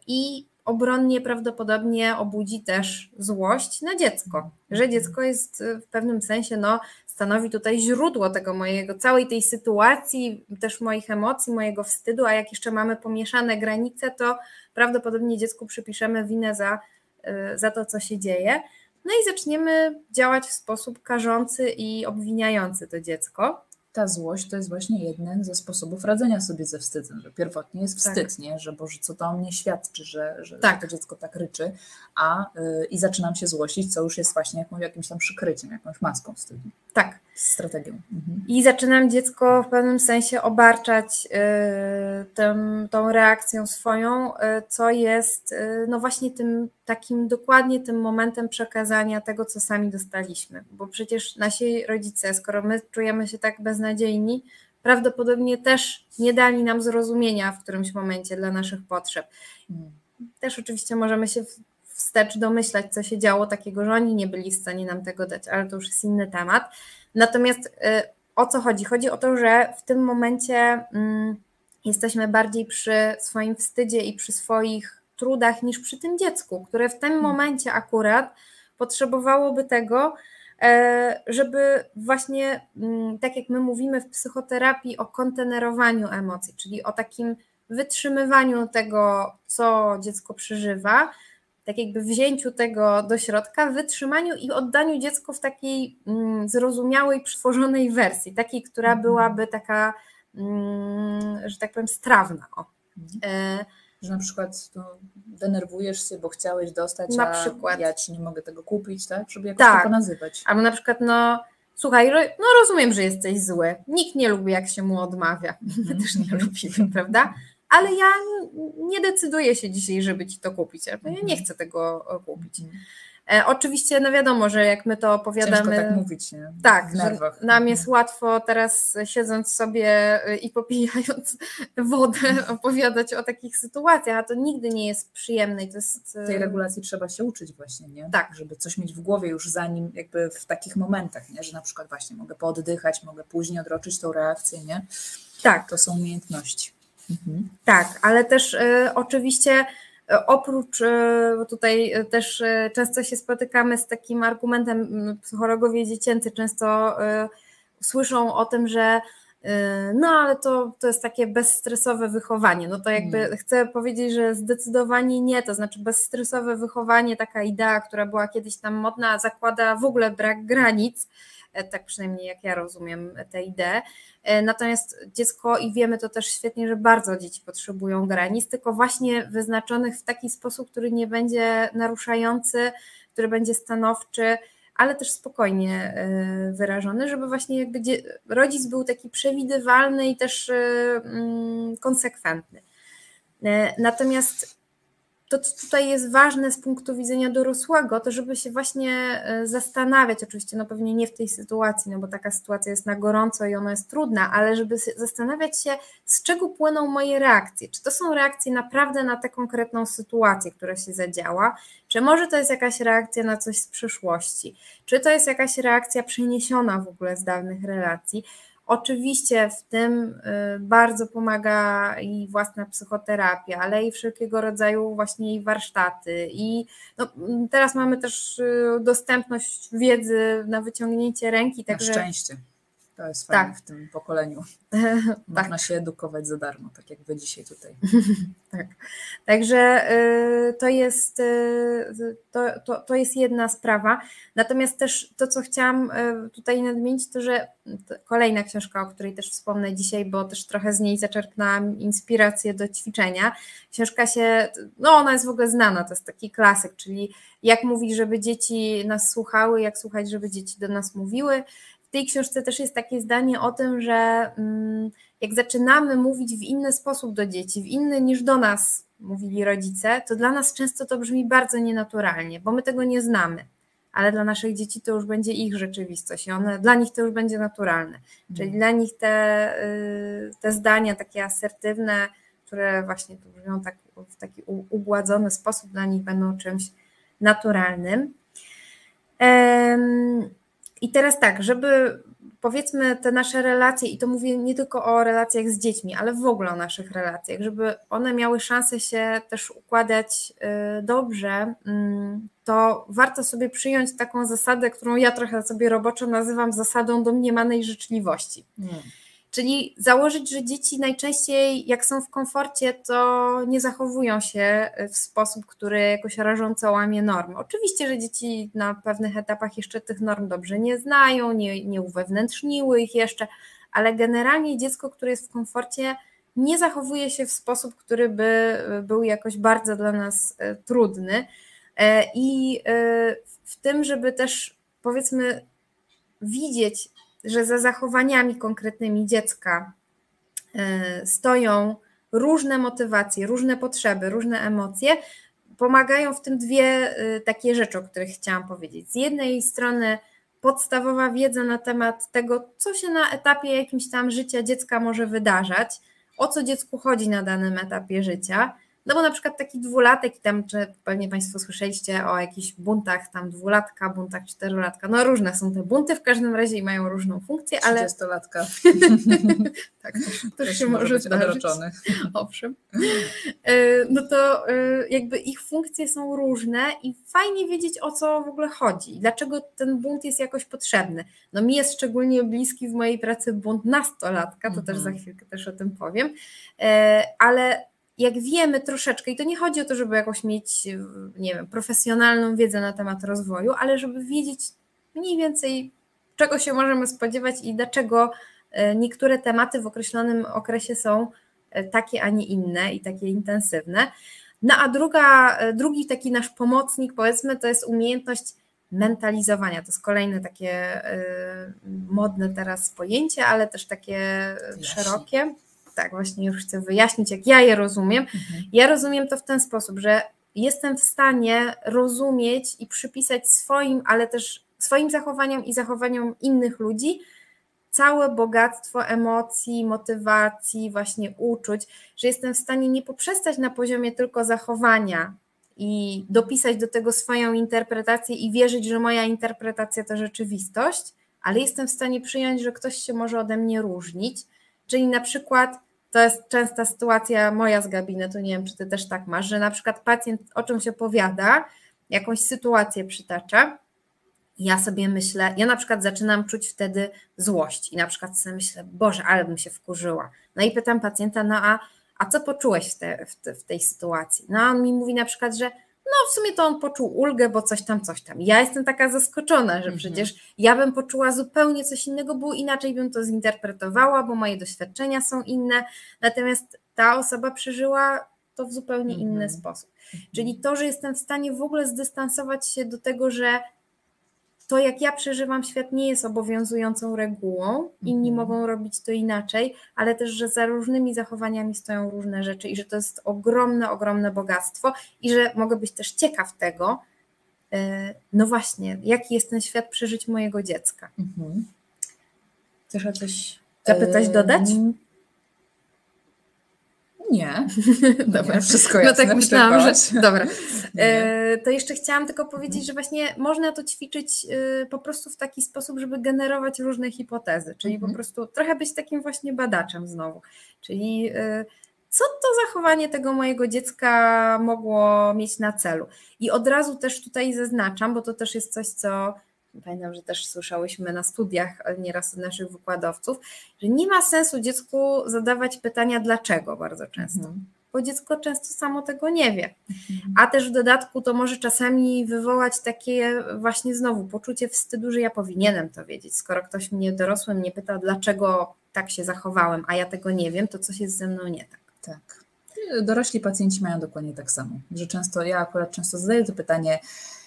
i obronnie prawdopodobnie obudzi też złość na dziecko, że dziecko jest w pewnym sensie no, stanowi tutaj źródło tego mojego, całej tej sytuacji, też moich emocji, mojego wstydu, a jak jeszcze mamy pomieszane granice, to prawdopodobnie dziecku przypiszemy winę za, y, za to, co się dzieje. No i zaczniemy działać w sposób karzący i obwiniający to dziecko.
Ta złość to jest właśnie jeden ze sposobów radzenia sobie ze wstydem, że pierwotnie jest
Tak.
wstyd, nie? że Boże, co to o mnie świadczy, że, że,
Tak.
to dziecko tak ryczy, a y, i zaczynam się złościć, co już jest właśnie jakimś tam przykryciem, jakąś maską wstydu,
Tak.
Strategią. Mhm.
I zaczynam dziecko w pewnym sensie obarczać y, tym, tą reakcją swoją, y, co jest y, no właśnie tym takim dokładnie tym momentem przekazania tego, co sami dostaliśmy. Bo przecież nasi rodzice, skoro my czujemy się tak beznadziejni, prawdopodobnie też nie dali nam zrozumienia w którymś momencie dla naszych potrzeb.
Mm.
Też oczywiście możemy się w- wstecz domyślać, co się działo takiego, że oni nie byli w stanie nam tego dać, ale to już jest inny temat. Natomiast y, o co chodzi? Chodzi o to, że w tym momencie mm, jesteśmy bardziej przy swoim wstydzie i przy swoich trudach niż przy tym dziecku, które w tym momencie akurat potrzebowałoby tego, e, żeby właśnie, mm, tak jak my mówimy w psychoterapii, o kontenerowaniu emocji, czyli o takim wytrzymywaniu tego, co dziecko przeżywa, tak jakby wzięciu tego do środka, wytrzymaniu i oddaniu dziecku w takiej mm, zrozumiałej, przytworzonej wersji, takiej, która
Mhm.
byłaby taka, mm, że tak powiem, strawna. O.
Mhm.
E,
Że na przykład no, denerwujesz się, bo chciałeś dostać,
Na
a
przykład.
ja ci nie mogę tego kupić, tak? Żeby jakoś
Tak.
to nazywać.
Albo na przykład, no słuchaj, no rozumiem, że jesteś zły. Nikt nie lubi, jak się mu odmawia. My też nie lubimy, prawda? Ale ja nie decyduję się dzisiaj, żeby ci to kupić. Albo ja nie chcę tego e, kupić.
Mhm.
E, oczywiście, no wiadomo, że jak my to
Ciężko
opowiadamy.
tak mówić, nie?
Tak, nam jest łatwo teraz siedząc sobie y, i popijając wodę opowiadać o takich sytuacjach, a to nigdy nie jest przyjemne i to jest...
tej regulacji trzeba się uczyć właśnie, nie?
Tak.
Żeby coś mieć w głowie już zanim jakby w takich momentach, nie? Że na przykład właśnie mogę pooddychać, mogę później odroczyć tą reakcję, nie?
Tak,
To są umiejętności. Mhm.
tak, ale też y, oczywiście y, oprócz, y, tutaj y, też często się spotykamy z takim argumentem, y, psychologowie dziecięcy często słyszą o tym, że no ale to, to jest takie bezstresowe wychowanie. No to jakby
Mm.
chcę powiedzieć, że zdecydowanie nie, to znaczy bezstresowe wychowanie, taka idea, która była kiedyś tam modna, zakłada w ogóle brak granic, tak przynajmniej jak ja rozumiem tę ideę. E, Natomiast dziecko, i wiemy to też świetnie, że bardzo dzieci potrzebują granic, tylko właśnie wyznaczonych w taki sposób, który nie będzie naruszający, który będzie stanowczy, ale też spokojnie e, wyrażony, żeby właśnie jakby rodzic był taki przewidywalny i też e, mm, konsekwentny. E, Natomiast to, co tutaj jest ważne z punktu widzenia dorosłego, to żeby się właśnie e, zastanawiać, oczywiście, no pewnie nie w tej sytuacji, no bo taka sytuacja jest na gorąco i ona jest trudna, ale żeby zastanawiać się, z czego płyną moje reakcje. Czy to są reakcje naprawdę na tę konkretną sytuację, która się zadziała, czy może to jest jakaś reakcja na coś z przeszłości, czy to jest jakaś reakcja przeniesiona w ogóle z dawnych relacji. Oczywiście w tym y, bardzo pomaga i własna psychoterapia, ale i wszelkiego rodzaju właśnie i warsztaty. I no, teraz mamy też y, dostępność wiedzy na wyciągnięcie ręki,
Na
także
szczęście. To jest
Tak.
fajne w tym pokoleniu.
tak,
Można się edukować za darmo, tak jak wy dzisiaj tutaj.
Także y, to jest, y, to, to, to jest jedna sprawa. Natomiast też to, co chciałam y, tutaj nadmienić, to że kolejna książka, o której też wspomnę dzisiaj, bo też trochę z niej zaczerpnęłam inspirację do ćwiczenia. Książka się, no ona jest w ogóle znana, to jest taki klasyk, czyli jak mówić, żeby dzieci nas słuchały, jak słuchać, żeby dzieci do nas mówiły. W tej książce też jest takie zdanie o tym, że mm, jak zaczynamy mówić w inny sposób do dzieci, w inny niż do nas mówili rodzice, to dla nas często to brzmi bardzo nienaturalnie, bo my tego nie znamy. Ale dla naszych dzieci to już będzie ich rzeczywistość i one, dla nich to już będzie naturalne. Czyli dla nich te, y, te zdania takie asertywne, które właśnie tu brzmią tak, w taki ugładzony sposób, dla nich będą czymś naturalnym. Em, I teraz tak, żeby powiedzmy te nasze relacje, i to mówię nie tylko o relacjach z dziećmi, ale w ogóle o naszych relacjach, żeby one miały szansę się też układać y, dobrze, mm, to warto sobie przyjąć taką zasadę, którą ja trochę sobie roboczo nazywam zasadą domniemanej życzliwości.
Mm.
Czyli założyć, że dzieci najczęściej, jak są w komforcie, to nie zachowują się w sposób, który jakoś rażąco łamie normy. Oczywiście, że dzieci na pewnych etapach jeszcze tych norm dobrze nie znają, nie, nie uwewnętrzniły ich jeszcze, ale generalnie dziecko, które jest w komforcie, nie zachowuje się w sposób, który by był jakoś bardzo dla nas trudny. I w tym, żeby też powiedzmy widzieć, że za zachowaniami konkretnymi dziecka stoją różne motywacje, różne potrzeby, różne emocje, pomagają w tym dwie y, takie rzeczy, o których chciałam powiedzieć. Z jednej strony podstawowa wiedza na temat tego, co się na etapie jakimś tam życia dziecka może wydarzać, o co dziecku chodzi na danym etapie życia, no bo na przykład taki dwulatek, i tam czy pewnie Państwo słyszeliście o jakichś buntach, tam dwulatka, buntach czterolatka, no różne są te bunty w każdym razie i mają różną funkcję, ale...
Trzydziestolatka.
tak, to, się może być zdarzyć. Owszem. E, no to e, jakby ich funkcje są różne i fajnie wiedzieć o co w ogóle chodzi, dlaczego ten bunt jest jakoś potrzebny. No mi jest szczególnie bliski w mojej pracy bunt nastolatka, to też za mhm. chwilkę też o tym powiem, e, ale jak wiemy troszeczkę, i to nie chodzi o to, żeby jakoś mieć, nie wiem, profesjonalną wiedzę na temat rozwoju, ale żeby wiedzieć mniej więcej, czego się możemy spodziewać i dlaczego e, niektóre tematy w określonym okresie są e, takie, a nie inne i takie intensywne. No a druga, e, drugi taki nasz pomocnik, powiedzmy, to jest umiejętność mentalizowania. To jest kolejne takie modne teraz pojęcie, ale też takie szerokie tak, właśnie już chcę wyjaśnić, jak ja je rozumiem. Mhm. Ja rozumiem to w ten sposób, że jestem w stanie rozumieć i przypisać swoim, ale też swoim zachowaniom i zachowaniom innych ludzi całe bogactwo emocji, motywacji, właśnie uczuć, że jestem w stanie nie poprzestać na poziomie tylko zachowania i dopisać do tego swoją interpretację i wierzyć, że moja interpretacja to rzeczywistość, ale jestem w stanie przyjąć, że ktoś się może ode mnie różnić. Czyli na przykład to jest częsta sytuacja moja z gabinetu, nie wiem, czy ty też tak masz, że na przykład pacjent o czymś opowiada, jakąś sytuację przytacza, ja sobie myślę, ja na przykład zaczynam czuć wtedy złość i na przykład sobie myślę, Boże, ale bym się wkurzyła. No i pytam pacjenta, no a, a co poczułeś w, te, w, te, w tej sytuacji? No a on mi mówi na przykład, że no w sumie to on poczuł ulgę, bo coś tam, coś tam. Ja jestem taka zaskoczona, że mhm. przecież ja bym poczuła zupełnie coś innego, bo inaczej bym to zinterpretowała, bo moje doświadczenia są inne, natomiast ta osoba przeżyła to w zupełnie inny mhm. sposób. Czyli to, że jestem w stanie w ogóle zdystansować się do tego, że to, jak ja przeżywam świat, nie jest obowiązującą regułą. Inni mhm. mogą robić to inaczej, ale też, że za różnymi zachowaniami stoją różne rzeczy i że to jest ogromne, ogromne bogactwo i że mogę być też ciekaw tego, e, no właśnie, jaki jest ten świat przeżyć mojego dziecka. Mhm. Chcesz o coś zapytać, dodać?
Nie.
dobra, nie, wszystko jasne. No tak myślałam, że... Dobra. E, to jeszcze chciałam tylko powiedzieć, że właśnie można to ćwiczyć e, po prostu w taki sposób, żeby generować różne hipotezy, czyli po mhm. prostu trochę być takim właśnie badaczem znowu. Czyli e, co to zachowanie tego mojego dziecka mogło mieć na celu? I od razu też tutaj zaznaczam, bo to też jest coś, co pamiętam, że też słyszałyśmy na studiach nieraz od naszych wykładowców, że nie ma sensu dziecku zadawać pytania dlaczego bardzo często. Mhm. Bo dziecko często samo tego nie wie. Mhm. A też w dodatku to może czasami wywołać takie właśnie znowu poczucie wstydu, że ja powinienem to wiedzieć. Skoro ktoś mnie dorosły mnie pyta, dlaczego tak się zachowałem, a ja tego nie wiem, to coś jest ze mną nie tak.
Tak. Dorośli pacjenci mają dokładnie tak samo, że często ja akurat często zadaję to pytanie, E,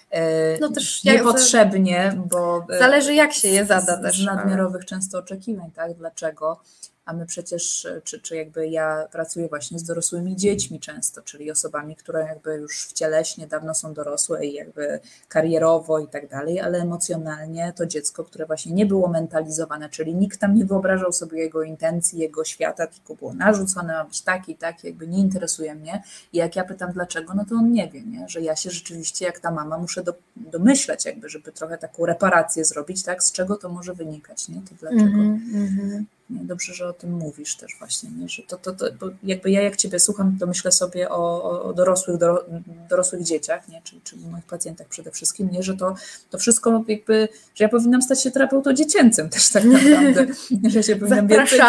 no też niepotrzebnie, bo
e, zależy jak się je zada
też. Z nadmiarowych często oczekiwań, tak? Dlaczego? A my przecież, czy, czy jakby ja pracuję właśnie z dorosłymi dziećmi często, czyli osobami, które jakby już w cieleśnie dawno są dorosłe i jakby karierowo i tak dalej, ale emocjonalnie to dziecko, które właśnie nie było mentalizowane, czyli nikt tam nie wyobrażał sobie jego intencji, jego świata, tylko było narzucone, ma być taki i taki, jakby nie interesuje mnie. I jak ja pytam dlaczego, no to on nie wie, nie? że ja się rzeczywiście jak ta mama muszę do, domyśleć jakby, żeby trochę taką reparację zrobić, tak, z czego to może wynikać, nie? To dlaczego. Mm -hmm. Nie? Dobrze, że o tym mówisz też właśnie, nie? że to, to, to jakby ja jak Ciebie słucham, to myślę sobie o, o dorosłych, do, dorosłych dzieciach, nie? Czyli, czyli moich pacjentach przede wszystkim, nie? że to, to wszystko jakby, że ja powinnam stać się terapeutą dziecięcym też tak naprawdę, że się powinnam więcej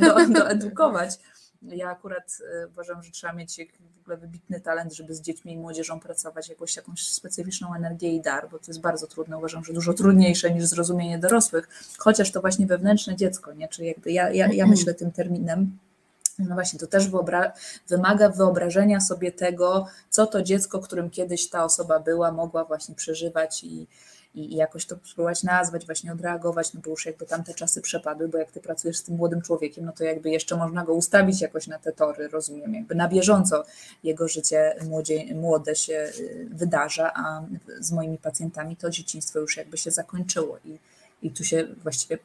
do, do, doedukować Ja akurat e, uważam, że trzeba mieć w ogóle wybitny talent, żeby z dziećmi i młodzieżą pracować, jakąś, jakąś specyficzną energię i dar, bo to jest bardzo trudne. Uważam, że dużo trudniejsze niż zrozumienie dorosłych, chociaż to właśnie wewnętrzne dziecko, nie? Czyli jakby ja, ja, ja myślę tym terminem. No właśnie, to też wyobra wymaga wyobrażenia sobie tego, co to dziecko, którym kiedyś ta osoba była, mogła właśnie przeżywać i, i, jakoś to spróbować nazwać, właśnie odreagować, no bo już jakby tamte czasy przepadły, bo jak ty pracujesz z tym młodym człowiekiem, no to jakby jeszcze można go ustawić jakoś na te tory, rozumiem, jakby na bieżąco jego życie młodzie, młode się y, wydarza, a z moimi pacjentami to dzieciństwo już jakby się zakończyło i, i tu się właściwie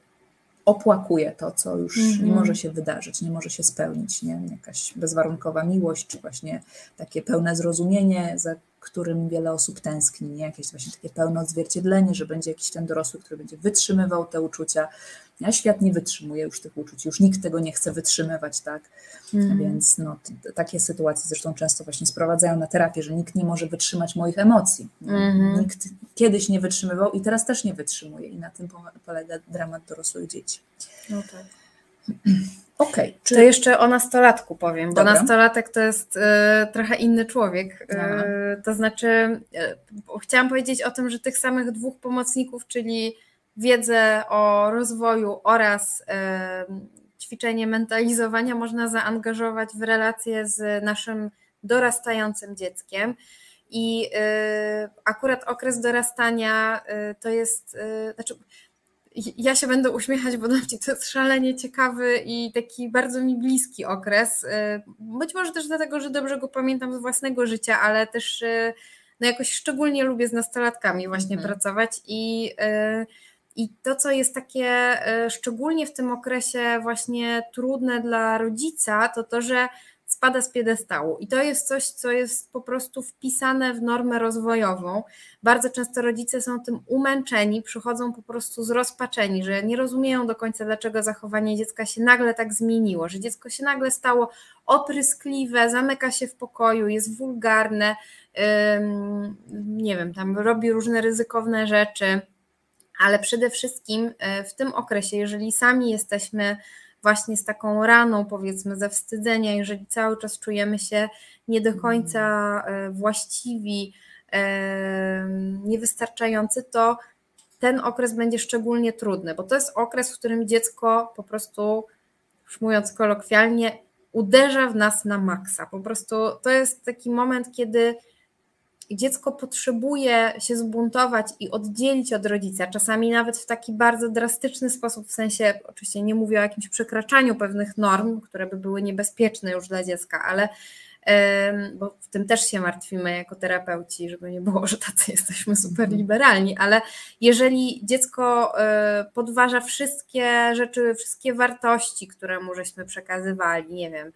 opłakuje to, co już mm -hmm. nie może się wydarzyć, nie może się spełnić, nie? jakaś bezwarunkowa miłość, czy właśnie takie pełne zrozumienie, za którym wiele osób tęskni, nie? jakieś właśnie takie pełne odzwierciedlenie, że będzie jakiś ten dorosły, który będzie wytrzymywał te uczucia. A świat nie wytrzymuje już tych uczuć, już nikt tego nie chce wytrzymywać, tak? Mm. Więc no, takie sytuacje zresztą często właśnie sprowadzają na terapię, że nikt nie może wytrzymać moich emocji. Mm. Nikt kiedyś nie wytrzymywał i teraz też nie wytrzymuje i na tym polega dramat dorosłych dzieci. No tak.
Okej. Okay, czy... To jeszcze o nastolatku powiem, Dobra. bo nastolatek to jest y, trochę inny człowiek. Y, to znaczy, y, chciałam powiedzieć o tym, że tych samych dwóch pomocników, czyli wiedzę o rozwoju oraz ćwiczenie mentalizowania można zaangażować w relacje z naszym dorastającym dzieckiem. I akurat okres dorastania to jest, znaczy ja się będę uśmiechać, bo dla mnie to jest szalenie ciekawy i taki bardzo mi bliski okres. Y, być może też dlatego, że dobrze go pamiętam z własnego życia, ale też y, no jakoś szczególnie lubię z nastolatkami właśnie mhm. pracować i, y, i to, co jest takie szczególnie w tym okresie właśnie trudne dla rodzica, to to, że spada z piedestału. I to jest coś, co jest po prostu wpisane w normę rozwojową. Bardzo często rodzice są tym umęczeni, przychodzą po prostu zrozpaczeni, że nie rozumieją do końca, dlaczego zachowanie dziecka się nagle tak zmieniło, że dziecko się nagle stało opryskliwe, zamyka się w pokoju, jest wulgarne, nie wiem, tam robi różne ryzykowne rzeczy. Ale przede wszystkim e, w tym okresie, jeżeli sami jesteśmy właśnie z taką raną, powiedzmy, ze wstydzenia, jeżeli cały czas czujemy się nie do końca e, właściwi, e, niewystarczający, to ten okres będzie szczególnie trudny, bo to jest okres, w którym dziecko po prostu, już mówiąc kolokwialnie, uderza w nas na maksa. Po prostu to jest taki moment, kiedy dziecko potrzebuje się zbuntować i oddzielić od rodzica, czasami nawet w taki bardzo drastyczny sposób, w sensie, oczywiście nie mówię o jakimś przekraczaniu pewnych norm, które by były niebezpieczne już dla dziecka, ale bo w tym też się martwimy jako terapeuci, żeby nie było, że tacy jesteśmy super liberalni, ale jeżeli dziecko e, podważa wszystkie rzeczy, wszystkie wartości, które mu żeśmy przekazywali, nie wiem,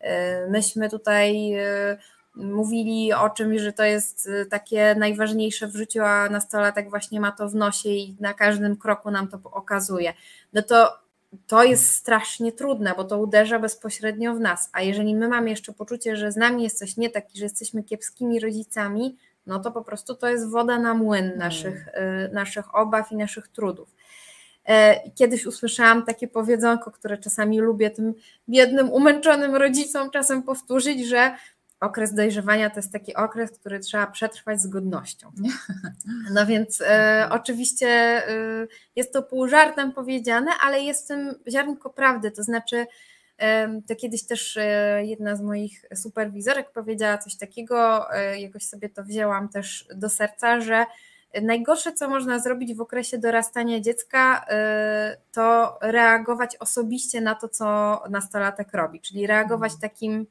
e, myśmy tutaj e, mówili o czymś, że to jest y, takie najważniejsze w życiu, a nastolatek właśnie ma to w nosie i na każdym kroku nam to okazuje, no to to jest strasznie trudne, bo to uderza bezpośrednio w nas. A jeżeli my mamy jeszcze poczucie, że z nami jest coś nie tak i że jesteśmy kiepskimi rodzicami, no to po prostu to jest woda na młyn mm. naszych, y, naszych obaw i naszych trudów. E, kiedyś usłyszałam takie powiedzonko, które czasami lubię tym biednym, umęczonym rodzicom czasem powtórzyć, że okres dojrzewania to jest taki okres, który trzeba przetrwać z godnością. No więc e, oczywiście e, jest to pół żartem powiedziane, ale jest w tym ziarnko prawdy, to znaczy e, to kiedyś też e, jedna z moich superwizorek powiedziała coś takiego, e, jakoś sobie to wzięłam też do serca, że najgorsze, co można zrobić w okresie dorastania dziecka, e, to reagować osobiście na to, co nastolatek robi, czyli reagować mhm. takim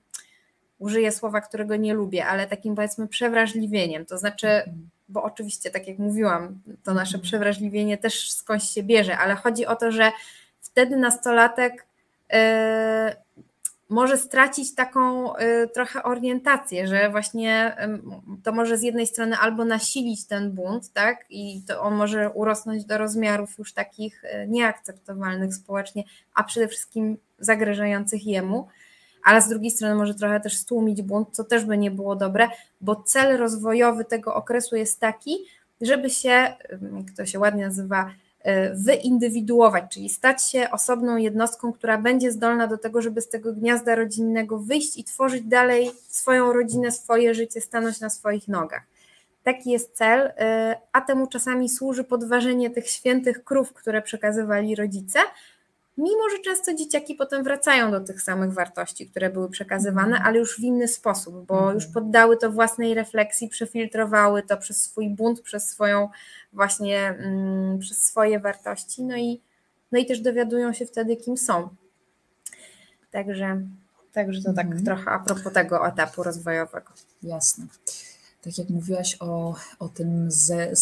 użyję słowa, którego nie lubię, ale takim powiedzmy przewrażliwieniem. To znaczy, mhm. bo oczywiście, tak jak mówiłam, to nasze mhm. przewrażliwienie też skądś się bierze, ale chodzi o to, że wtedy nastolatek yy, może stracić taką y, trochę orientację, że właśnie y, to może z jednej strony albo nasilić ten bunt, tak, i to on może urosnąć do rozmiarów już takich y, nieakceptowalnych społecznie, a przede wszystkim zagrażających jemu, ale z drugiej strony może trochę też stłumić bunt, co też by nie było dobre, bo cel rozwojowy tego okresu jest taki, żeby się, jak to się ładnie nazywa, wyindywiduować, czyli stać się osobną jednostką, która będzie zdolna do tego, żeby z tego gniazda rodzinnego wyjść i tworzyć dalej swoją rodzinę, swoje życie, stanąć na swoich nogach. Taki jest cel, y, a temu czasami służy podważenie tych świętych krów, które przekazywali rodzice, mimo że często dzieciaki potem wracają do tych samych wartości, które były przekazywane, ale już w inny sposób, bo mhm. już poddały to własnej refleksji, przefiltrowały to przez swój bunt, przez swoją właśnie, mm, przez swoje wartości, no i, no i też dowiadują się wtedy, kim są. Także, także to tak mhm. trochę a propos tego etapu rozwojowego.
Jasne tak jak mówiłaś o, o tym ze,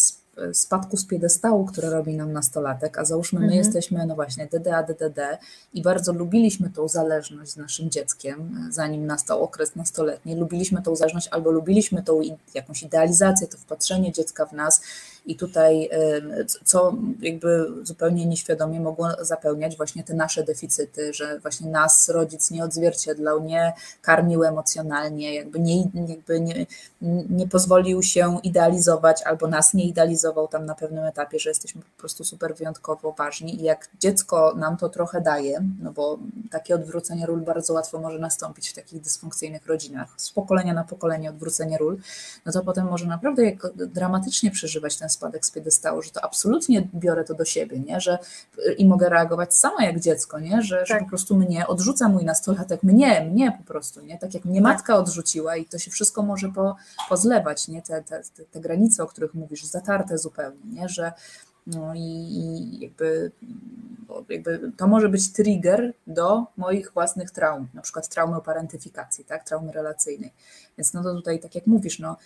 spadku z piedestału, który robi nam nastolatek, a załóżmy my mhm. jesteśmy, no właśnie, DDA, DDD i bardzo lubiliśmy tą zależność z naszym dzieckiem, zanim nastał okres nastoletni, lubiliśmy tą zależność albo lubiliśmy tą jakąś idealizację, to wpatrzenie dziecka w nas i tutaj, co jakby zupełnie nieświadomie mogło zapełniać właśnie te nasze deficyty, że właśnie nas rodzic nie odzwierciedlał, nie karmił emocjonalnie, jakby nie, jakby nie, nie pozwolił się idealizować albo nas nie idealizował tam na pewnym etapie, że jesteśmy po prostu super wyjątkowo ważni. I jak dziecko nam to trochę daje, no bo takie odwrócenie ról bardzo łatwo może nastąpić w takich dysfunkcyjnych rodzinach, z pokolenia na pokolenie odwrócenie ról, no to potem może naprawdę dramatycznie przeżywać ten spadek z piedestału, że to absolutnie biorę to do siebie, nie? Że, i mogę reagować sama jak dziecko, nie? Że, tak. że po prostu mnie odrzuca mój nastolatek, mnie, mnie po prostu, nie? tak jak mnie tak. matka odrzuciła i to się wszystko może po, pozlewać, nie? Te, te, te, te granice, o których mówisz, zatarte zupełnie, nie? że no i, i jakby, jakby to może być trigger do moich własnych traum, na przykład traumy o parentyfikacji, tak, traumy relacyjnej. Więc no to tutaj, tak jak mówisz, no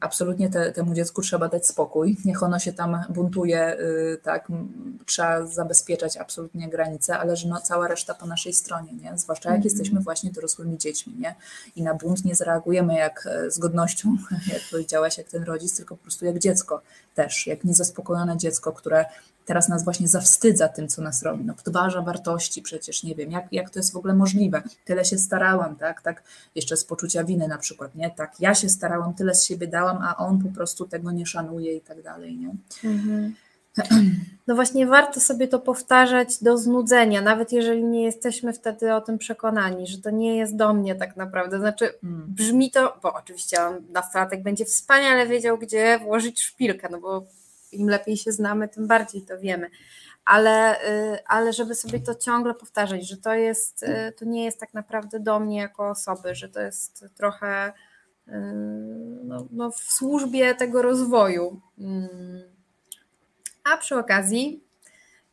absolutnie te, temu dziecku trzeba dać spokój, niech ono się tam buntuje, yy, tak, trzeba zabezpieczać absolutnie granice, ale że no, cała reszta po naszej stronie, nie? zwłaszcza jak mm -hmm. jesteśmy właśnie dorosłymi dziećmi, nie? I na bunt nie zareagujemy jak e, z godnością, jak powiedziałaś, jak ten rodzic, tylko po prostu jak dziecko też, jak niezaspokojone dziecko, które teraz nas właśnie zawstydza tym, co nas robi. No, podważa wartości przecież, nie wiem, jak, jak to jest w ogóle możliwe. Tyle się starałam, tak, tak, jeszcze z poczucia winy na przykład, nie, tak, ja się starałam, tyle z siebie dałam, a on po prostu tego nie szanuje i tak dalej, nie. Mhm.
No właśnie warto sobie to powtarzać do znudzenia, nawet jeżeli nie jesteśmy wtedy o tym przekonani, że to nie jest do mnie tak naprawdę. Znaczy mm. brzmi to, bo oczywiście on nastolatek będzie wspaniale wiedział, gdzie włożyć szpilkę, no bo im lepiej się znamy, tym bardziej to wiemy. Ale, y, ale żeby sobie to ciągle powtarzać, że to jest, y, to nie jest tak naprawdę do mnie jako osoby, że to jest trochę y, no, no w służbie tego rozwoju. Mm. A przy okazji,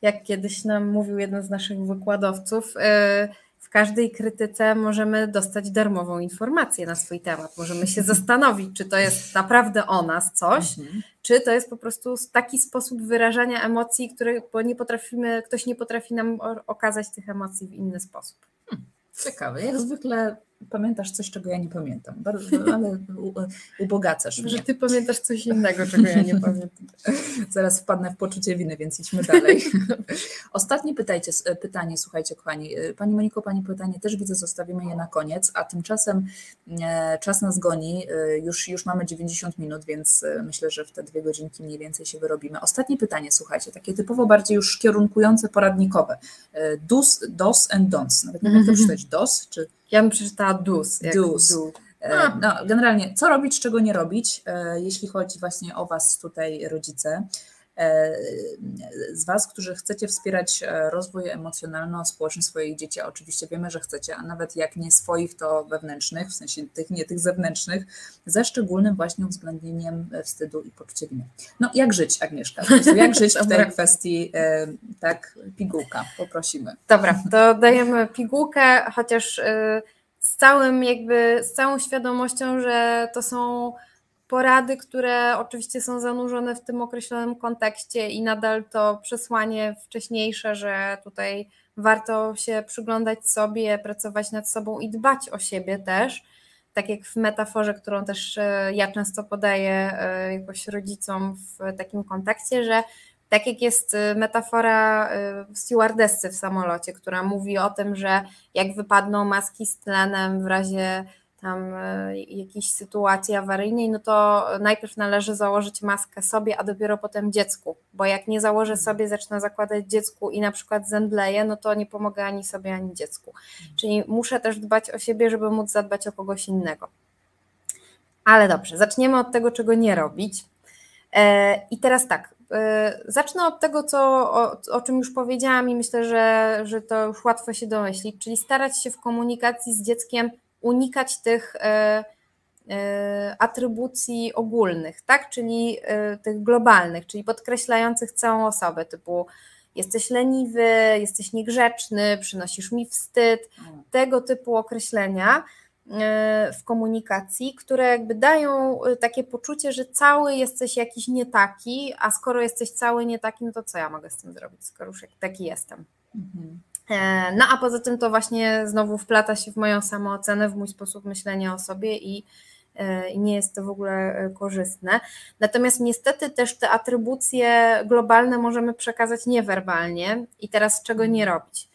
jak kiedyś nam mówił jeden z naszych wykładowców, w każdej krytyce możemy dostać darmową informację na swój temat. Możemy się zastanowić, czy to jest naprawdę o nas coś, mhm. czy to jest po prostu taki sposób wyrażania emocji, który, bo nie potrafimy, ktoś nie potrafi nam okazać tych emocji w inny sposób.
Hmm, ciekawe. Jak zwykle pamiętasz coś, czego ja nie pamiętam, bardzo, ale ubogacasz
Że mnie. ty pamiętasz coś innego, czego ja nie pamiętam.
Zaraz wpadnę w poczucie winy, więc idźmy dalej. Ostatnie pytajcie, pytanie, słuchajcie kochani. Pani Moniko, Pani pytanie też widzę, zostawimy je na koniec, a tymczasem e, czas nas goni, e, już, już mamy 90 minut, więc e, myślę, że w te dwie godzinki mniej więcej się wyrobimy. Ostatnie pytanie, słuchajcie, takie typowo bardziej już kierunkujące, poradnikowe. Dos, dos and don'ts. Nawet nie wiem, jak to przeczytać, dos czy
ja bym przeczytała dus.
Dus. E, no, generalnie, co robić, czego nie robić, e, jeśli chodzi właśnie o Was tutaj, rodzice, z Was, którzy chcecie wspierać rozwój emocjonalno-społeczny swoich dzieci. Oczywiście wiemy, że chcecie, a nawet jak nie swoich, to wewnętrznych, w sensie tych, nie tych zewnętrznych, ze szczególnym właśnie uwzględnieniem wstydu i poczucia winy. No, jak żyć, Agnieszka? Jak żyć w tej kwestii, tak, pigułka, poprosimy.
Dobra, to dajemy pigułkę, chociaż z całym jakby, z całą świadomością, że to są porady, które oczywiście są zanurzone w tym określonym kontekście i nadal to przesłanie wcześniejsze, że tutaj warto się przyglądać sobie, pracować nad sobą i dbać o siebie też. Tak jak w metaforze, którą też e, ja często podaję e, jakoś rodzicom w takim kontekście, że tak jak jest y, metafora stewardessy w samolocie, która mówi o tym, że jak wypadną maski z tlenem w razie tam e, jakiejś sytuacji awaryjnej, no to najpierw należy założyć maskę sobie, a dopiero potem dziecku, bo jak nie założę mhm. sobie, zacznę zakładać dziecku i na przykład zemdleję, no to nie pomogę ani sobie, ani dziecku. Czyli muszę też dbać o siebie, żeby móc zadbać o kogoś innego. Ale dobrze, zaczniemy od tego, czego nie robić. E, I teraz tak, e, zacznę od tego, co, o, o, czym już powiedziałam i myślę, że, że to już łatwo się domyślić, czyli starać się w komunikacji z dzieckiem unikać tych e, atrybucji ogólnych, tak? czyli tych globalnych, czyli podkreślających całą osobę, typu jesteś leniwy, jesteś niegrzeczny, przynosisz mi wstyd, tego typu określenia E, w komunikacji, które jakby dają e, takie poczucie, że cały jesteś jakiś nie taki, a skoro jesteś cały nie taki, no to co ja mogę z tym zrobić, skoro już taki jestem. Mhm. E, no a poza tym to właśnie znowu wplata się w moją samoocenę, w mój sposób myślenia o sobie i, i nie jest to w ogóle korzystne. Natomiast niestety też te atrybucje globalne możemy przekazać niewerbalnie i teraz czego nie robić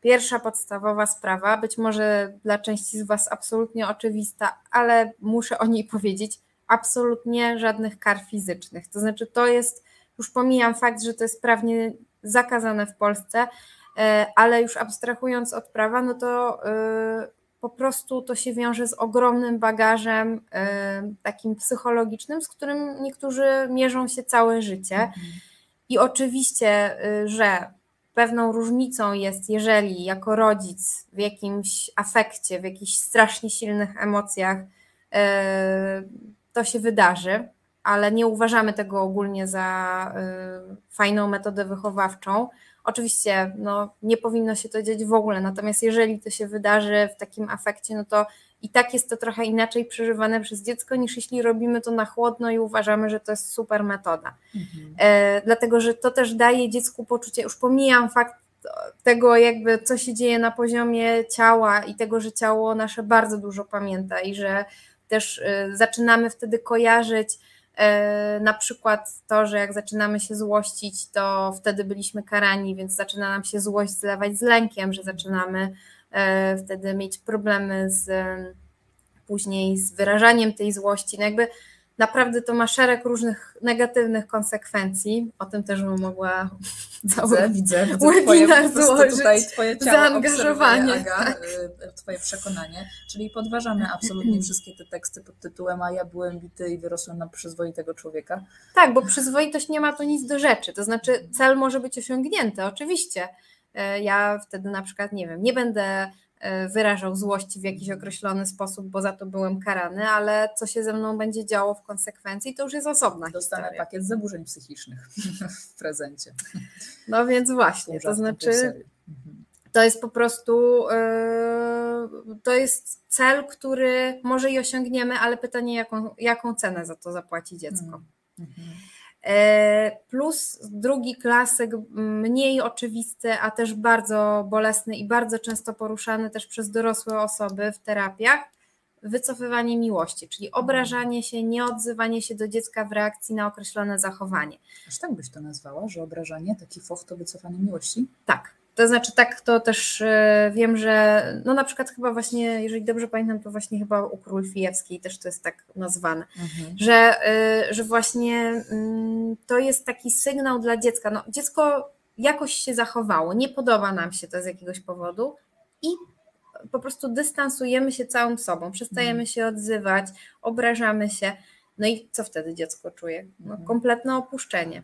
Pierwsza podstawowa sprawa, być może dla części z Was absolutnie oczywista, ale muszę o niej powiedzieć, absolutnie żadnych kar fizycznych. To znaczy, to jest, już pomijam fakt, że to jest prawnie zakazane w Polsce, e, ale już abstrahując od prawa, no to e, po prostu to się wiąże z ogromnym bagażem e, takim psychologicznym, z którym niektórzy mierzą się całe życie. I oczywiście, że Pewną różnicą jest, jeżeli jako rodzic w jakimś afekcie, w jakichś strasznie silnych emocjach e, to się wydarzy, ale nie uważamy tego ogólnie za e, fajną metodę wychowawczą. Oczywiście no, nie powinno się to dziać w ogóle, natomiast jeżeli to się wydarzy w takim afekcie, no to i tak jest to trochę inaczej przeżywane przez dziecko, niż jeśli robimy to na chłodno i uważamy, że to jest super metoda. Mhm. E, dlatego, że to też daje dziecku poczucie, już pomijam fakt tego, jakby co się dzieje na poziomie ciała i tego, że ciało nasze bardzo dużo pamięta i że też e, zaczynamy wtedy kojarzyć na przykład to, że jak zaczynamy się złościć, to wtedy byliśmy karani, więc zaczyna nam się złość zlewać z lękiem, że zaczynamy E, wtedy mieć problemy z później z wyrażaniem tej złości. No jakby naprawdę to ma szereg różnych negatywnych konsekwencji. O tym też bym mogła
cały widzę, widzę
webinar
twoje,
złożyć.
Tutaj twoje ciało
zaangażowanie. Aga,
tak. Twoje przekonanie. Czyli podważamy absolutnie wszystkie te teksty pod tytułem a ja byłem bity i wyrosłem na przyzwoitego człowieka.
Tak, bo przyzwoitość nie ma tu nic do rzeczy. To znaczy cel może być osiągnięty, oczywiście, E, ja wtedy na przykład, nie wiem, nie będę e, wyrażał złości w jakiś określony sposób, bo za to byłem karany, ale co się ze mną będzie działo w konsekwencji, to już jest osobna
Dostanę
historia.
pakiet zaburzeń psychicznych w prezencie.
No więc właśnie, to znaczy mhm. to jest po prostu e, to jest cel, który może i osiągniemy, ale pytanie, jaką, jaką cenę za to zapłaci dziecko. Mhm. E, plus drugi klasyk, mniej oczywisty, a też bardzo bolesny i bardzo często poruszany też przez dorosłe osoby w terapiach, wycofywanie miłości, czyli obrażanie się, nieodzywanie się do dziecka w reakcji na określone zachowanie.
Aż tak byś to nazwała, że obrażanie, taki foch to wycofanie miłości?
Tak. To znaczy tak, to też e, wiem, że no na przykład chyba właśnie, jeżeli dobrze pamiętam, to właśnie chyba u Król Fijewskiej też to jest tak nazwane, mhm. że, e, że właśnie mm, to jest taki sygnał dla dziecka. No, dziecko jakoś się zachowało, nie podoba nam się to z jakiegoś powodu i po prostu dystansujemy się całym sobą, przestajemy mhm. się odzywać, obrażamy się. No i co wtedy dziecko czuje? No, mhm. kompletne opuszczenie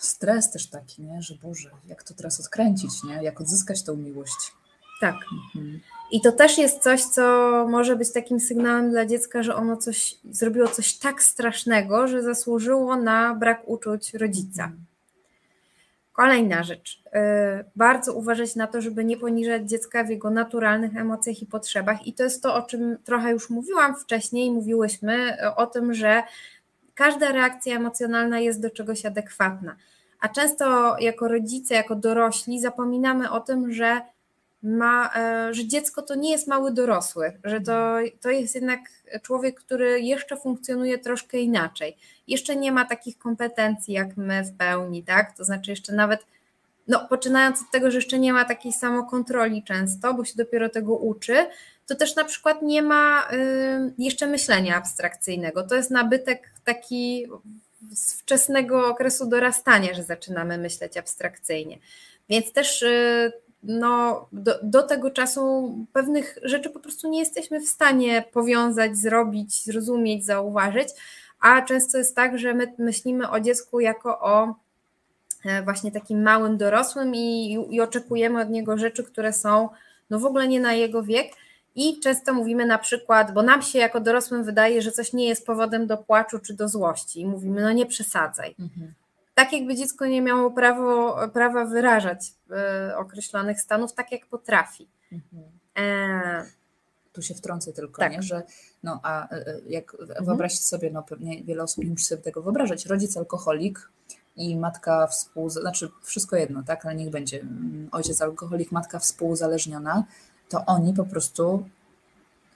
stres też taki, nie? że Boże, jak to teraz odkręcić, nie? jak odzyskać tą miłość.
Tak. Mhm. I to też jest coś, co może być takim sygnałem dla dziecka, że ono coś zrobiło coś tak strasznego, że zasłużyło na brak uczuć rodzica. Mhm. Kolejna rzecz. Y, bardzo uważać na to, żeby nie poniżać dziecka w jego naturalnych emocjach i potrzebach. I to jest to, o czym trochę już mówiłam wcześniej. Mówiłyśmy o tym, że każda reakcja emocjonalna jest do czegoś adekwatna. A często jako rodzice, jako dorośli zapominamy o tym, że, ma, e, że dziecko to nie jest mały dorosły, że to, to jest jednak człowiek, który jeszcze funkcjonuje troszkę inaczej. Jeszcze nie ma takich kompetencji jak my w pełni, tak? To znaczy jeszcze nawet no, poczynając od tego, że jeszcze nie ma takiej samokontroli często, bo się dopiero tego uczy, to też na przykład nie ma y, jeszcze myślenia abstrakcyjnego. To jest nabytek taki z wczesnego okresu dorastania, że zaczynamy myśleć abstrakcyjnie. Więc też y, no, do, do, tego czasu pewnych rzeczy po prostu nie jesteśmy w stanie powiązać, zrobić, zrozumieć, zauważyć, a często jest tak, że my myślimy o dziecku jako o e, właśnie takim małym dorosłym i, i oczekujemy od niego rzeczy, które są no w ogóle nie na jego wiek. I często mówimy na przykład, bo nam się jako dorosłym wydaje, że coś nie jest powodem do płaczu czy do złości, i mówimy, no nie przesadzaj. Mhm tak jakby dziecko nie miało prawo, prawa wyrażać y, określonych stanów tak, jak potrafi. Mhm.
E... Tu się wtrącę tylko, tak. nie? że no a e, e, jak mhm. wyobraźcie sobie, no pewnie wiele osób nie musi sobie tego wyobrażać, rodzic alkoholik i matka współ, znaczy wszystko jedno, tak, ale niech będzie mm, ojciec alkoholik, matka współuzależniona, to oni po prostu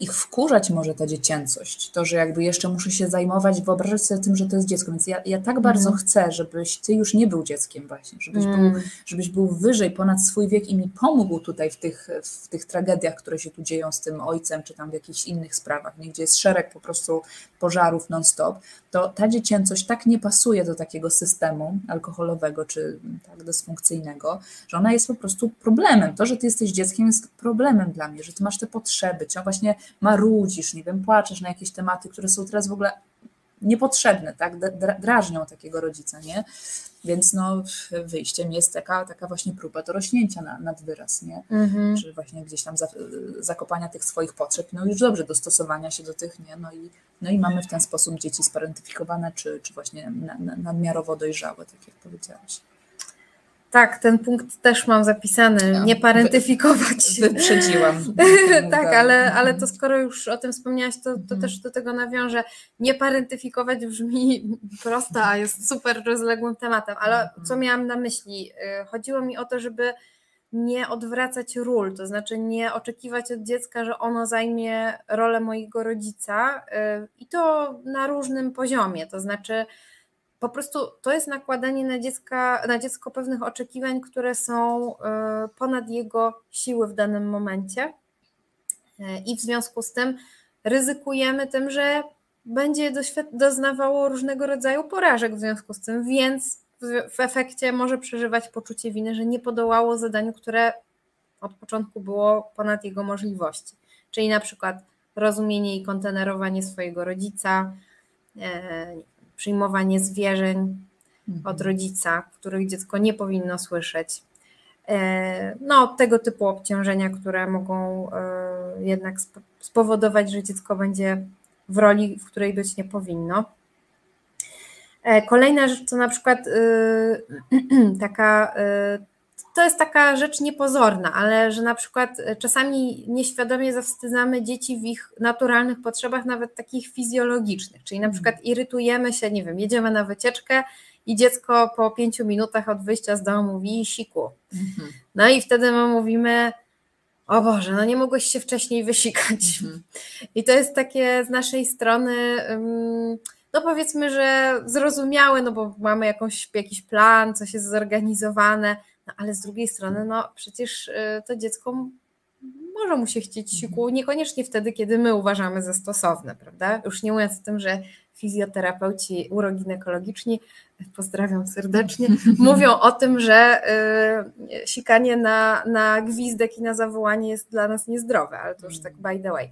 ich wkurzać może ta dziecięcość, to, że jakby jeszcze muszę się zajmować, wyobrażać sobie tym, że to jest dziecko, więc ja, ja tak bardzo mm. chcę, żebyś ty już nie był dzieckiem właśnie, żebyś, mm. był, mhm. żebyś był wyżej, ponad swój wiek i mi pomógł tutaj w tych, w tych tragediach, które się tu dzieją z tym ojcem, czy tam w jakichś innych sprawach, nie? gdzie jest szereg po prostu pożarów non-stop, to ta dziecięcość tak nie pasuje do takiego systemu alkoholowego, czy tak dysfunkcyjnego, że ona jest po prostu problemem. To, że ty jesteś dzieckiem jest problemem dla mnie, że ty masz te potrzeby, ciągle właśnie marudzisz, nie wiem, płaczesz na jakieś tematy, które są teraz w ogóle niepotrzebne, tak, drażnią takiego rodzica, nie? Więc no, wyjściem jest taka, taka właśnie próba dorośnięcia na, nad wyraz, nie? Mhm. Czy właśnie gdzieś tam za, zakopania tych swoich potrzeb, no już dobrze, dostosowania się do tych, nie? No i, no i mamy w ten sposób dzieci sparentyfikowane, czy, czy właśnie nadmiarowo dojrzałe, tak jak powiedziałaś.
Tak, ten punkt też mam zapisany, no, nie parentyfikować.
Wy, wyprzedziłam.
tak, ale, ale to skoro już o tym wspomniałaś, to, to mhm. też do tego nawiążę. Nie parentyfikować brzmi prosto, a jest super rozległym tematem, ale mhm. co miałam na myśli? Y, chodziło mi o to, żeby nie odwracać ról, to znaczy nie oczekiwać od dziecka, że ono zajmie rolę mojego rodzica y, i to na różnym poziomie, to znaczy po prostu to jest nakładanie na, dziecka, na dziecko pewnych oczekiwań, które są e, ponad jego siły w danym momencie. E, I w związku z tym ryzykujemy tym, że będzie doznawało różnego rodzaju porażek w związku z tym, więc w efekcie może przeżywać poczucie winy, że nie podołało zadaniu, które od początku było ponad jego możliwości. Czyli na przykład rozumienie i kontenerowanie swojego rodzica, e, przyjmowanie zwierzeń mhm. od rodzica, których dziecko nie powinno słyszeć. E, no, tego typu obciążenia, które mogą e, jednak spowodować, że dziecko będzie w roli, w której być nie powinno. E, kolejna rzecz to na przykład taka to jest taka rzecz niepozorna, ale że na przykład e, czasami nieświadomie zawstydzamy dzieci w ich naturalnych potrzebach, nawet takich fizjologicznych, czyli na mhm. przykład irytujemy się, nie wiem, jedziemy na wycieczkę i dziecko po pięciu minutach od wyjścia z domu mówi siku. Mhm. No i wtedy my mówimy, o Boże, no nie mogłeś się wcześniej wysikać. Mhm. I to jest takie z naszej strony, no powiedzmy, że zrozumiałe, no bo mamy jakąś, jakiś plan, coś jest zorganizowane, no ale z drugiej strony, no przecież y, to dziecko może mu się chcieć mhm. siku, niekoniecznie wtedy, kiedy my uważamy za stosowne, prawda? Już nie mówiąc o tym, że fizjoterapeuci uroginekologiczni, pozdrawiam serdecznie, mówią o tym, że y, sikanie na, na gwizdek i na zawołanie jest dla nas niezdrowe, ale to już tak by the way.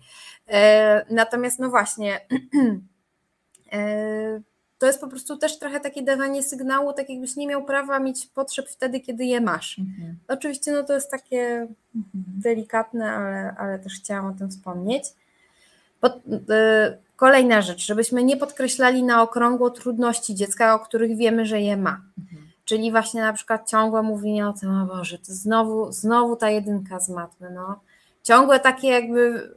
E, natomiast no właśnie, e, to jest po prostu też trochę takie dawanie sygnału, tak jakbyś nie miał prawa mieć potrzeb wtedy, kiedy je masz. Mhm. Oczywiście no to jest takie mhm. delikatne, ale, ale też chciałam o tym wspomnieć. Pod, y, kolejna rzecz, żebyśmy nie podkreślali na okrągło trudności dziecka, o których wiemy, że je ma. Mhm. Czyli właśnie na przykład ciągłe mówienie o tym, o Boże, to znowu, znowu ta jedynka z matmy, no. Ciągłe takie jakby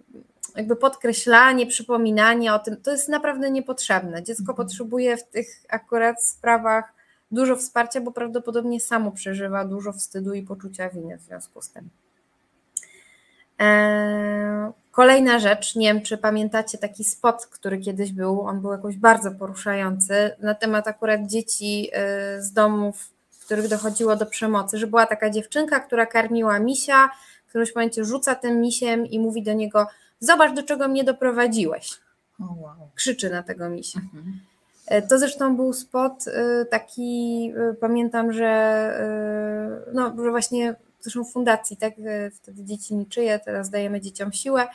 jakby podkreślanie, przypominanie o tym, to jest naprawdę niepotrzebne. Dziecko mhm. potrzebuje w tych akurat sprawach dużo wsparcia, bo prawdopodobnie samo przeżywa dużo wstydu i poczucia winy w związku z tym. Eee, kolejna rzecz, nie wiem czy pamiętacie taki spot, który kiedyś był, on był jakoś bardzo poruszający na temat akurat dzieci e, z domów, w których dochodziło do przemocy, że była taka dziewczynka, która karmiła misia, w którymś momencie rzuca tym misiem i mówi do niego, zobacz do czego mnie doprowadziłeś. Krzyczy na tego misia.
Mhm.
E, To zresztą był spot y, taki, y, pamiętam, że, no, że właśnie zresztą w fundacji, tak, wtedy dzieci niczyje, teraz dajemy dzieciom siłę,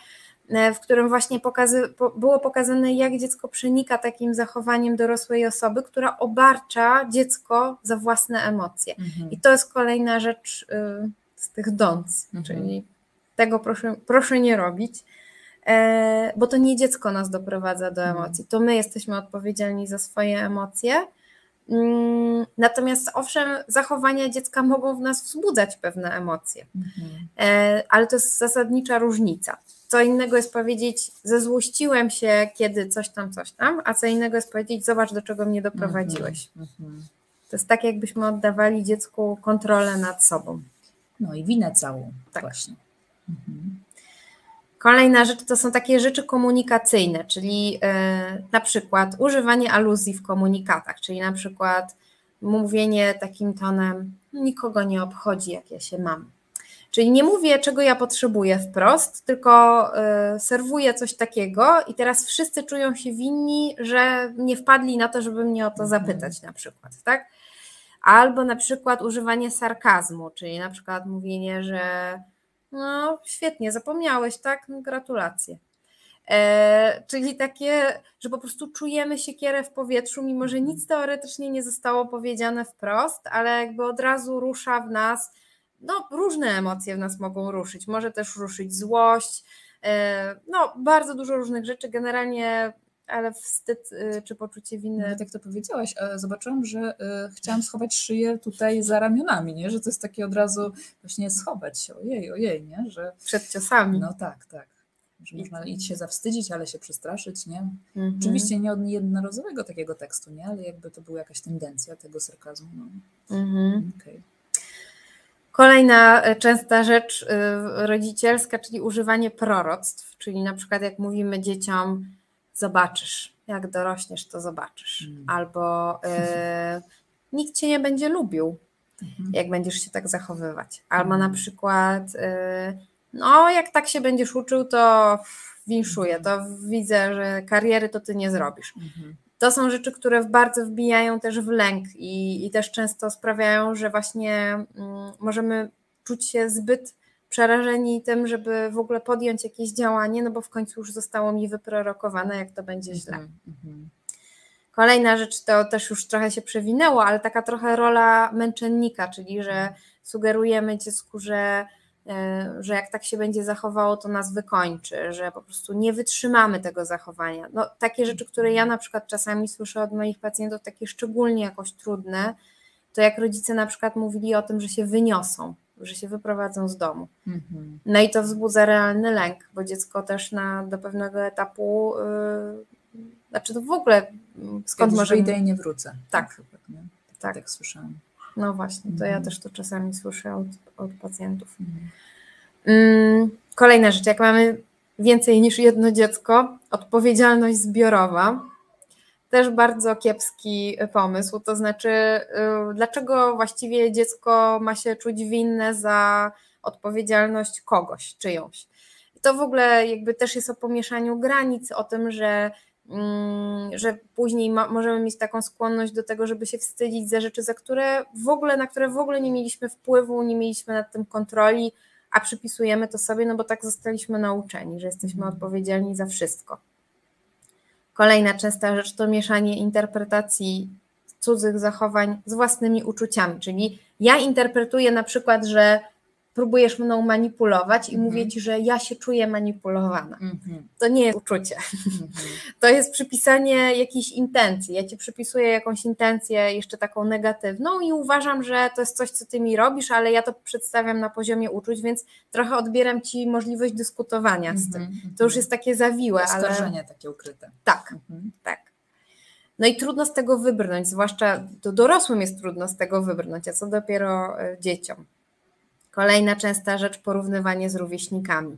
e, w którym właśnie pokazy, po, było pokazane, jak dziecko przenika takim zachowaniem dorosłej osoby, która obarcza dziecko za własne emocje.
Mhm.
I to jest kolejna rzecz z tych dąc,
Mhm.
czyli tego proszę, proszę nie robić, e, bo to nie dziecko nas doprowadza do
Mhm.
emocji, to my jesteśmy odpowiedzialni za swoje emocje. Mm, Natomiast owszem, zachowania dziecka mogą w nas wzbudzać pewne emocje,
Mhm.
e, ale to jest zasadnicza różnica. Co innego jest powiedzieć, zezłościłem się, kiedy coś tam, coś tam, a co innego jest powiedzieć, zobacz, do czego mnie doprowadziłeś.
Mhm.
To jest tak, jakbyśmy oddawali dziecku kontrolę nad sobą.
No i winę całą.
Tak.
Właśnie. Mhm.
Kolejna rzecz to są takie rzeczy komunikacyjne, czyli e, na przykład używanie aluzji w komunikatach, czyli na przykład mówienie takim tonem: nikogo nie obchodzi, jak ja się mam. Czyli nie mówię, czego ja potrzebuję wprost, tylko e, serwuję coś takiego i teraz wszyscy czują się winni, że nie wpadli na to, żeby mnie o to zapytać, na przykład, tak? Albo na przykład używanie sarkazmu, czyli na przykład mówienie, że no świetnie, zapomniałeś, tak? No, gratulacje. E, czyli takie, że po prostu czujemy siekierę w powietrzu, mimo że nic teoretycznie nie zostało powiedziane wprost, ale jakby od razu rusza w nas, no różne emocje w nas mogą ruszyć. Może też ruszyć złość, e, no bardzo dużo różnych rzeczy, generalnie, ale wstyd y, czy poczucie winy.
Nawet jak to powiedziałaś, e, zobaczyłam, że e, chciałam schować szyję tutaj za ramionami, nie? Że to jest takie od razu właśnie schować się. Ojej, ojej, nie? Że
Przed ciosami.
no tak, tak. Że można i się zawstydzić, ale się przestraszyć, nie?
Mhm.
Oczywiście nie od jednorazowego takiego tekstu, nie? Ale jakby to była jakaś tendencja tego sarkazmu. No.
Mhm.
okej.
Kolejna e, częsta rzecz rodzicielska, czyli używanie proroctw, czyli na przykład jak mówimy dzieciom, zobaczysz, jak dorośniesz, to zobaczysz.
Mm.
Albo y, nikt cię nie będzie lubił,
Mhm.
jak będziesz się tak zachowywać. Albo
Mm.
na przykład, y, no jak tak się będziesz uczył, to winszuję, to widzę, że kariery to ty nie zrobisz.
Mhm.
To są rzeczy, które bardzo wbijają też w lęk i, i też często sprawiają, że właśnie mm, możemy czuć się zbyt przerażeni tym, żeby w ogóle podjąć jakieś działanie, no bo w końcu już zostało mi wyprorokowane, jak to będzie źle.
Mhm. Mhm.
Kolejna rzecz to też już trochę się przewinęło, ale taka trochę rola męczennika, czyli że sugerujemy dziecku, że, e, że jak tak się będzie zachowało, to nas wykończy, że po prostu nie wytrzymamy tego zachowania. No, takie rzeczy, które ja na przykład czasami słyszę od moich pacjentów, takie szczególnie jakoś trudne, to jak rodzice na przykład mówili o tym, że się wyniosą, że się wyprowadzą z domu.
Mhm.
No i to wzbudza realny lęk, bo dziecko też na, do pewnego etapu, yy, znaczy to w ogóle skąd
Kiedyś
może
wyjdę i nie wrócę.
Tak.
nie?
Tak.
tak słyszałam.
No właśnie, to ja
Mhm.
też to czasami słyszę od, od pacjentów.
Mhm.
Mm, Kolejna rzecz, jak mamy więcej niż jedno dziecko, odpowiedzialność zbiorowa. Też bardzo kiepski pomysł. To znaczy, yy, dlaczego właściwie dziecko ma się czuć winne za odpowiedzialność kogoś, czyjąś? I to w ogóle jakby też jest o pomieszaniu granic, o tym, że, mm, że później ma, możemy mieć taką skłonność do tego, żeby się wstydzić za rzeczy, za które w ogóle, na które w ogóle nie mieliśmy wpływu, nie mieliśmy nad tym kontroli, a przypisujemy to sobie, no bo tak zostaliśmy nauczeni, że jesteśmy
Mhm.
odpowiedzialni za wszystko. Kolejna częsta rzecz to mieszanie interpretacji cudzych zachowań z własnymi uczuciami, czyli ja interpretuję na przykład, że próbujesz mną manipulować i
Mhm.
mówię ci, że ja się czuję manipulowana.
Mhm.
To nie jest uczucie.
Mhm.
To jest przypisanie jakiejś intencji. Ja ci przypisuję jakąś intencję, jeszcze taką negatywną, i uważam, że to jest coś, co ty mi robisz, ale ja to przedstawiam na poziomie uczuć, więc trochę odbieram ci możliwość dyskutowania z tym.
Mhm.
To już jest takie zawiłe, ale
Oskarżenie takie ukryte.
tak, tak. No i trudno z tego wybrnąć, zwłaszcza to dorosłym jest trudno z tego wybrnąć, a co dopiero e, dzieciom. Kolejna częsta rzecz porównywanie z rówieśnikami.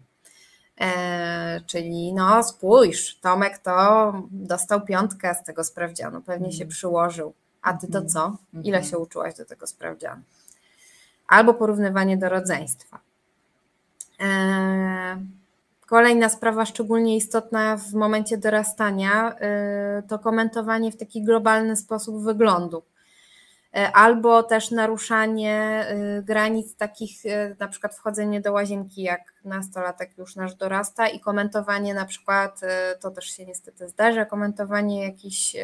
E, czyli no spójrz, Tomek to dostał piątkę z tego sprawdzianu, pewnie się
Mhm.
przyłożył. A ty to
Mhm.
co? Ile
Mhm.
się uczyłaś do tego sprawdzianu? Albo porównywanie do rodzeństwa. E, Kolejna sprawa szczególnie istotna w momencie dorastania y, to komentowanie w taki globalny sposób wyglądu. Y, albo też naruszanie y, granic takich, na przykład wchodzenie do łazienki, jak nastolatek już nasz dorasta i komentowanie na przykład, to też się niestety zdarza, komentowanie jakichś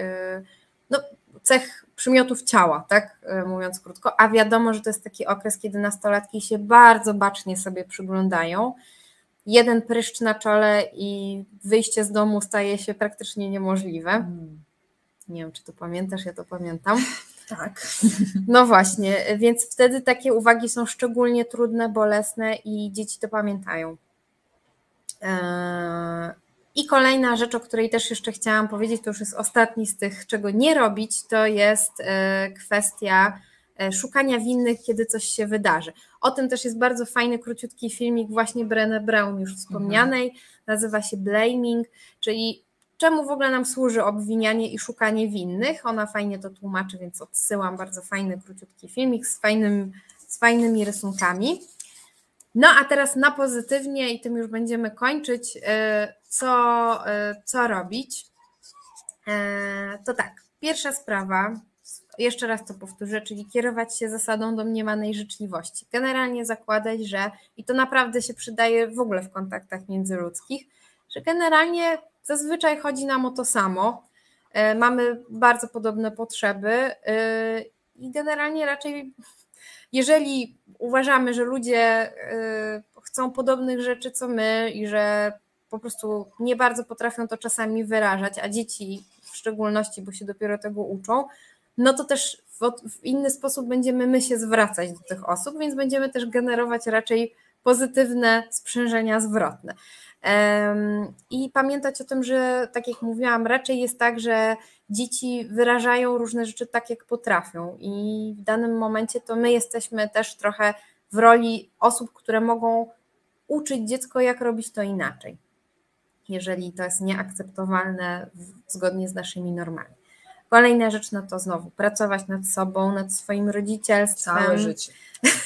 no, cech przymiotów ciała, tak mówiąc krótko, a wiadomo, że to jest taki okres, kiedy nastolatki się bardzo bacznie sobie przyglądają, jeden pryszcz na czole i wyjście z domu staje się praktycznie niemożliwe. Mm. Nie wiem, czy to pamiętasz, ja to pamiętam.
Tak.
No właśnie, więc wtedy takie uwagi są szczególnie trudne, bolesne i dzieci to pamiętają. Eee, I kolejna rzecz, o której też jeszcze chciałam powiedzieć, to już jest ostatni z tych, czego nie robić, to jest e, kwestia E, szukania winnych, kiedy coś się wydarzy. O tym też jest bardzo fajny, króciutki filmik właśnie Brené Brown już wspomnianej, mhm. nazywa się Blaming, czyli czemu w ogóle nam służy obwinianie i szukanie winnych. Ona fajnie to tłumaczy, więc odsyłam bardzo fajny, króciutki filmik z, fajnym, z fajnymi rysunkami. No a teraz na pozytywnie i tym już będziemy kończyć, e, co, e, co robić. To tak, pierwsza sprawa, jeszcze raz to powtórzę, czyli kierować się zasadą domniemanej życzliwości. Generalnie zakładać, że, i to naprawdę się przydaje w ogóle w kontaktach międzyludzkich, że generalnie zazwyczaj chodzi nam o to samo, e, mamy bardzo podobne potrzeby e, i generalnie raczej, jeżeli uważamy, że ludzie e, chcą podobnych rzeczy co my i że po prostu nie bardzo potrafią to czasami wyrażać, a dzieci w szczególności, bo się dopiero tego uczą, no to też w, w inny sposób będziemy my się zwracać do tych osób, więc będziemy też generować raczej pozytywne sprzężenia zwrotne. I pamiętać o tym, że tak jak mówiłam, raczej jest tak, że dzieci wyrażają różne rzeczy tak, jak potrafią, i w danym momencie to my jesteśmy też trochę w roli osób, które mogą uczyć dziecko, jak robić to inaczej, jeżeli to jest nieakceptowalne zgodnie z naszymi normami. Kolejna rzecz, no to znowu pracować nad sobą, nad swoim rodzicielstwem.
Całe życie.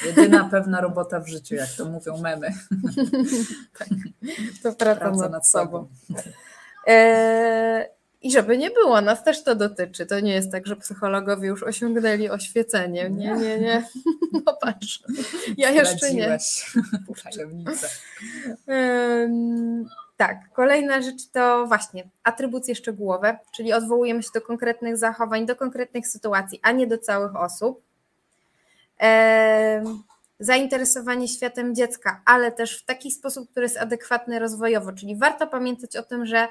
Jedyna pewna robota w życiu, jak to mówią memy.
tak. To praca, praca nad, nad, sobą. sobą. E, I żeby nie było, nas też to dotyczy. To nie jest tak, że psychologowie już osiągnęli oświecenie. Nie, nie, nie. No patrz, ja jeszcze nie. Tajemnica. Tak, kolejna rzecz to właśnie atrybucje szczegółowe, czyli odwołujemy się do konkretnych zachowań, do konkretnych sytuacji, a nie do całych osób. zainteresowanie światem dziecka, ale też w taki sposób, który jest adekwatny rozwojowo, czyli warto pamiętać o tym, że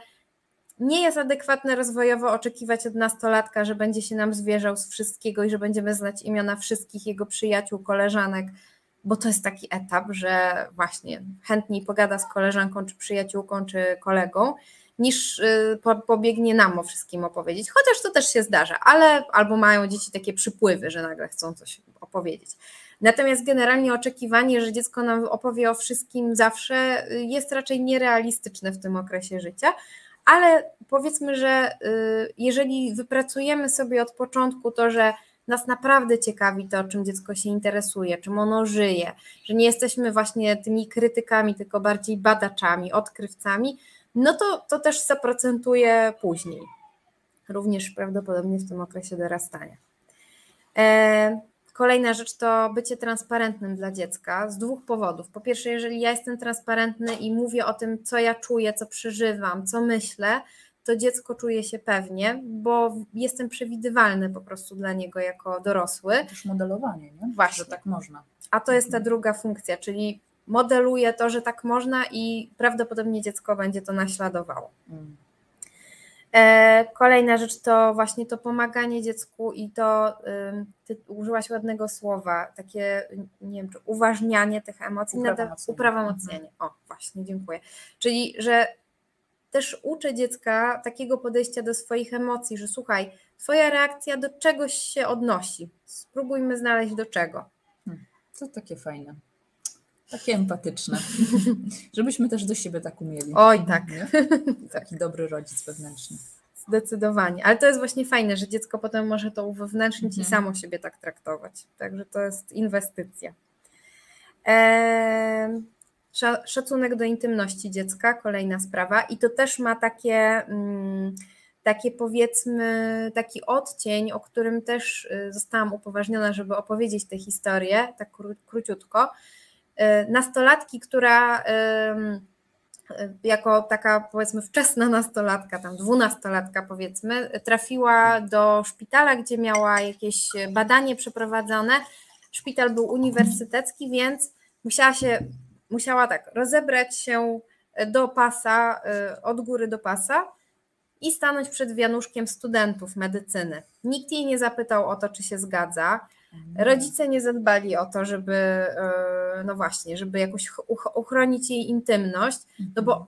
nie jest adekwatne rozwojowo oczekiwać od nastolatka, że będzie się nam zwierzał z wszystkiego i że będziemy znać imiona wszystkich jego przyjaciół, koleżanek, bo to jest taki etap, że właśnie chętniej pogada z koleżanką, czy przyjaciółką, czy kolegą, niż y, pobiegnie nam o wszystkim opowiedzieć. Chociaż to też się zdarza, ale albo mają dzieci takie przypływy, że nagle chcą coś opowiedzieć. Natomiast generalnie oczekiwanie, że dziecko nam opowie o wszystkim zawsze, y, jest raczej nierealistyczne w tym okresie życia. Ale powiedzmy, że y, jeżeli wypracujemy sobie od początku to, że nas naprawdę ciekawi to, czym dziecko się interesuje, czym ono żyje, że nie jesteśmy właśnie tymi krytykami, tylko bardziej badaczami, odkrywcami, no to, to też zaprocentuje później, również prawdopodobnie w tym okresie dorastania. E, kolejna rzecz to bycie transparentnym dla dziecka z dwóch powodów. Po pierwsze, jeżeli ja jestem transparentny i mówię o tym, co ja czuję, co przeżywam, co myślę, to dziecko czuje się pewnie, bo jestem przewidywalny po prostu dla niego jako dorosły.
Też modelowanie, nie?
Właśnie.
Że tak można.
A to jest ta mhm. druga funkcja, czyli modeluje to, że tak można i prawdopodobnie dziecko będzie to naśladowało. Mm. E, kolejna rzecz to właśnie to pomaganie dziecku i to, ty użyłaś ładnego słowa, takie, nie wiem, czy uważnianie tych emocji, uprawomocnienie. Mhm. O, właśnie, dziękuję. Czyli, że też uczę dziecka takiego podejścia do swoich emocji, że słuchaj, twoja reakcja do czegoś się odnosi. Spróbujmy znaleźć do czego.
Hmm, to takie fajne. Takie empatyczne. Żebyśmy też do siebie tak umieli.
Oj, tak.
Taki dobry rodzic wewnętrzny.
Zdecydowanie. Ale to jest właśnie fajne, że dziecko potem może to uwewnętrznić mhm. i samo siebie tak traktować. Także to jest inwestycja. Eee, Szacunek do intymności dziecka, kolejna sprawa, i to też ma takie, mm, takie powiedzmy, taki odcień, o którym też y, zostałam upoważniona, żeby opowiedzieć tę historię, tak króciutko. Y, nastolatki, która jako taka powiedzmy wczesna nastolatka, tam dwunastolatka powiedzmy, trafiła do szpitala, gdzie miała jakieś badanie przeprowadzone. Szpital był uniwersytecki, więc musiała się, musiała tak rozebrać się do pasa, y, od góry do pasa i stanąć przed wianuszkiem studentów medycyny. Nikt jej nie zapytał o to, czy się zgadza. Rodzice nie zadbali o to, żeby, e, no właśnie, żeby jakoś uchronić jej intymność, no bo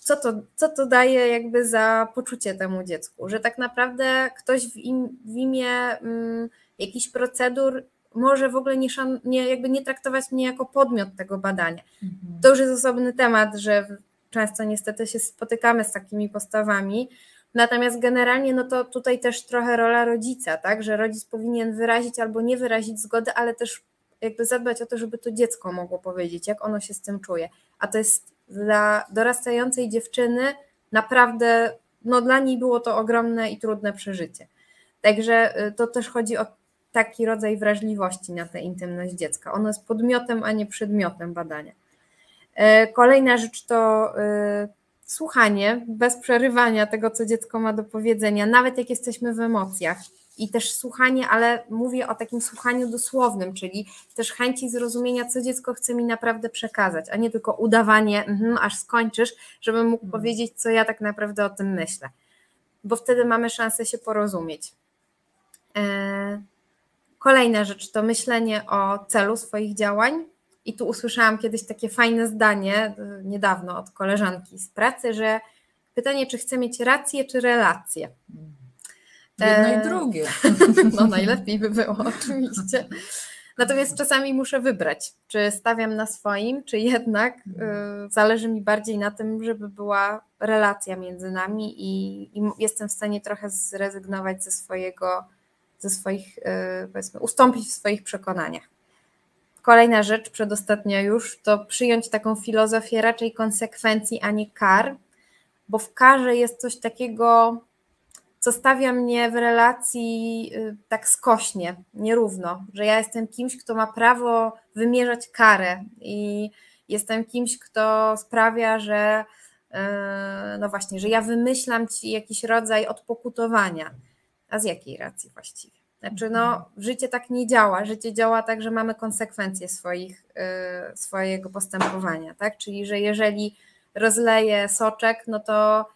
co to, co to daje jakby za poczucie temu dziecku, że tak naprawdę ktoś w, im, w imię mm, jakichś procedur może w ogóle nie, szan, nie, jakby nie traktować mnie jako podmiot tego badania. Mhm. To już jest osobny temat, że często niestety się spotykamy z takimi postawami, Natomiast generalnie no to tutaj też trochę rola rodzica, tak, że rodzic powinien wyrazić albo nie wyrazić zgody, ale też jakby zadbać o to, żeby to dziecko mogło powiedzieć, jak ono się z tym czuje. A to jest dla dorastającej dziewczyny naprawdę, no dla niej było to ogromne i trudne przeżycie. Także y, to też chodzi o taki rodzaj wrażliwości na tę intymność dziecka. Ono jest podmiotem, a nie przedmiotem badania. E, kolejna rzecz to y, słuchanie bez przerywania tego, co dziecko ma do powiedzenia, nawet jak jesteśmy w emocjach. I też słuchanie, ale mówię o takim słuchaniu dosłownym, czyli też chęci zrozumienia, co dziecko chce mi naprawdę przekazać, a nie tylko udawanie, mm, aż skończysz, żebym mógł mhm. powiedzieć, co ja tak naprawdę o tym myślę. Bo wtedy mamy szansę się porozumieć. E, kolejna rzecz to myślenie o celu swoich działań, i tu usłyszałam kiedyś takie fajne zdanie y, niedawno od koleżanki z pracy, że pytanie, czy chcę mieć rację, czy relację.
Jedno e... i drugie.
No najlepiej by było, oczywiście. Natomiast czasami muszę wybrać, czy stawiam na swoim, czy jednak y, zależy mi bardziej na tym, żeby była relacja między nami i, i jestem w stanie trochę zrezygnować ze swojego, ze swoich, y, powiedzmy, ustąpić w swoich przekonaniach. Kolejna rzecz, przedostatnia już, to przyjąć taką filozofię raczej konsekwencji, a nie kar, bo w karze jest coś takiego, co stawia mnie w relacji y, tak skośnie, nierówno, że ja jestem kimś, kto ma prawo wymierzać karę i jestem kimś, kto sprawia, że y, no właśnie, że ja wymyślam ci jakiś rodzaj odpokutowania. A z jakiej racji właściwie? Znaczy, no, życie tak nie działa. Życie działa tak, że mamy konsekwencje swoich, yy, swojego postępowania, tak? Czyli, że jeżeli rozleję soczek, no to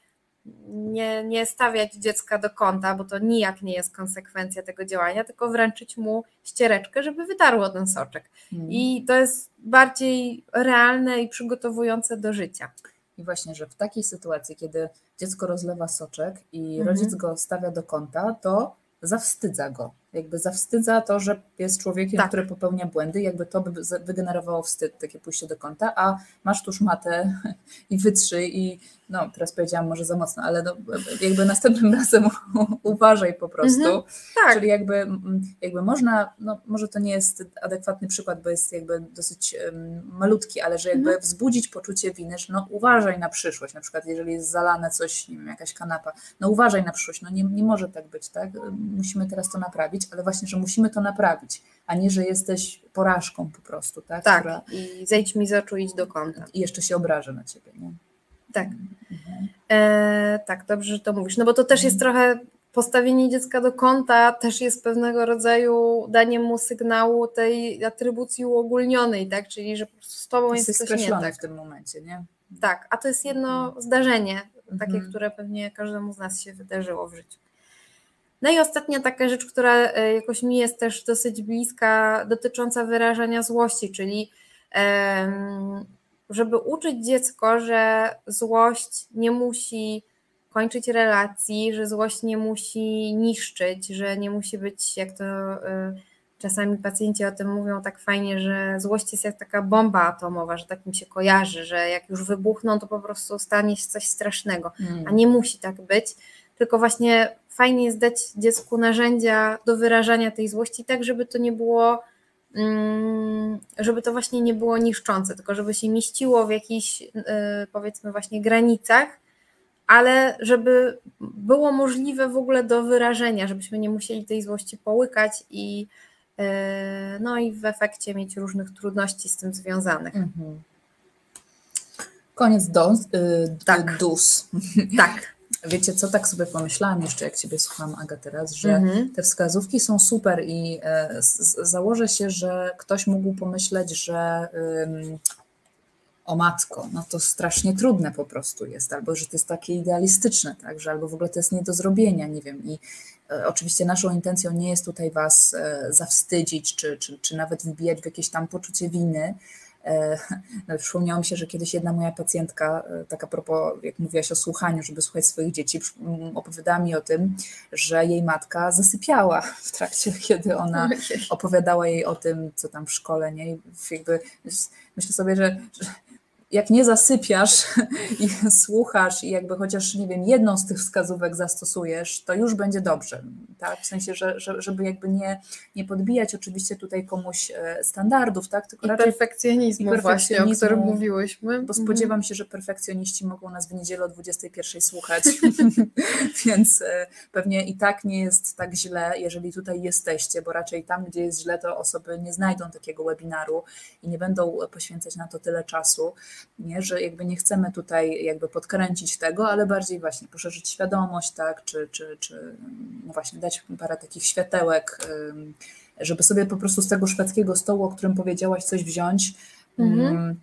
nie, nie stawiać dziecka do kąta, bo to nijak nie jest konsekwencja tego działania, tylko wręczyć mu ściereczkę, żeby wytarło ten soczek. Hmm. I to jest bardziej realne i przygotowujące do życia.
I właśnie, że w takiej sytuacji, kiedy dziecko rozlewa soczek i mhm. rodzic go stawia do kąta, to zawstydza go. Jakby zawstydza to, że jest człowiekiem, tak. który popełnia błędy, jakby to by wygenerowało wstyd, takie pójście do kąta, a masz tuż matę i wytrzyj i no teraz powiedziałam może za mocno, ale no, jakby następnym razem uważaj po prostu. Mhm, tak. Czyli jakby, jakby można, no może to nie jest adekwatny przykład, bo jest jakby dosyć um, malutki, ale że jakby mhm. wzbudzić poczucie winy, że no uważaj na przyszłość, na przykład jeżeli jest zalane coś, nie wiem, jakaś kanapa, no uważaj na przyszłość, no nie, nie może tak być, tak? Musimy teraz to naprawić, ale właśnie, że musimy to naprawić, a nie, że jesteś porażką po prostu, tak?
Tak, Która... i zejdź mi z oczu, idź do kąta.
I jeszcze się obrażę na ciebie, nie?
Tak. Mhm. E, tak, dobrze, że to mówisz. No bo to też jest trochę postawienie dziecka do kąta, też jest pewnego rodzaju daniem mu sygnału tej atrybucji uogólnionej, tak? Czyli że z tobą jest,
jest
coś nie tak.
w tym momencie, nie?
Tak, a to jest jedno mhm. zdarzenie, takie, mhm. które pewnie każdemu z nas się wydarzyło w życiu. No i ostatnia taka rzecz, która e, jakoś mi jest też dosyć bliska, dotycząca wyrażania złości, czyli żeby uczyć dziecko, że złość nie musi kończyć relacji, że złość nie musi niszczyć, że nie musi być, jak to e, czasami pacjenci o tym mówią tak fajnie, że złość jest jak taka bomba atomowa, że tak mi się kojarzy, że jak już wybuchną, to po prostu stanie się coś strasznego, mm. a nie musi tak być, tylko właśnie fajnie jest dać dziecku narzędzia do wyrażania tej złości, tak żeby to nie było mm, żeby to właśnie nie było niszczące, tylko żeby się mieściło w jakichś y, powiedzmy właśnie granicach, ale żeby było możliwe w ogóle do wyrażenia, żebyśmy nie musieli tej złości połykać i y, no i w efekcie mieć różnych trudności z tym związanych. Mhm.
Koniec do, yy,
tak.
dus.
Tak.
Wiecie co, tak sobie pomyślałam jeszcze, jak Ciebie słucham, Aga, teraz, że mhm. te wskazówki są super i e, z, założę się, że ktoś mógł pomyśleć, że o matko, no to strasznie trudne po prostu jest, albo że to jest takie idealistyczne, tak, że albo w ogóle to jest nie do zrobienia, nie wiem. I e, oczywiście naszą intencją nie jest tutaj Was e, zawstydzić, czy, czy, czy nawet wbijać w jakieś tam poczucie winy, no, przypomniało mi się, że kiedyś jedna moja pacjentka, e, tak a propos, jak mówiłaś o słuchaniu, żeby słuchać swoich dzieci, opowiadała mi o tym, że jej matka zasypiała w trakcie, kiedy ona opowiadała jej o tym, co tam w szkole, nie? I jakby myślę sobie, że, że jak nie zasypiasz i słuchasz i jakby chociaż, nie wiem, jedną z tych wskazówek zastosujesz, to już będzie dobrze, tak? W sensie, że, że, żeby jakby nie, nie podbijać oczywiście tutaj komuś e, standardów, tak?
Tylko I raczej perfekcjonizmu, i perfekcjonizmu właśnie, o którym mówiłyśmy.
Bo spodziewam się, że perfekcjoniści mogą nas w niedzielę o 21 słuchać, więc e, pewnie i tak nie jest tak źle, jeżeli tutaj jesteście, bo raczej tam, gdzie jest źle, to osoby nie znajdą takiego webinaru i nie będą poświęcać na to tyle czasu nie? że jakby nie chcemy tutaj jakby podkręcić tego, ale bardziej właśnie poszerzyć świadomość, tak, czy, czy, czy no właśnie dać parę takich światełek, żeby sobie po prostu z tego szwedzkiego stołu, o którym powiedziałaś, coś wziąć. Mhm.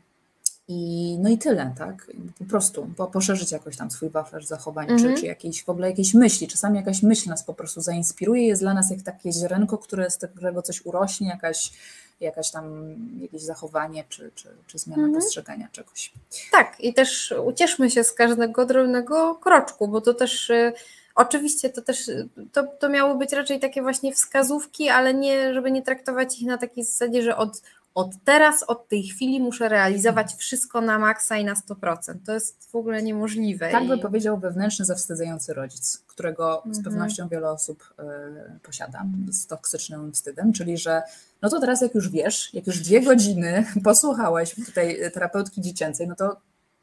I, no i tyle, tak? Po prostu po, poszerzyć jakoś tam swój wachlarz zachowań, mhm. czy, czy jakieś, w ogóle jakieś myśli. Czasami jakaś myśl nas po prostu zainspiruje, jest dla nas jak takie ziarenko, które z którego coś urośnie, jakaś jakaś tam, jakieś zachowanie czy, czy, czy zmiana mhm. postrzegania czegoś.
Tak, i też ucieszmy się z każdego drobnego kroczku, bo to też y, Oczywiście to też to, to miało być raczej takie właśnie wskazówki, ale nie, żeby nie traktować ich na takiej zasadzie, że od, od teraz, od tej chwili muszę realizować wszystko na maksa i na 100%. To jest w ogóle niemożliwe.
Tak by powiedział wewnętrzny, zawstydzający rodzic, którego z mhm. pewnością wiele osób y, posiada z toksycznym wstydem, czyli że no to teraz jak już wiesz, jak już dwie godziny posłuchałeś tutaj terapeutki dziecięcej, no to,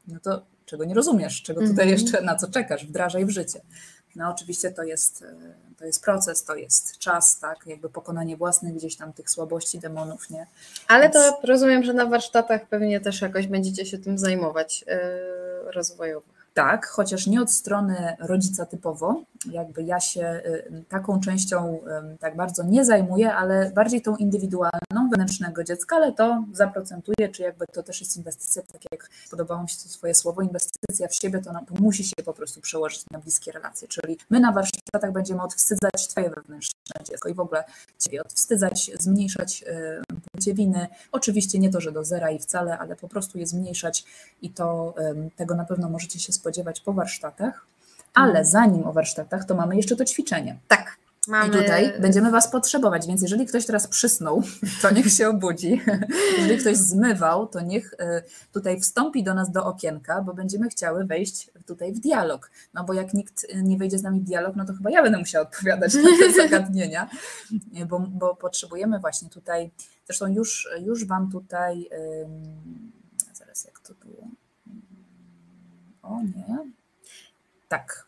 no to czego nie rozumiesz, czego tutaj mhm. jeszcze, na co czekasz, wdrażaj w życie. No oczywiście to jest, e, to jest proces, to jest czas, tak, jakby pokonanie własnych gdzieś tam tych słabości, demonów, nie?
Ale Więc... to rozumiem, że na warsztatach pewnie też jakoś będziecie się tym zajmować yy, rozwojowo.
Tak, chociaż nie od strony rodzica typowo, jakby ja się y, taką częścią tak bardzo nie zajmuję, ale bardziej tą indywidualną wewnętrznego dziecka, ale to zaprocentuję, czy jakby to też jest inwestycja, tak jak podobało mi się to swoje słowo, inwestycja w siebie, to, to musi się po prostu przełożyć na bliskie relacje, czyli my na warsztatach będziemy odwstydzać twoje wewnętrzne dziecko i w ogóle ciebie odwstydzać, zmniejszać poczucie winy, oczywiście nie to, że do zera i wcale, ale po prostu je zmniejszać i to tego na pewno możecie się spodziewać po warsztatach. Ale mhm. zanim o warsztatach, to mamy jeszcze to ćwiczenie.
Tak.
Mamy... I tutaj będziemy Was potrzebować, więc jeżeli ktoś teraz przysnął, to niech się obudzi. Jeżeli ktoś zmywał, to niech e, tutaj wstąpi do nas do okienka, bo będziemy chciały wejść tutaj w dialog. No bo jak nikt nie wejdzie z nami w dialog, no to chyba ja będę musiała odpowiadać na te zagadnienia, bo, bo potrzebujemy właśnie tutaj, zresztą już, już Wam tutaj, zaraz jak to było, o nie, tak.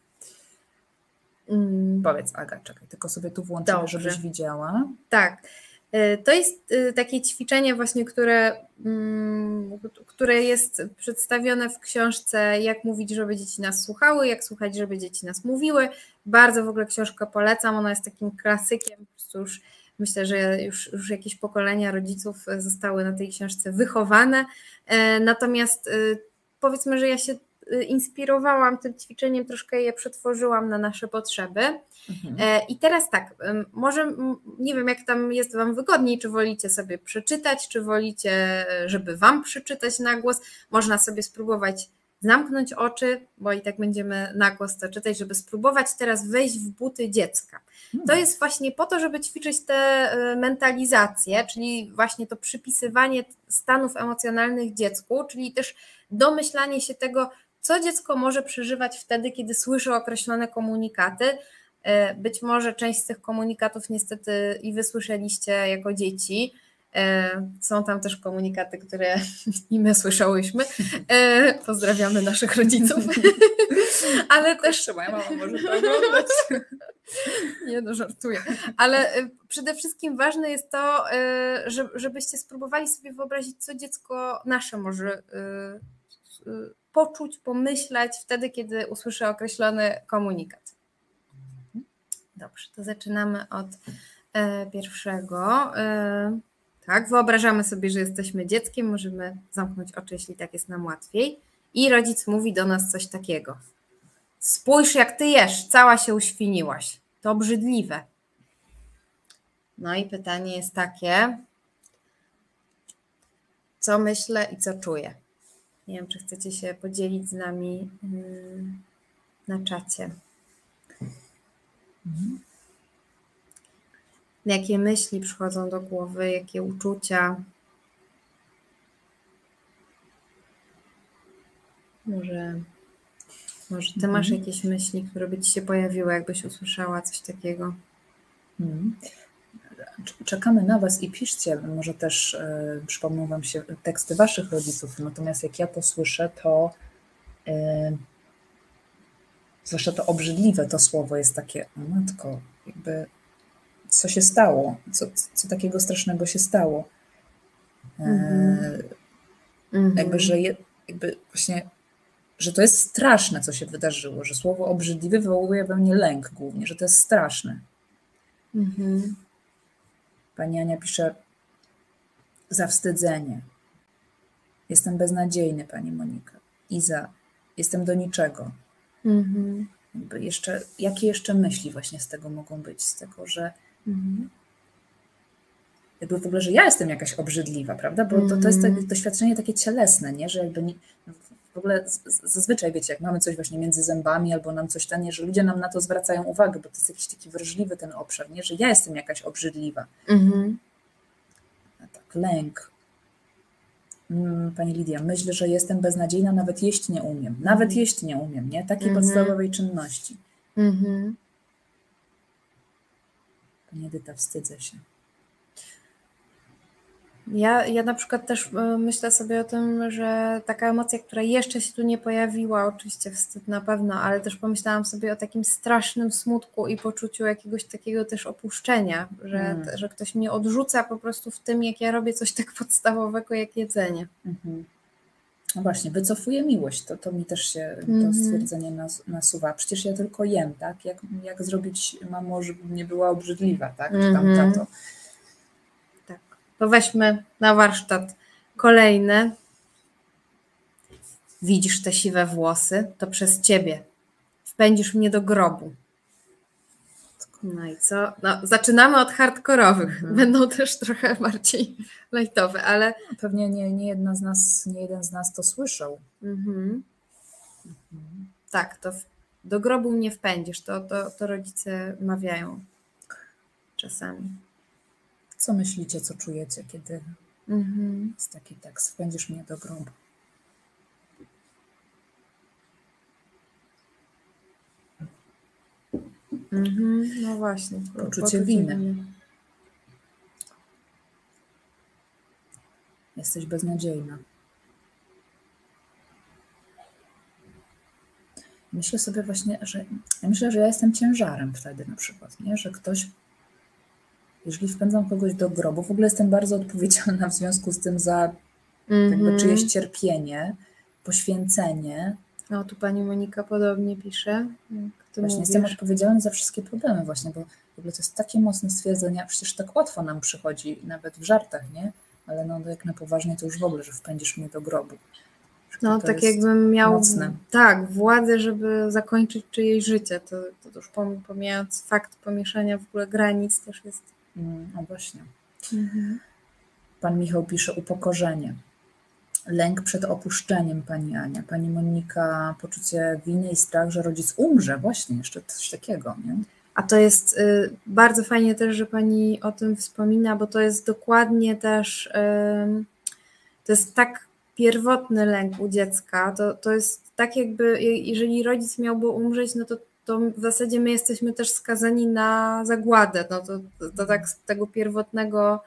Mm. Powiedz Aga, czekaj, tylko sobie tu włączę, żebyś widziała.
Tak. E, to jest e, takie ćwiczenie właśnie, które, mm, które jest przedstawione w książce Jak mówić, żeby dzieci nas słuchały, jak słuchać, żeby dzieci nas mówiły. Bardzo w ogóle książkę polecam, ona jest takim klasykiem, już myślę, że już, już jakieś pokolenia rodziców zostały na tej książce wychowane. E, natomiast powiedzmy, że ja się inspirowałam tym ćwiczeniem, troszkę je przetworzyłam na nasze potrzeby. Mhm. E, I teraz tak, może nie wiem, jak tam jest Wam wygodniej, czy wolicie sobie przeczytać, czy wolicie, żeby Wam przeczytać na głos. Można sobie spróbować zamknąć oczy, bo i tak będziemy na głos to czytać, żeby spróbować teraz wejść w buty dziecka. To hmm. jest właśnie po to, żeby ćwiczyć te e, mentalizacje, czyli właśnie to przypisywanie stanów emocjonalnych dziecku, czyli też domyślanie się tego, co dziecko może przeżywać wtedy, kiedy słyszy określone komunikaty. E, być może część z tych komunikatów niestety i wysłyszeliście jako dzieci, E, są tam też komunikaty, które i my słyszałyśmy. E, pozdrawiamy naszych rodziców. Ale też.
Moja mama może to oglądać.
Nie no, żartuję. Ale przede wszystkim ważne jest to, żebyście spróbowali sobie wyobrazić, co dziecko nasze może poczuć, pomyśleć wtedy, kiedy usłyszy określony komunikat. Dobrze, to zaczynamy od pierwszego. Tak, wyobrażamy sobie, że jesteśmy dzieckiem, możemy zamknąć oczy, jeśli tak jest nam łatwiej. I rodzic mówi do nas coś takiego. Spójrz, jak ty jesz, cała się uświniłaś. To obrzydliwe. No i pytanie jest takie, co myślę i co czuję. Nie wiem, czy chcecie się podzielić z nami mm, na czacie. Mhm jakie myśli przychodzą do głowy, jakie uczucia. Może, może ty masz mhm. jakieś myśli, które by ci się pojawiły, jakbyś usłyszała coś takiego. Mhm.
Czekamy na Was i piszcie, może też y, przypomną Wam się teksty Waszych rodziców, natomiast jak ja to słyszę, to y, zwłaszcza to obrzydliwe to słowo jest takie, matko, jakby co się stało, co, co takiego strasznego się stało. Mm-hmm. Jakby, że je, jakby właśnie, że to jest straszne, co się wydarzyło, że słowo obrzydliwy wywołuje we mnie lęk głównie, że to jest straszne. Mm-hmm. Pani Ania pisze, zawstydzenie. Jestem beznadziejny, pani Monika. Iza, jestem do niczego. Mm-hmm. Jakby jeszcze, jakie jeszcze myśli właśnie z tego mogą być? Z tego, że Mhm. Jakby w ogóle, że ja jestem jakaś obrzydliwa, prawda? Bo to, to jest takie doświadczenie takie cielesne, nie? Że jakby nie, w ogóle zazwyczaj wiecie, jak mamy coś właśnie między zębami albo nam coś ten, że ludzie nam na to zwracają uwagę, bo to jest jakiś taki wrażliwy ten obszar, nie? Że ja jestem jakaś obrzydliwa. Mhm. Tak, lęk. Mm, pani Lidia, myślę, że jestem beznadziejna, nawet jeść nie umiem. Nawet mhm. jeść nie umiem, nie? Takiej mhm. podstawowej czynności. Mhm. Pani Edyta, wstydzę się.
Ja, ja na przykład też e, myślę sobie o tym, że taka emocja, która jeszcze się tu nie pojawiła, oczywiście wstyd na pewno, ale też pomyślałam sobie o takim strasznym smutku i poczuciu jakiegoś takiego też opuszczenia, że, hmm. że ktoś mnie odrzuca po prostu w tym, jak ja robię coś tak podstawowego jak jedzenie. Mhm.
No właśnie, wycofuje miłość, to, to mi też się mm to mhm. stwierdzenie nas, nasuwa. Przecież ja tylko jem, tak? Jak, jak zrobić mamo, żeby nie była obrzydliwa, tak? Czy tam mm -hmm. tato.
To weźmy na warsztat kolejne. Widzisz te siwe włosy, to przez ciebie. Wpędzisz mnie do grobu. No i co? No, zaczynamy od hardkorowych. Mhm. Będą też trochę bardziej lightowe, ale.
Pewnie nie, nie jedna z nas, nie jeden z nas to słyszał. Mhm.
Mhm. Tak, to w, do grobu mnie wpędzisz. To, to, to rodzice mawiają czasami.
Co myślicie, co czujecie, kiedy mhm. jest taki tekst? Wpędzisz mnie do grobu.
Mhm, no właśnie.
Poczucie, poczucie winy. winy. Jesteś beznadziejna. Myślę sobie właśnie, że ja myślę, że ja jestem ciężarem wtedy na przykład, nie? że ktoś, jeżeli wpędzam kogoś do grobu, w ogóle jestem bardzo odpowiedzialna w związku z tym za mm -hmm. jakby mhm. czyjeś cierpienie, poświęcenie,
no, tu pani Monika podobnie pisze.
Właśnie mówisz. jestem odpowiedzialny za wszystkie problemy właśnie, bo w ogóle to jest takie mocne stwierdzenie, a przecież tak łatwo nam przychodzi, nawet w żartach, nie? Ale no jak na poważnie to już w ogóle, że wpędzisz mnie do grobu.
No tak jakbym miał mocne. tak, władzę, żeby zakończyć czyjeś życie. To, to już pomijając fakt pomieszania w ogóle granic też jest.
Mm, no właśnie. Mhm. Pan Michał pisze upokorzenie lęk przed opuszczeniem pani Ania, pani Monika poczucie winy i strach, że rodzic umrze, właśnie jeszcze coś takiego, nie?
A to jest y, bardzo fajnie też, że pani o tym wspomina, bo to jest dokładnie też, y, to jest tak pierwotny lęk u dziecka, to, to jest tak jakby, jeżeli rodzic miałby umrzeć, no to, to w zasadzie my jesteśmy też skazani na zagładę, no to, to, tak z tego pierwotnego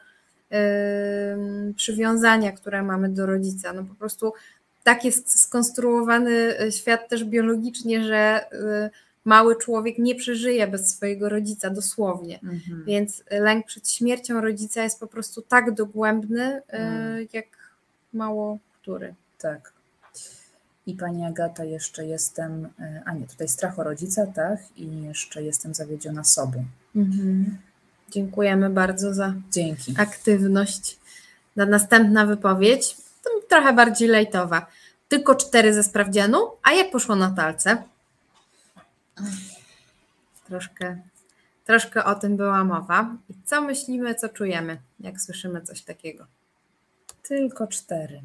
ym, przywiązania, które mamy do rodzica. No po prostu tak jest skonstruowany y, świat też biologicznie, że y, mały człowiek nie przeżyje bez swojego rodzica dosłownie.
Mhm.
Więc lęk przed śmiercią rodzica jest po prostu tak dogłębny, y,
Mm.
jak mało który.
Tak. I pani Agata, jeszcze jestem, e, a nie, tutaj strach o rodzica, tak? I jeszcze jestem zawiedziona sobą.
Dziękujemy bardzo za
Dzięki.
aktywność. Na następna wypowiedź, trochę bardziej lejtowa. Tylko cztery ze sprawdzianu, a jak poszło na talce? Troszkę, troszkę o tym była mowa. I co myślimy, co czujemy, jak słyszymy coś takiego?
Tylko cztery.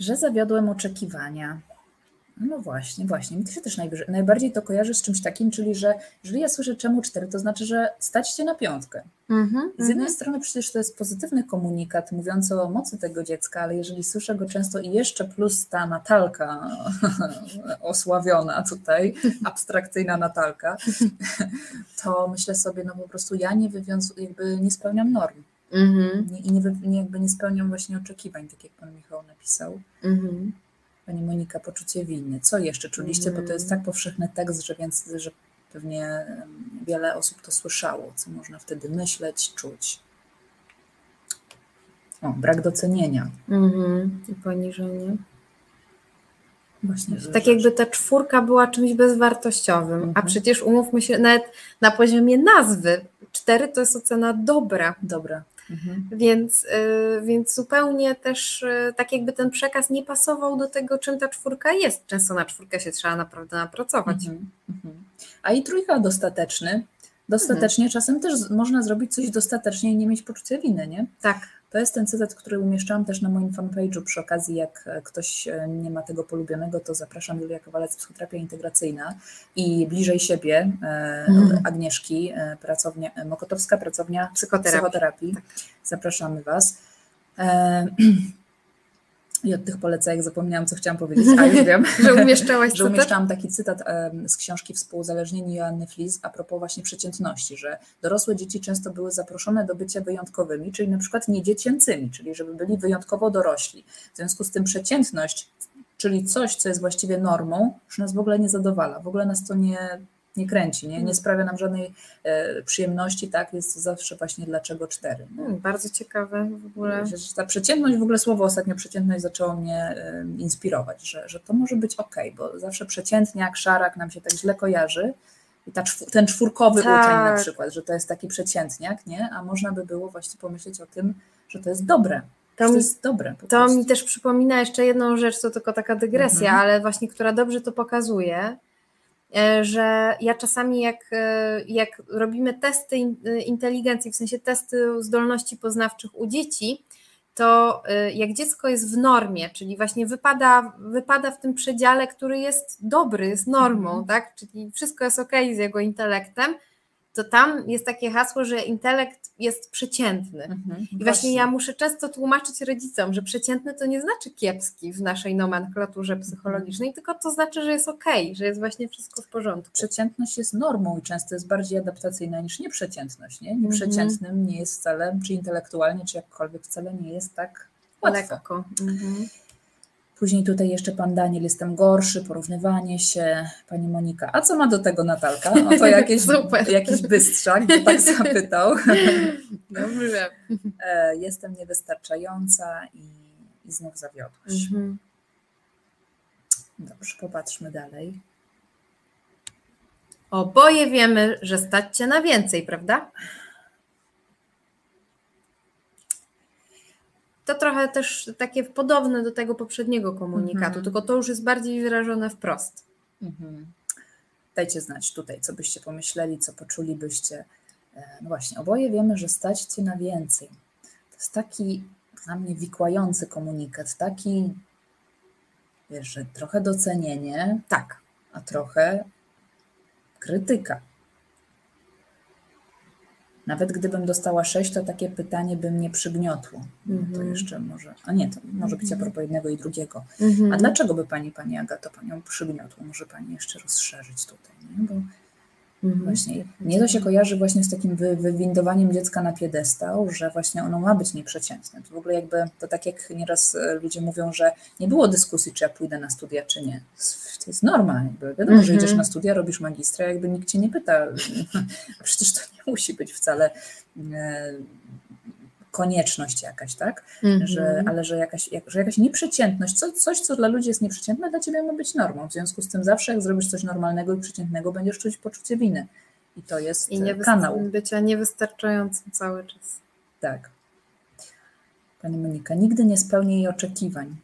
Że zawiodłem oczekiwania. No właśnie, właśnie. Mi to się też najbardziej to kojarzy z czymś takim, czyli że jeżeli ja słyszę czemu cztery, to znaczy, że stać się na piątkę.
Mhm,
Z jednej strony przecież to jest pozytywny komunikat mówiący o mocy tego dziecka, ale jeżeli słyszę go często i jeszcze plus ta Natalka osławiona tutaj, abstrakcyjna Natalka, to myślę sobie, no po prostu ja nie wywiązuję, jakby nie spełniam norm
Mhm,
i nie, nie, jakby nie spełniam właśnie oczekiwań, tak jak pan Michał napisał.
mhm.
Pani Monika, poczucie winy. Co jeszcze czuliście? Bo to jest tak powszechny tekst, że więc, że pewnie wiele osób to słyszało, co można wtedy myśleć, czuć. O, brak docenienia.
Mhm. I poniżenie.
Właśnie,
Tak jakby ta czwórka była czymś bezwartościowym, a
Mhm.
przecież umówmy się, nawet na poziomie nazwy, cztery to jest ocena dobra,
Dobra. Mhm.
więc, y, więc zupełnie też y, tak jakby ten przekaz nie pasował do tego, czym ta czwórka jest. Często na czwórkę się trzeba naprawdę napracować.
Mhm. Mhm. A i trójka dostateczny. Dostatecznie czasem też można zrobić coś dostatecznie i nie mieć poczucia winy, nie?
Tak.
To jest ten cytat, który umieszczałam też na moim fanpage'u przy okazji, jak e, ktoś e, nie ma tego polubionego, to zapraszam Julia Kowalec, psychoterapia integracyjna i bliżej siebie e,
Mhm.
Agnieszki, pracownia, Mokotowska, pracownia
Psychoterapii.
psychoterapii.
Tak.
Zapraszamy Was. I od tych polecajek zapomniałam, co chciałam powiedzieć, a już wiem.
Że umieszczałaś
że umieszczałam taki cytat em, z książki Współuzależnieni Joanny Flis a propos właśnie przeciętności, że dorosłe dzieci często były zaproszone do bycia wyjątkowymi, czyli na przykład nie dziecięcymi, czyli żeby byli wyjątkowo dorośli. W związku z tym przeciętność, czyli coś, co jest właściwie normą, już nas w ogóle nie zadowala, w ogóle nas to nie, nie kręci, nie, nie sprawia nam żadnej e, przyjemności, tak, jest zawsze właśnie dlaczego cztery.
Hmm, bardzo ciekawe w ogóle.
Że, że ta przeciętność, w ogóle słowo ostatnio przeciętność zaczęło mnie y, inspirować, że, że to może być ok, bo zawsze przeciętniak, szarak nam się tak źle kojarzy. I ta, ten czwórkowy
Tak.
uczeń na przykład, że to jest taki przeciętniak, nie? A można by było właśnie pomyśleć o tym, że to jest dobre.
To mi-
jest dobre.
To
prostu.
mi też przypomina jeszcze jedną rzecz, to tylko taka dygresja,
Mhm.
ale właśnie, która dobrze to pokazuje, e, że ja czasami jak, e, jak robimy testy e, inteligencji, w sensie testy zdolności poznawczych u dzieci, to e, jak dziecko jest w normie, czyli właśnie wypada, wypada w tym przedziale, który jest dobry, jest normą,
Mhm.
tak? Czyli wszystko jest ok z jego intelektem, to tam jest takie hasło, że intelekt jest przeciętny.
Mhm,
I właśnie ja muszę często tłumaczyć rodzicom, że przeciętny to nie znaczy kiepski w naszej nomenklaturze psychologicznej, tylko to znaczy, że jest okej, że jest właśnie wszystko w porządku.
Przeciętność jest normą i często jest bardziej adaptacyjna niż nieprzeciętność. Nie? Nieprzeciętnym nie jest wcale, czy intelektualnie, czy jakkolwiek, wcale nie jest tak łatwo.
Lekko. Mhm.
Później tutaj jeszcze pan Daniel, jestem gorszy, porównywanie się, pani Monika. A co ma do tego Natalka? No to jakieś, jakiś bystrzak, bo tak zapytał.
Dobrze.
E, Jestem niewystarczająca i, i znów zawiodłaś.
Mhm.
Dobrze, popatrzmy dalej.
Oboje wiemy, że stać cię na więcej, prawda? To trochę też takie podobne do tego poprzedniego komunikatu,
Mhm.
tylko to już jest bardziej wyrażone wprost.
Mhm. Dajcie znać tutaj, co byście pomyśleli, co poczulibyście. E, No właśnie, oboje wiemy, że stać cię na więcej. To jest taki dla mnie wikłający komunikat, taki, wiesz, że trochę docenienie,
Tak.
a trochę krytyka. Nawet gdybym dostała 6, to takie pytanie by mnie przygniotło. No To
Mhm.
jeszcze może, a nie, to może być a
Mhm.
propos jednego i drugiego.
Mhm.
A dlaczego by Pani, Pani Agato, Panią przygniotło? Może Pani jeszcze rozszerzyć tutaj, nie? Bo Mhm. Właśnie. Mnie to się kojarzy właśnie z takim wy, wywindowaniem dziecka na piedestał, że właśnie ono ma być nieprzeciętne. To w ogóle jakby, to tak jak nieraz e, ludzie mówią, że nie było dyskusji, czy ja pójdę na studia, czy nie. To jest norma, jakby wiadomo, mhm. że idziesz na studia, robisz magistra, jakby nikt cię nie pyta. Przecież to nie musi być wcale e, konieczność jakaś, tak? Mm -hmm. że, ale że jakaś, że jakaś nieprzeciętność, coś, coś, co dla ludzi jest nieprzeciętne, dla ciebie ma być normą. W związku z tym zawsze, jak zrobisz coś normalnego i przeciętnego, będziesz czuć poczucie winy. I to jest I nie kanał.
bycia niewystarczającym cały czas.
Tak. Pani Monika, nigdy nie spełnię jej oczekiwań.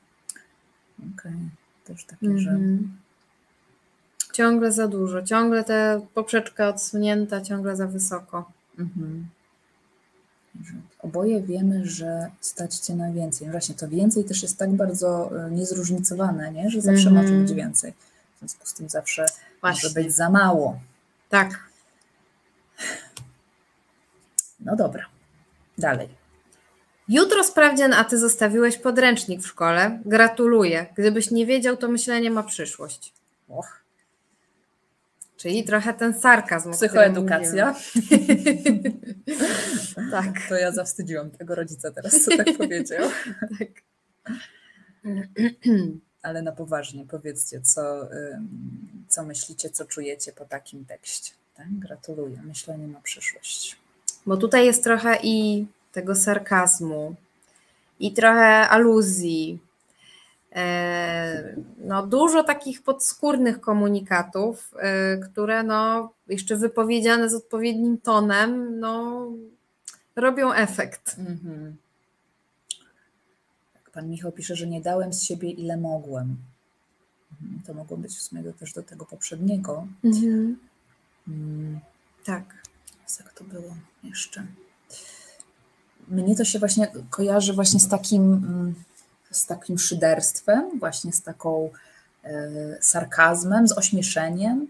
Okej, okay. też takie, mm -hmm. że... Mhm.
Ciągle za dużo, ciągle ta poprzeczka odsunięta, ciągle za wysoko.
Mhm. Oboje wiemy, że stać cię na więcej. Właśnie to więcej też jest tak bardzo e, niezróżnicowane, nie? że zawsze mm -hmm. może być więcej. W związku z tym zawsze Właśnie. może być za mało.
Tak.
No dobra. Dalej.
Jutro sprawdzian, a ty zostawiłeś podręcznik w szkole. Gratuluję. Gdybyś nie wiedział, to myślenie ma przyszłość. Och. Czyli trochę ten sarkazm.
Psychoedukacja. tak. To ja zawstydziłam tego rodzica teraz, co tak powiedział. tak. Ale na poważnie powiedzcie, co, co myślicie, co czujecie po takim tekście. Tak? Gratuluję. Myślenie ma przyszłość.
Bo tutaj jest trochę i tego sarkazmu, i trochę aluzji, no, dużo takich podskórnych komunikatów, e, które no, jeszcze wypowiedziane z odpowiednim tonem, no, robią efekt. Mhm.
Pan Michał pisze, że nie dałem z siebie ile mogłem. Mhm. To mogło być w sumie też do tego poprzedniego. Mhm.
Mm. Tak.
Jak to było jeszcze? Mnie to się właśnie kojarzy właśnie z takim mm, z takim szyderstwem, właśnie z taką e, sarkazmem, z ośmieszeniem,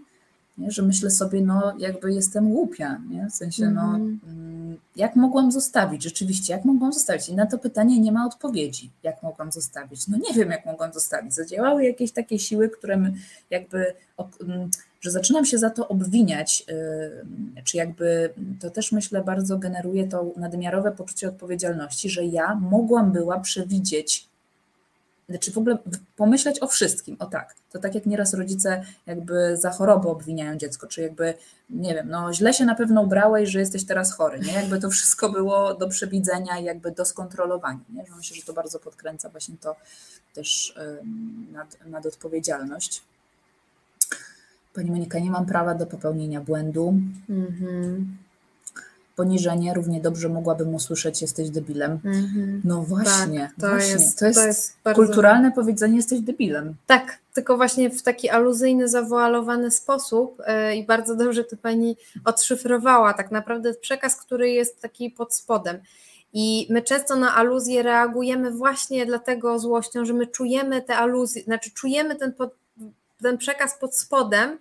nie? że myślę sobie, no jakby jestem głupia, nie? w sensie, no mhm. mm, jak mogłam zostawić, rzeczywiście, jak mogłam zostawić? I na to pytanie nie ma odpowiedzi, jak mogłam zostawić. No nie wiem, jak mogłam zostawić. Zadziałały jakieś takie siły, które my jakby, że zaczynam się za to obwiniać, y, czy jakby to też myślę bardzo generuje to nadmiarowe poczucie odpowiedzialności, że ja mogłam była przewidzieć znaczy w ogóle pomyśleć o wszystkim, o tak. To tak jak nieraz rodzice jakby za chorobę obwiniają dziecko, czy jakby, nie wiem, no źle się na pewno ubrałeś, że jesteś teraz chory, nie? Jakby to wszystko było do przewidzenia i jakby do skontrolowania, nie? Myślę, że to bardzo podkręca właśnie to też nad, nad odpowiedzialność. Pani Monika, nie mam prawa do popełnienia błędu. Mhm poniżenie, równie dobrze mogłabym usłyszeć jesteś debilem. Mm-hmm. No właśnie, tak, to, właśnie. Jest, to, jest to jest bardzo... kulturalne powiedzenie jesteś debilem.
Tak, tylko właśnie w taki aluzyjny, zawoalowany sposób yy, i bardzo dobrze to pani odszyfrowała tak naprawdę przekaz, który jest taki pod spodem. I my często na aluzje reagujemy właśnie dlatego złością, że my czujemy te aluzje, znaczy czujemy ten, pod, ten przekaz pod spodem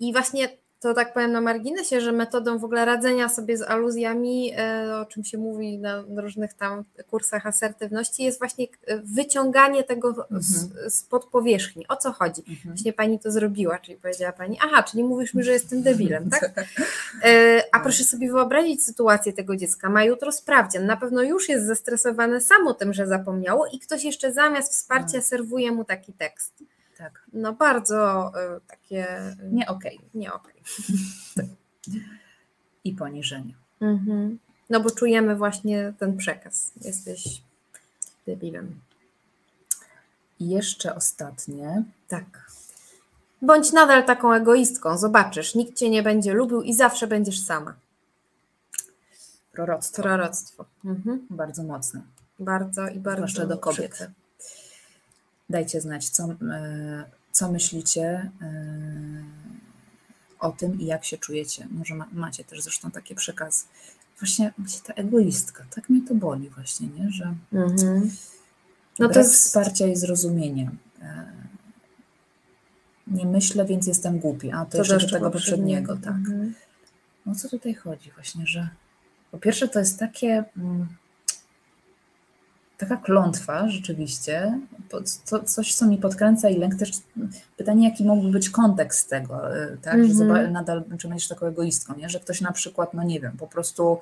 i właśnie to tak powiem na marginesie, że metodą w ogóle radzenia sobie z aluzjami, e, o czym się mówi na różnych tam kursach asertywności, jest właśnie e, wyciąganie tego mhm. spod powierzchni. O co chodzi? Mhm. Właśnie pani to zrobiła, czyli powiedziała pani, aha, czyli mówisz mi, że jestem debilem, tak? E, a proszę sobie wyobrazić sytuację tego dziecka. Ma jutro sprawdzian, na pewno już jest zestresowane samo tym, że zapomniało i ktoś jeszcze zamiast wsparcia tak. serwuje mu taki tekst. Tak. No bardzo y, takie.
Y, nie okej. Okay.
Nie okej.
Okay. I poniżenie.
Mhm. No bo czujemy właśnie ten przekaz. Jesteś debilem.
I jeszcze ostatnie.
Tak. Bądź nadal taką egoistką, zobaczysz, nikt cię nie będzie lubił i zawsze będziesz sama.
Proroctwo.
Proroctwo.
Mhm. Bardzo mocne.
Bardzo i bardzo.
Zwłaszcza do kobiet. Przykre. Dajcie znać, co, e, co myślicie e, o tym i jak się czujecie. Może macie też zresztą takie przekazy. Właśnie, właśnie ta egoistka, tak mnie to boli właśnie, nie? że mhm. no to jest wsparcia i zrozumienia. E, nie myślę, więc jestem głupi. A to, to jeszcze do tego poprzedniego, tak. Mhm. No co tutaj chodzi właśnie, że po pierwsze to jest takie... Mm, taka klątwa rzeczywiście, to coś, co mi podkręca i lęk też, pytanie, jaki mógłby być kontekst tego, e, tak, mm -hmm. że mhm. nadal, czy będziesz taką egoistką, nie? że ktoś na przykład, no nie wiem, po prostu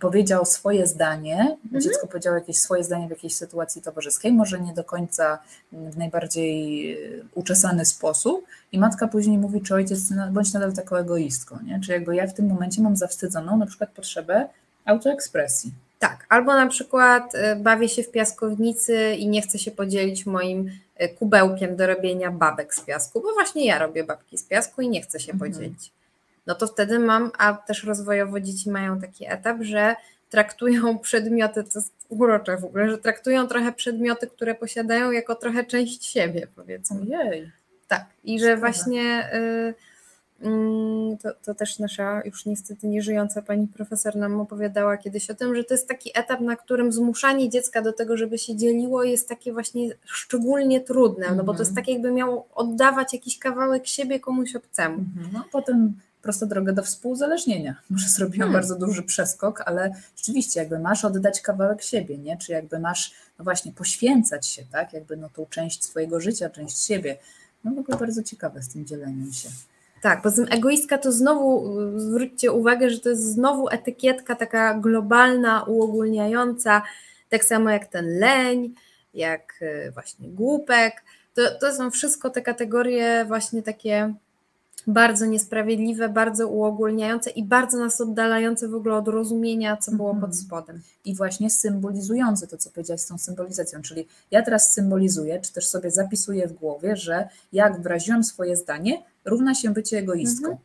powiedział swoje zdanie, mm -hmm. dziecko powiedziało jakieś swoje zdanie w jakiejś sytuacji towarzyskiej, może nie do końca w najbardziej e, uczesany sposób i matka później mówi, czy ojciec, no, bądź nadal taką egoistką, nie? czy jakby ja w tym momencie mam zawstydzoną na przykład potrzebę autoekspresji
tak, albo na przykład y, bawię się w piaskownicy i nie chcę się podzielić moim y, kubełkiem do robienia babek z piasku, bo właśnie ja robię babki z piasku i nie chcę się mhm. podzielić. No to wtedy mam, a też rozwojowo dzieci mają taki etap, że traktują przedmioty, to jest urocze w ogóle, że traktują trochę przedmioty, które posiadają jako trochę część siebie, powiedzmy.
Ojej.
Tak, i że właśnie... Y, to, to, też nasza już niestety nieżyjąca pani profesor nam opowiadała kiedyś o tym, że to jest taki etap, na którym zmuszanie dziecka do tego, żeby się dzieliło, jest takie właśnie szczególnie trudne, no bo to jest mhm. tak, jakby miał oddawać jakiś kawałek siebie komuś obcemu.
Mhm. No potem prosta droga do współzależnienia. Może zrobiłam hmm. bardzo duży przeskok, ale rzeczywiście jakby masz oddać kawałek siebie, nie? Czy jakby masz, no właśnie, poświęcać się, tak? Jakby no tą część swojego życia, część siebie. No w ogóle bardzo ciekawe z tym dzieleniem się.
Tak, poza tym egoistka to znowu, zwróćcie uwagę, że to jest znowu etykietka taka globalna, uogólniająca, tak samo jak ten leń, jak y, właśnie głupek. To, to są wszystko te kategorie właśnie takie bardzo niesprawiedliwe, bardzo uogólniające i bardzo nas oddalające w ogóle od rozumienia, co było pod mhm. spodem.
I właśnie symbolizujące to, co powiedziałaś z tą symbolizacją, czyli ja teraz symbolizuję, czy też sobie zapisuję w głowie, że jak wyraziłam swoje zdanie, równa się bycie egoistką. Mhm.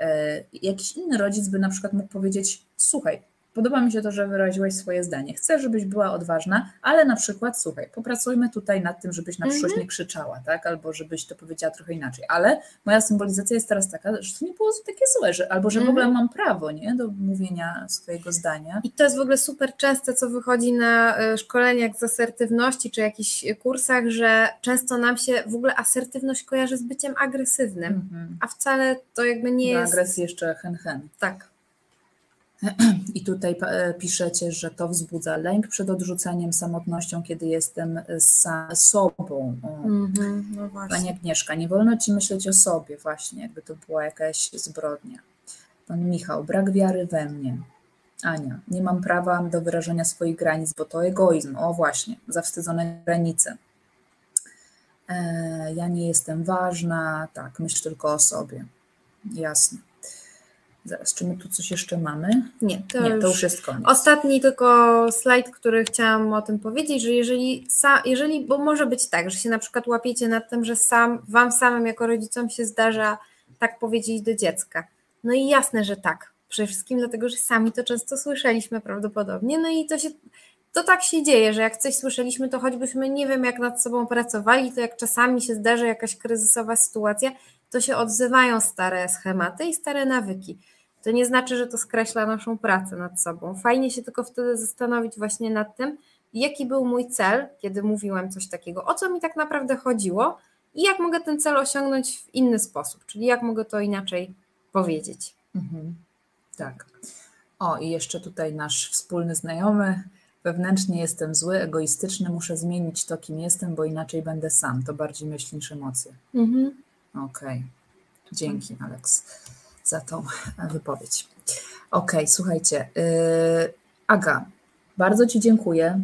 E, jakiś inny rodzic by na przykład mógł powiedzieć: Słuchaj, Podoba mi się to, że wyraziłaś swoje zdanie. Chcę, żebyś była odważna, ale na przykład, słuchaj, popracujmy tutaj nad tym, żebyś na przyszłość -hmm. nie krzyczała, tak? Albo żebyś to powiedziała trochę inaczej. Ale moja symbolizacja jest teraz taka, że to nie było takie złe, że, albo że w ogóle mhm. mam prawo, nie? Do mówienia swojego zdania.
I to jest w ogóle super częste, co wychodzi na e, szkoleniach z asertywności, czy jakichś kursach, że często nam się w ogóle asertywność kojarzy z byciem agresywnym, mm -hmm. a wcale to jakby nie
Do
jest...
agresji jeszcze hen-hen.
Tak.
I tutaj e, piszecie, że to wzbudza lęk przed odrzuceniem, samotnością, kiedy jestem sa sobą. Mm-hmm, no Pani Agnieszka, nie wolno ci myśleć o sobie, właśnie, jakby to była jakaś zbrodnia. Pan Michał, brak wiary we mnie. Ania, nie mam prawa do wyrażenia swoich granic, bo to egoizm. O właśnie, zawstydzone granice. E, ja nie jestem ważna, tak, myśl tylko o sobie. Jasne. Zaraz, czy my tu coś jeszcze mamy?
Nie,
to, Nie, to już jest koniec.
Ostatni tylko slajd, który chciałam o tym powiedzieć, że jeżeli, jeżeli, bo może być tak, że się na przykład łapiecie nad tym, że sam, wam samym jako rodzicom się zdarza tak powiedzieć do dziecka. No i jasne, że tak. Przede wszystkim dlatego, że sami to często słyszeliśmy prawdopodobnie. No i to się to tak się dzieje, że jak coś słyszeliśmy, to choćbyśmy nie wiem, jak nad sobą pracowali, to jak czasami się zdarzy jakaś kryzysowa sytuacja, to się odzywają stare schematy i stare nawyki. To nie znaczy, że to skreśla naszą pracę nad sobą. Fajnie się tylko wtedy zastanowić właśnie nad tym, jaki był mój cel, kiedy mówiłem coś takiego, o co mi tak naprawdę chodziło i jak mogę ten cel osiągnąć w inny sposób, czyli jak mogę to inaczej powiedzieć. Mhm.
Tak. O, i jeszcze tutaj nasz wspólny znajomy. Wewnętrznie jestem zły, egoistyczny, muszę zmienić to, kim jestem, bo inaczej będę sam. To bardziej myśl niż emocje. Mhm. Okej. Okay. Dzięki, Alex za tą wypowiedź. Ok, słuchajcie. Yy, Aga, bardzo Ci dziękuję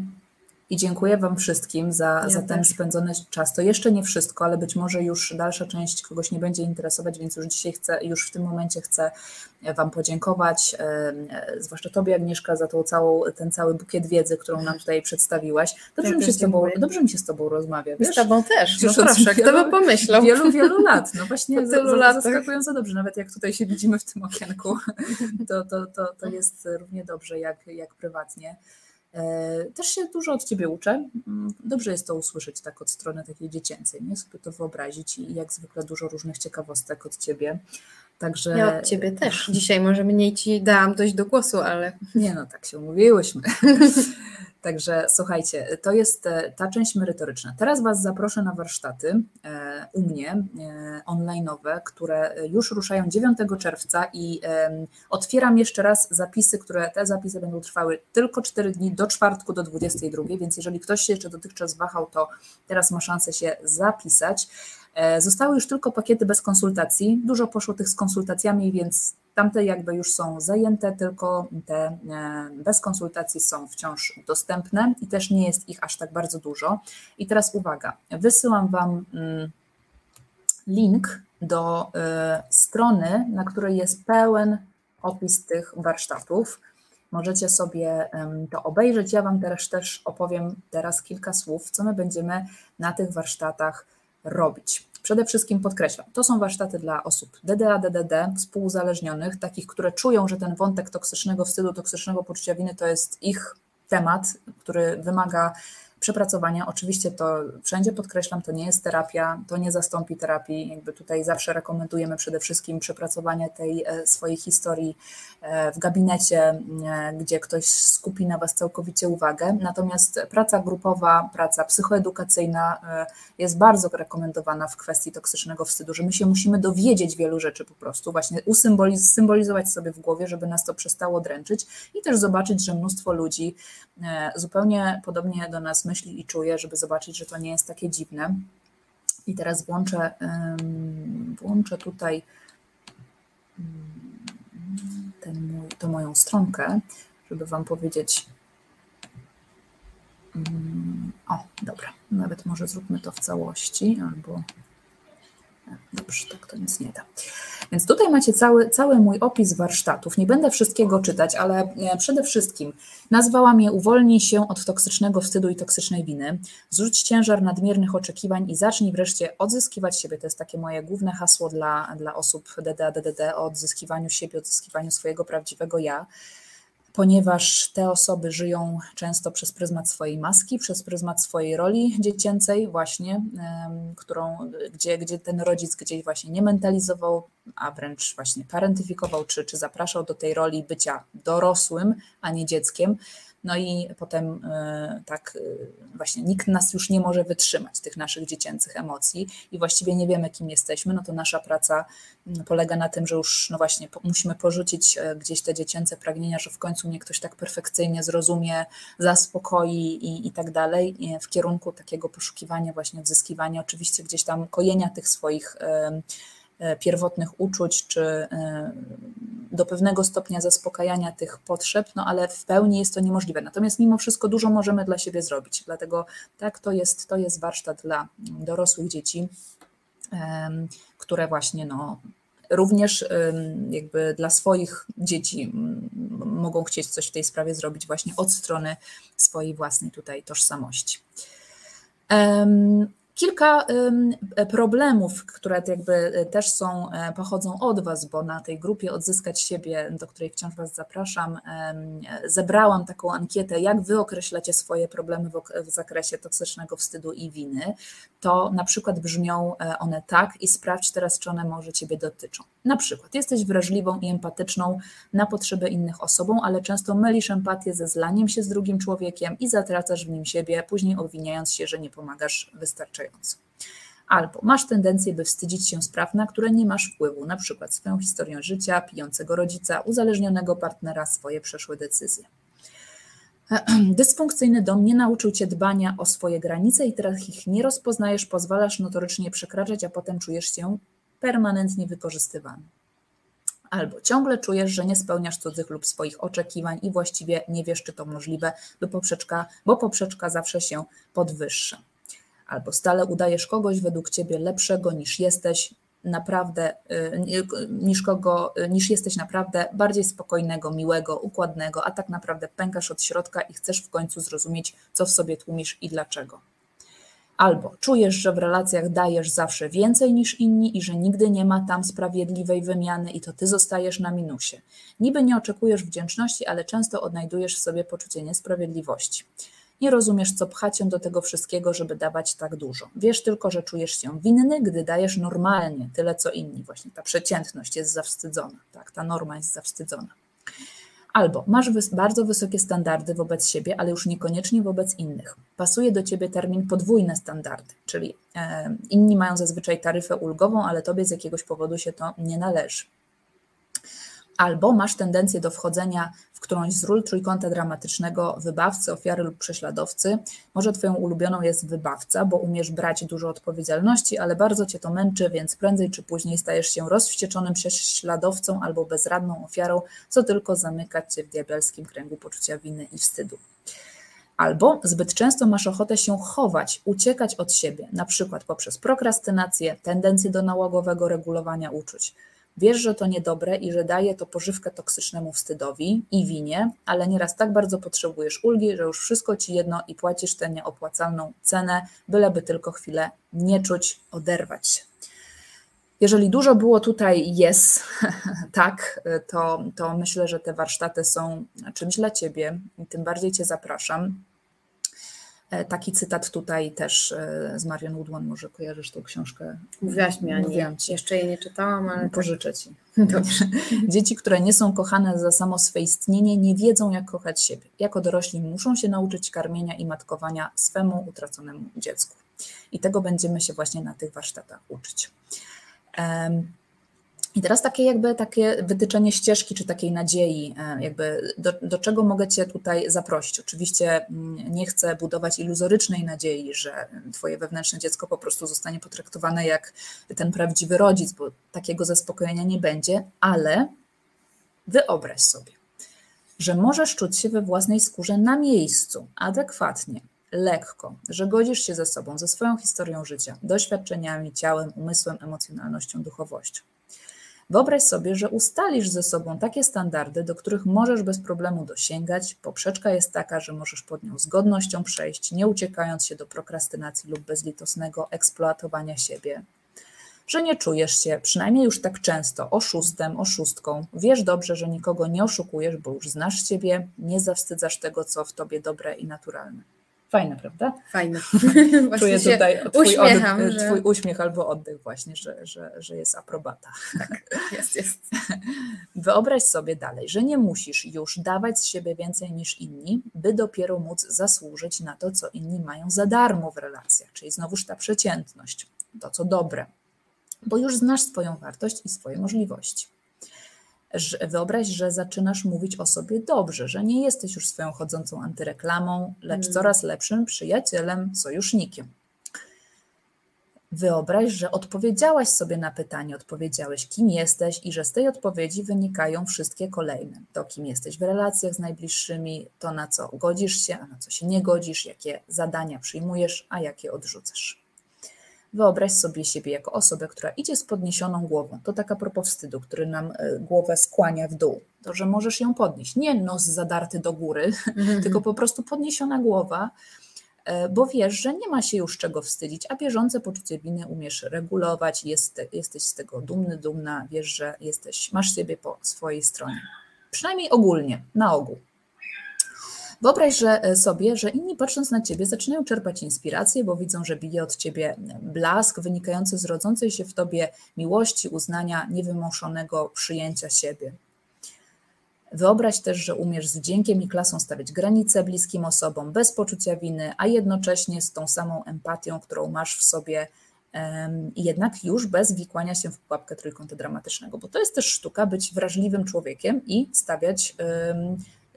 i dziękuję Wam wszystkim za, ja za ten spędzony czas. To jeszcze nie wszystko, ale być może już dalsza część kogoś nie będzie interesować, więc już dzisiaj chcę, już w tym momencie chcę Wam podziękować, zwłaszcza Tobie Agnieszka za tą całą, ten cały bukiet wiedzy, którą nam tutaj przedstawiłaś. Dobrze, ja mi, się z tobą, dobrze mi się z Tobą rozmawia.
Wiesz? Z Tobą też, no proszę, kto by pomyślał.
Wielu, wielu lat, no właśnie zaskakująco dobrze, nawet jak tutaj się widzimy w tym okienku, to, to, to, to jest równie dobrze jak, jak prywatnie. E, też się dużo od Ciebie uczę. Mm, dobrze jest to usłyszeć tak od strony takiej dziecięcej, nie? sobie to wyobrazić i jak zwykle dużo różnych ciekawostek od Ciebie.
Także... Ja od Ciebie też. Dzisiaj może mniej Ci dałam dość do głosu, ale...
Nie no, tak się umówiłyśmy. Także słuchajcie, to jest e, ta część merytoryczna. Teraz Was zaproszę na warsztaty e, u mnie e, online'owe, które już ruszają 9 czerwca i otwieram jeszcze raz zapisy, które te zapisy będą trwały tylko 4 dni do czwartku do 22, więc jeżeli ktoś się jeszcze dotychczas wahał, to teraz ma szansę się zapisać. Zostały już tylko pakiety bez konsultacji. Dużo poszło tych z konsultacjami, więc Tamte jakby już są zajęte, tylko te e, bez konsultacji są wciąż dostępne i też nie jest ich aż tak bardzo dużo. I teraz uwaga, wysyłam Wam mm, link do e, strony, na której jest pełen opis tych warsztatów. Możecie sobie to obejrzeć. Ja Wam teraz też opowiem teraz kilka słów, co my będziemy na tych warsztatach robić. Przede wszystkim podkreślam, to są warsztaty dla osób DDA, DDD, współuzależnionych, takich, które czują, że ten wątek toksycznego wstydu, toksycznego poczucia winy to jest ich temat, który wymaga przepracowania. Oczywiście to wszędzie podkreślam, to nie jest terapia, to nie zastąpi terapii. Jakby tutaj zawsze rekomendujemy przede wszystkim przepracowanie tej e, swojej historii e, w gabinecie, e, gdzie ktoś skupi na Was całkowicie uwagę. Natomiast praca grupowa, praca psychoedukacyjna jest bardzo rekomendowana w kwestii toksycznego wstydu, że my się musimy dowiedzieć wielu rzeczy po prostu, właśnie usymbolizować sobie w głowie, żeby nas to przestało dręczyć i też zobaczyć, że mnóstwo ludzi zupełnie podobnie do nas myśli i czuje, żeby zobaczyć, że to nie jest takie dziwne. I teraz włączę, włączę tutaj ten mój, to moją stronkę, żeby Wam powiedzieć. O, dobra, nawet może zróbmy to w całości, albo Dobrze, tak to nic nie da. Więc tutaj macie cały, cały mój opis warsztatów. Nie będę wszystkiego czytać, ale e, przede wszystkim nazwałam je Uwolnij się od toksycznego wstydu i toksycznej winy. Zrzuć ciężar nadmiernych oczekiwań i zacznij wreszcie odzyskiwać siebie. To jest takie moje główne hasło dla, dla osób DDA, DDD o odzyskiwaniu siebie, odzyskiwaniu swojego prawdziwego ja ponieważ te osoby żyją często przez pryzmat swojej maski, przez pryzmat swojej roli dziecięcej, właśnie, którą, gdzie, gdzie ten rodzic gdzieś właśnie nie mentalizował, a wręcz właśnie parentyfikował, czy, czy zapraszał do tej roli bycia dorosłym, a nie dzieckiem. No i potem e, tak e, właśnie nikt nas już nie może wytrzymać tych naszych dziecięcych emocji i właściwie nie wiemy, kim jesteśmy, no to nasza praca mm, polega na tym, że już no właśnie musimy porzucić e, gdzieś te dziecięce pragnienia, że w końcu mnie ktoś tak perfekcyjnie zrozumie, zaspokoi i, i tak dalej, w kierunku takiego poszukiwania, właśnie odzyskiwania, oczywiście gdzieś tam kojenia tych swoich pierwotnych uczuć, czy e, do pewnego stopnia zaspokajania tych potrzeb, no ale w pełni jest to niemożliwe. Natomiast mimo wszystko dużo możemy dla siebie zrobić. Dlatego tak, to jest, to jest warsztat dla dorosłych dzieci, które właśnie no, również jakby dla swoich dzieci mogą chcieć coś w tej sprawie zrobić właśnie od strony swojej własnej tutaj tożsamości. Kilka problemów, które jakby e, też są, e, pochodzą od Was, bo na tej grupie Odzyskać siebie, do której wciąż Was zapraszam, zebrałam taką ankietę, jak Wy określacie swoje problemy w zakresie toksycznego wstydu i winy. To na przykład brzmią e, one tak i sprawdź teraz, czy one może Ciebie dotyczą. Na przykład jesteś wrażliwą i empatyczną na potrzeby innych osobą, ale często mylisz empatię ze zlaniem się z drugim człowiekiem i zatracasz w nim siebie, później obwiniając się, że nie pomagasz wystarczająco. Albo masz tendencję, by wstydzić się spraw, na które nie masz wpływu, na przykład swoją historią życia, pijącego rodzica, uzależnionego partnera, swoje przeszłe decyzje. Dysfunkcyjny dom nie nauczył cię dbania o swoje granice i teraz ich nie rozpoznajesz, pozwalasz notorycznie przekraczać, a potem czujesz się permanentnie wykorzystywany. Albo ciągle czujesz, że nie spełniasz cudzych lub swoich oczekiwań i właściwie nie wiesz, czy to możliwe, by poprzeczka, bo poprzeczka zawsze się podwyższa. Albo stale udajesz kogoś według ciebie lepszego niż jesteś, naprawdę, y, niż, kogo, y, niż jesteś naprawdę bardziej spokojnego, miłego, układnego, a tak naprawdę pękasz od środka i chcesz w końcu zrozumieć, co w sobie tłumisz i dlaczego. Albo czujesz, że w relacjach dajesz zawsze więcej niż inni i że nigdy nie ma tam sprawiedliwej wymiany i to ty zostajesz na minusie. Niby nie oczekujesz wdzięczności, ale często odnajdujesz w sobie poczucie niesprawiedliwości. Nie rozumiesz, co pcha cię do tego wszystkiego, żeby dawać tak dużo. Wiesz tylko, że czujesz się winny, gdy dajesz normalnie, tyle co inni. Właśnie ta przeciętność jest zawstydzona, tak? ta norma jest zawstydzona. Albo masz wys bardzo wysokie standardy wobec siebie, ale już niekoniecznie wobec innych. Pasuje do ciebie termin podwójne standardy, czyli e, inni mają zazwyczaj taryfę ulgową, ale tobie z jakiegoś powodu się to nie należy. Albo masz tendencję do wchodzenia w którąś z ról trójkąta dramatycznego wybawcy, ofiary lub prześladowcy. Może twoją ulubioną jest wybawca, bo umiesz brać dużo odpowiedzialności, ale bardzo cię to męczy, więc prędzej czy później stajesz się rozwścieczonym prześladowcą albo bezradną ofiarą, co tylko zamykać cię w diabelskim kręgu poczucia winy i wstydu. Albo zbyt często masz ochotę się chować, uciekać od siebie, na przykład poprzez prokrastynację, tendencję do nałogowego regulowania uczuć. Wiesz, że to niedobre i że daje to pożywkę toksycznemu wstydowi i winie, ale nieraz tak bardzo potrzebujesz ulgi, że już wszystko ci jedno i płacisz tę nieopłacalną cenę, byleby tylko chwilę nie czuć, oderwać się. Jeżeli dużo było tutaj jest, tak, to, to myślę, że te warsztaty są czymś dla Ciebie i tym bardziej Cię zapraszam. E, taki cytat tutaj też e, z Marion Woodman, może kojarzysz tą książkę?
Mówiłaś mi, Ani. Jeszcze jej nie czytałam, ale...
Tak. Pożyczę Ci. Dobrze. Dzieci, które nie są kochane za samo swe istnienie, nie wiedzą jak kochać siebie. Jako dorośli muszą się nauczyć karmienia i matkowania swemu utraconemu dziecku. I tego będziemy się właśnie na tych warsztatach uczyć. I teraz takie jakby takie wytyczenie ścieżki czy takiej nadziei, e, jakby do, do czego mogę Cię tutaj zaprosić. Oczywiście mm, nie chcę budować iluzorycznej nadziei, że Twoje wewnętrzne dziecko po prostu zostanie potraktowane jak ten prawdziwy rodzic, bo takiego zaspokojenia nie będzie, ale wyobraź sobie, że możesz czuć się we własnej skórze na miejscu, adekwatnie, lekko, że godzisz się ze sobą, ze swoją historią życia, doświadczeniami, ciałem, umysłem, emocjonalnością, duchowością. Wyobraź sobie, że ustalisz ze sobą takie standardy, do których możesz bez problemu dosięgać. Poprzeczka jest taka, że możesz pod nią z godnością przejść, nie uciekając się do prokrastynacji lub bezlitosnego eksploatowania siebie. Że nie czujesz się, przynajmniej już tak często, oszustem, oszustką. Wiesz dobrze, że nikogo nie oszukujesz, bo już znasz siebie, nie zawstydzasz tego, co w tobie dobre i naturalne. Fajne, prawda?
Fajne.
Czuję tutaj twój, oddech, że... twój uśmiech albo oddech właśnie, że, że, że jest aprobata.
Tak, jest, jest.
Wyobraź sobie dalej, że nie musisz już dawać z siebie więcej niż inni, by dopiero móc zasłużyć na to, co inni mają za darmo w relacjach, czyli znowuż ta przeciętność, to co dobre, bo już znasz swoją wartość i swoje możliwości wyobraź, że zaczynasz mówić o sobie dobrze, że nie jesteś już swoją chodzącą antyreklamą, lecz mm. coraz lepszym przyjacielem, sojusznikiem. Wyobraź, że odpowiedziałaś sobie na pytanie, odpowiedziałeś, kim jesteś, i że z tej odpowiedzi wynikają wszystkie kolejne. To, kim jesteś w relacjach z najbliższymi, to na co godzisz się, a na co się nie godzisz, jakie zadania przyjmujesz, a jakie odrzucasz. Wyobraź sobie siebie jako osobę, która idzie z podniesioną głową. To taka propos wstydu, który nam e, głowę skłania w dół. To, że możesz ją podnieść. Nie nos zadarty do góry, mm-hmm. tylko po prostu podniesiona głowa, e, bo wiesz, że nie ma się już czego wstydzić, a bieżące poczucie winy umiesz regulować, jest, jesteś z tego dumny, dumna, wiesz, że jesteś, masz siebie po swojej stronie. Przynajmniej ogólnie, na ogół. Wyobraź że e, sobie, że inni patrząc na ciebie zaczynają czerpać inspirację, bo widzą, że bije od ciebie blask wynikający z rodzącej się w tobie miłości, uznania, niewymuszonego przyjęcia siebie. Wyobraź też, że umiesz z wdziękiem i klasą stawiać granice bliskim osobom bez poczucia winy, a jednocześnie z tą samą empatią, którą masz w sobie, i jednak już bez wikłania się w pułapkę trójkąta dramatycznego, bo to jest też sztuka być wrażliwym człowiekiem i stawiać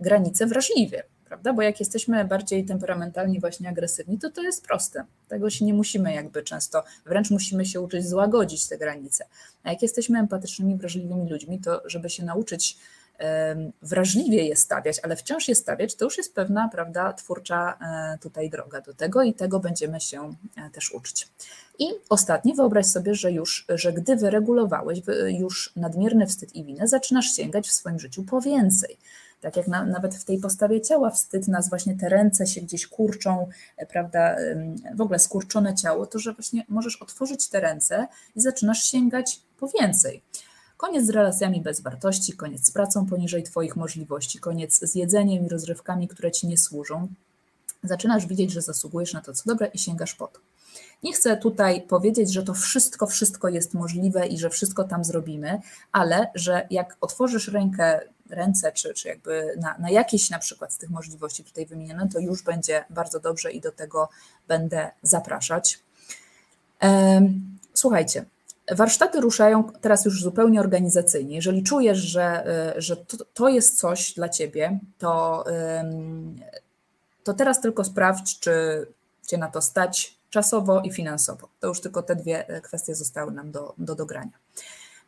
granice wrażliwie prawda? Bo jak jesteśmy bardziej temperamentalni, właśnie agresywni, to to jest proste. Tego się nie musimy jakby często, wręcz musimy się uczyć złagodzić te granice. A jak jesteśmy empatycznymi, wrażliwymi ludźmi, to żeby się nauczyć wrażliwie je stawiać, ale wciąż je stawiać, to już jest pewna, prawda, twórcza e, tutaj droga do tego i tego będziemy się e, też uczyć. I ostatnie, wyobraź sobie, że już, że gdy wyregulowałeś już nadmierny wstyd i winę, zaczynasz sięgać w swoim życiu po więcej tak jak na, nawet w tej postawie ciała wstyd nas właśnie te ręce się gdzieś kurczą, e, prawda, w ogóle skurczone ciało, to że właśnie możesz otworzyć te ręce i zaczynasz sięgać po więcej. Koniec z relacjami bez wartości, koniec z pracą poniżej Twoich możliwości, koniec z jedzeniem i rozrywkami, które Ci nie służą. zaczynasz widzieć, że zasługujesz na to, co dobre i sięgasz po to. Nie chcę tutaj powiedzieć, że to wszystko, wszystko jest możliwe i że wszystko tam zrobimy, ale że jak otworzysz rękę, ręce, czy, czy jakby na, na jakieś na przykład z tych możliwości tutaj wymienione, to już będzie bardzo dobrze i do tego będę zapraszać. Słuchajcie, warsztaty ruszają teraz już zupełnie organizacyjnie. Jeżeli czujesz, że, y, że to, to jest coś dla ciebie, to, to teraz tylko sprawdź, czy cię na to stać czasowo i finansowo. To już tylko te dwie e, kwestie zostały nam do, do dogrania.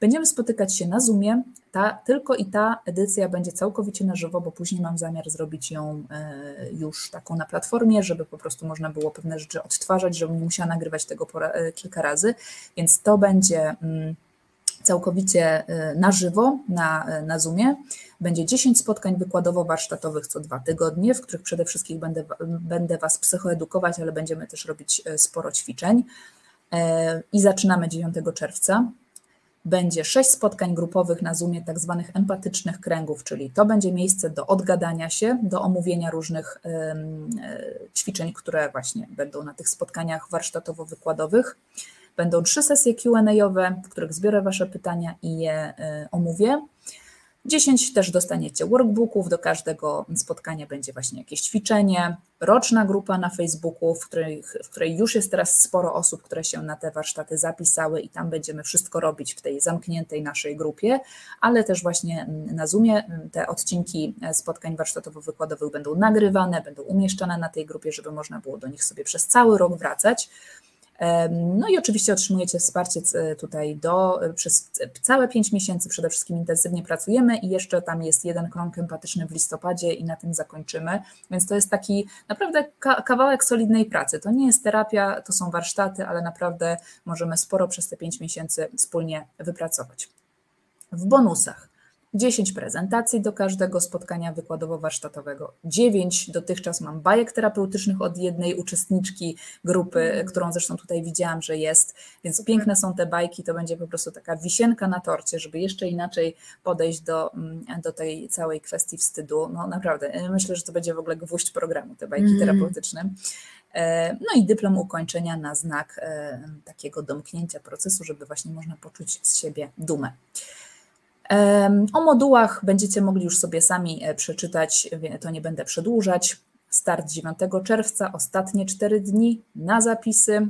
Będziemy spotykać się na Zoomie. Ta, tylko i ta edycja będzie całkowicie na żywo, bo później mam zamiar zrobić ją e, już taką na platformie, żeby po prostu można było pewne rzeczy odtwarzać, żebym nie musiała nagrywać tego e, kilka razy. Więc to będzie mm, całkowicie na żywo na, na Zoomie. Będzie 10 spotkań wykładowo-warsztatowych co dwa tygodnie, w których przede wszystkim będę, będę Was psychoedukować, ale będziemy też robić e, sporo ćwiczeń. I zaczynamy 9 czerwca. Będzie sześć spotkań grupowych na Zoomie, tak zwanych empatycznych kręgów, czyli to będzie miejsce do odgadania się, do omówienia różnych ćwiczeń, które właśnie będą na tych spotkaniach warsztatowo-wykładowych. Będą trzy sesje QA, w których zbiorę Wasze pytania i je omówię. 10 też dostaniecie workbooków, do każdego spotkania będzie właśnie jakieś ćwiczenie, roczna grupa na Facebooku, w w której już jest teraz sporo osób, które się na te warsztaty zapisały i tam będziemy wszystko robić w tej zamkniętej naszej grupie, ale też właśnie na Zoomie te odcinki spotkań warsztatowo-wykładowych będą nagrywane, będą umieszczane na tej grupie, żeby można było do nich sobie przez cały rok wracać. No i oczywiście otrzymujecie wsparcie tutaj do, przez całe 5 miesięcy przede wszystkim intensywnie pracujemy i jeszcze tam jest jeden krąg empatyczny w listopadzie i na tym zakończymy, więc to jest taki naprawdę kawałek solidnej pracy. To nie jest terapia, to są warsztaty, ale naprawdę możemy sporo przez te 5 miesięcy wspólnie wypracować. W bonusach 10 prezentacji do każdego spotkania wykładowo-warsztatowego. 9 dotychczas mam bajek terapeutycznych od jednej uczestniczki grupy, mm. którą zresztą tutaj widziałam, że jest, więc piękne są te bajki, to będzie po prostu taka wisienka na torcie, żeby jeszcze inaczej podejść do, mm, do tej całej kwestii wstydu. No naprawdę, e, myślę, że to będzie w ogóle gwóźdź programu, te bajki mm. terapeutyczne. E, no i dyplom ukończenia na znak e, takiego domknięcia procesu, żeby właśnie można poczuć z siebie dumę. O modułach będziecie mogli już sobie sami e, przeczytać, to nie będę przedłużać. Start 9 czerwca, ostatnie 4 dni na zapisy.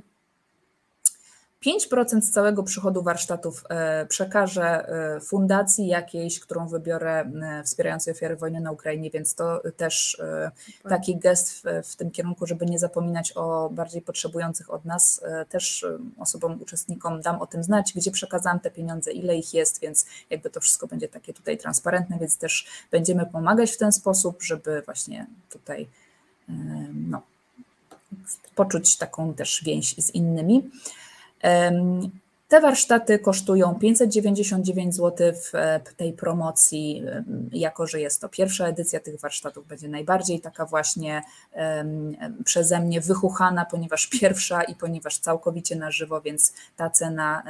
5% z całego przychodu warsztatów e, przekażę e, fundacji jakiejś, którą wybiorę e, wspierającej ofiary wojny na Ukrainie, więc to też taki gest w, w, tym kierunku, żeby nie zapominać o bardziej potrzebujących od nas. Też osobom, uczestnikom dam o tym znać, gdzie przekazałam te pieniądze, ile ich jest, więc jakby to wszystko będzie takie tutaj transparentne, więc też będziemy pomagać w ten sposób, żeby właśnie tutaj no, poczuć taką też więź z innymi. Te warsztaty kosztują 599 zł w tej promocji, jako że jest to pierwsza edycja tych warsztatów, będzie najbardziej taka właśnie przeze mnie wychuchana, ponieważ pierwsza i ponieważ całkowicie na żywo, więc ta cena,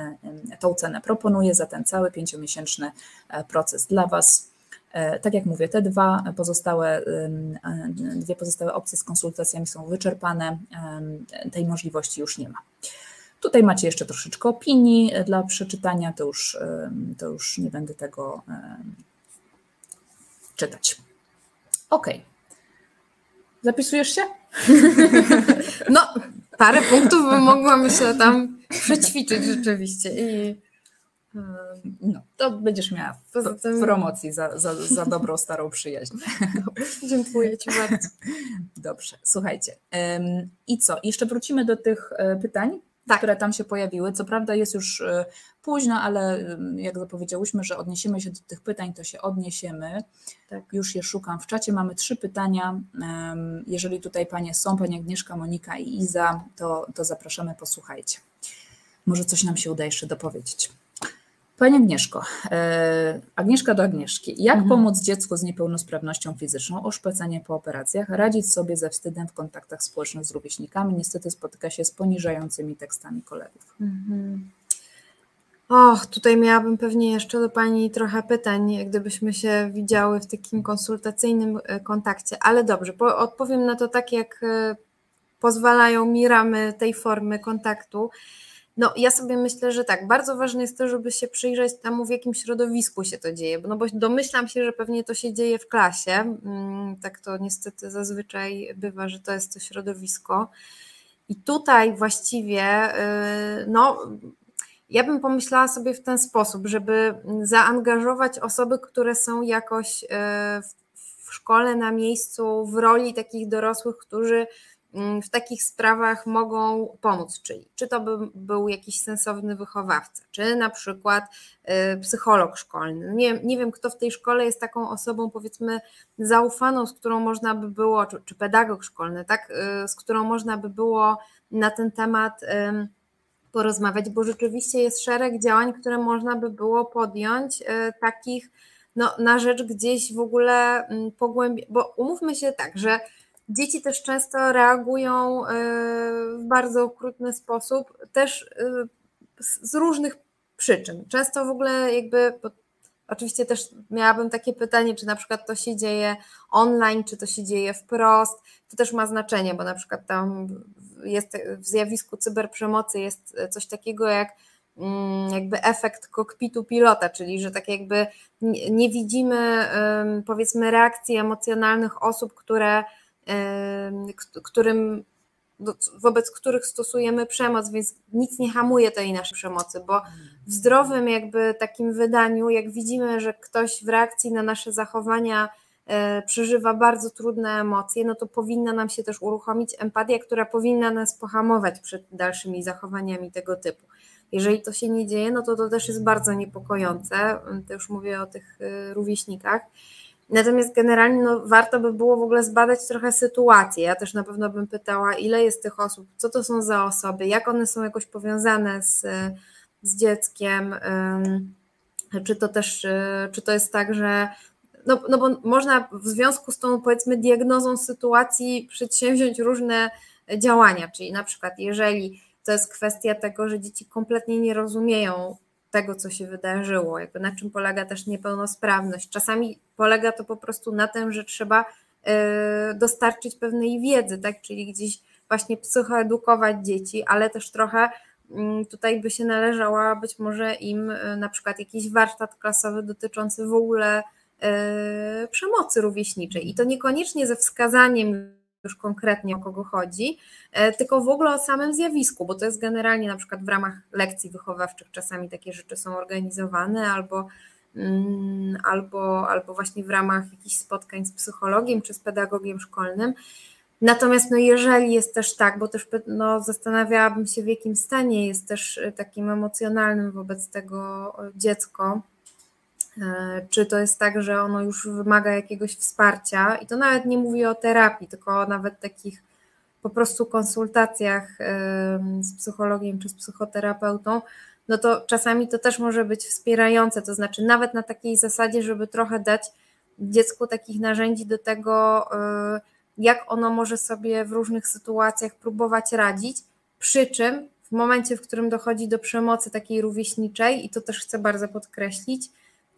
tą cenę proponuję za ten cały pięciomiesięczny e, proces dla Was. E, tak jak mówię, te dwa pozostałe, dwie pozostałe opcje z konsultacjami są wyczerpane, tej możliwości już nie ma. Tutaj macie jeszcze troszeczkę opinii e, dla przeczytania, to już, e, to już nie będę tego e, czytać. Ok. Zapisujesz się?
No, parę punktów bym mogła myślę tam przećwiczyć rzeczywiście i
no, to będziesz miała w, tym... promocji za, za, za dobrą starą przyjaźń.
Dziękuję Ci bardzo.
Dobrze, słuchajcie. I co? Jeszcze wrócimy do tych pytań tak. które tam się pojawiły. Co prawda jest już e, późno, ale mm, jak zapowiedziałyśmy, że odniesiemy się do tych pytań, to się odniesiemy. Tak. Już je szukam w czacie. Mamy trzy pytania. Jeżeli tutaj panie są, pani Agnieszka, Monika i Iza, to, to zapraszamy, posłuchajcie. Może coś nam się uda jeszcze dopowiedzieć. Pani Agnieszko, e, Agnieszka do Agnieszki. Jak mhm. pomóc dziecku z niepełnosprawnością fizyczną, oszpecenie po operacjach, radzić sobie ze wstydem w kontaktach społecznych z rówieśnikami? Niestety spotyka się z poniżającymi tekstami kolegów. Mhm.
Och, tutaj miałabym pewnie jeszcze do Pani trochę pytań, gdybyśmy się widziały w takim konsultacyjnym e, kontakcie, ale dobrze, odpowiem na to tak, jak e, pozwalają mi ramy tej formy kontaktu. No, ja sobie myślę, że tak, bardzo ważne jest to, żeby się przyjrzeć temu, w jakim środowisku się to dzieje, no bo domyślam się, że pewnie to się dzieje w klasie, mm, tak to niestety zazwyczaj bywa, że to jest to środowisko. I tutaj właściwie, y, no, ja bym pomyślała sobie w ten sposób, żeby zaangażować osoby, które są jakoś y, w szkole, na miejscu, w roli takich dorosłych, którzy w takich sprawach mogą pomóc, czyli czy to by był jakiś sensowny wychowawca, czy na przykład y, psycholog szkolny. Nie, nie wiem, kto w tej szkole jest taką osobą, powiedzmy, zaufaną, z którą można by było, czy, czy pedagog szkolny, tak, y, z którą można by było na ten temat porozmawiać, bo rzeczywiście jest szereg działań, które można by było podjąć, y, takich no, na rzecz gdzieś w ogóle mm, pogłębienia, bo umówmy się tak, że Dzieci też często reagują e, w bardzo okrutny sposób, też e, z różnych przyczyn. Często w ogóle jakby, oczywiście też miałabym takie pytanie, czy na przykład to się dzieje online, czy to się dzieje wprost, to też ma znaczenie, bo na przykład tam jest w zjawisku cyberprzemocy jest coś takiego jak mm, jakby efekt kokpitu pilota, czyli że tak jakby nie widzimy powiedzmy reakcji emocjonalnych osób, które którym, wobec których stosujemy przemoc, więc nic nie hamuje tej naszej przemocy, bo w zdrowym jakby takim wydaniu, jak widzimy, że ktoś w reakcji na nasze zachowania e, przeżywa bardzo trudne emocje, no to powinna nam się też uruchomić empatia, która powinna nas pohamować przed dalszymi zachowaniami tego typu. Jeżeli to się nie dzieje, no to to też jest bardzo niepokojące. To już mówię o tych e, rówieśnikach. Natomiast generalnie no, warto by było w ogóle zbadać trochę sytuację. Ja też na pewno bym pytała, ile jest tych osób, co to są za osoby, jak one są jakoś powiązane z, z dzieckiem, czy to też, czy to jest tak, że no, no bo można w związku z tą powiedzmy diagnozą sytuacji przedsięwziąć różne działania, czyli na przykład jeżeli to jest kwestia tego, że dzieci kompletnie nie rozumieją tego, co się wydarzyło, jakby na czym polega też niepełnosprawność. Czasami polega to po prostu na tym, że trzeba e, dostarczyć pewnej wiedzy, tak, czyli gdzieś właśnie psychoedukować dzieci, ale też trochę mm, tutaj by się należała być może im e, na przykład jakiś warsztat klasowy dotyczący w ogóle e, przemocy rówieśniczej i to niekoniecznie ze wskazaniem już konkretnie o kogo chodzi, e, tylko w ogóle o samym zjawisku, bo to jest generalnie na przykład w ramach lekcji wychowawczych czasami takie rzeczy są organizowane albo, mm, albo, albo właśnie w ramach jakichś spotkań z psychologiem czy z pedagogiem szkolnym. Natomiast no jeżeli jest też tak, bo też no, zastanawiałabym się w jakim stanie jest też e, takim emocjonalnym wobec tego dziecko, E, czy to jest tak, że ono już wymaga jakiegoś wsparcia, i to nawet nie mówię o terapii, tylko nawet takich po prostu konsultacjach z psychologiem czy z psychoterapeutą, no to czasami to też może być wspierające, to znaczy nawet na takiej zasadzie, żeby trochę dać dziecku takich narzędzi do tego, e, jak ono może sobie w różnych sytuacjach próbować radzić, przy czym w momencie, w którym dochodzi do przemocy takiej rówieśniczej, i to też chcę bardzo podkreślić,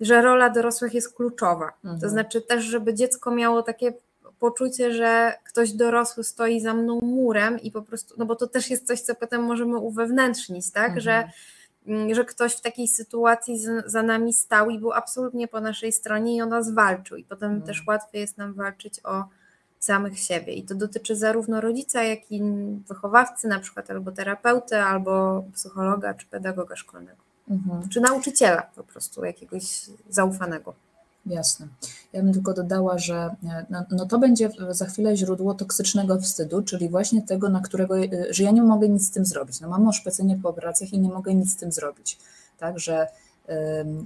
że rola dorosłych jest kluczowa. Mhm. To znaczy też, żeby dziecko miało takie poczucie, że ktoś dorosły stoi za mną murem i po prostu, no bo to też jest coś, co potem możemy uwewnętrznić, tak, mhm. że, mm, że ktoś w takiej sytuacji za, za, nami stał i był absolutnie po naszej stronie i o nas walczył i potem mhm. też łatwiej jest nam walczyć o samych siebie i to dotyczy zarówno rodzica, jak i wychowawcy na przykład, albo terapeuty, albo psychologa, czy pedagoga szkolnego. Mhm. Czy nauczyciela po prostu jakiegoś zaufanego.
Jasne. Ja bym tylko dodała, że no, no, to będzie za chwilę źródło toksycznego wstydu, czyli właśnie tego, na którego, że ja nie mogę nic z tym zrobić. No mam oszpecenie po operacjach i nie mogę nic z tym zrobić. Tak, że,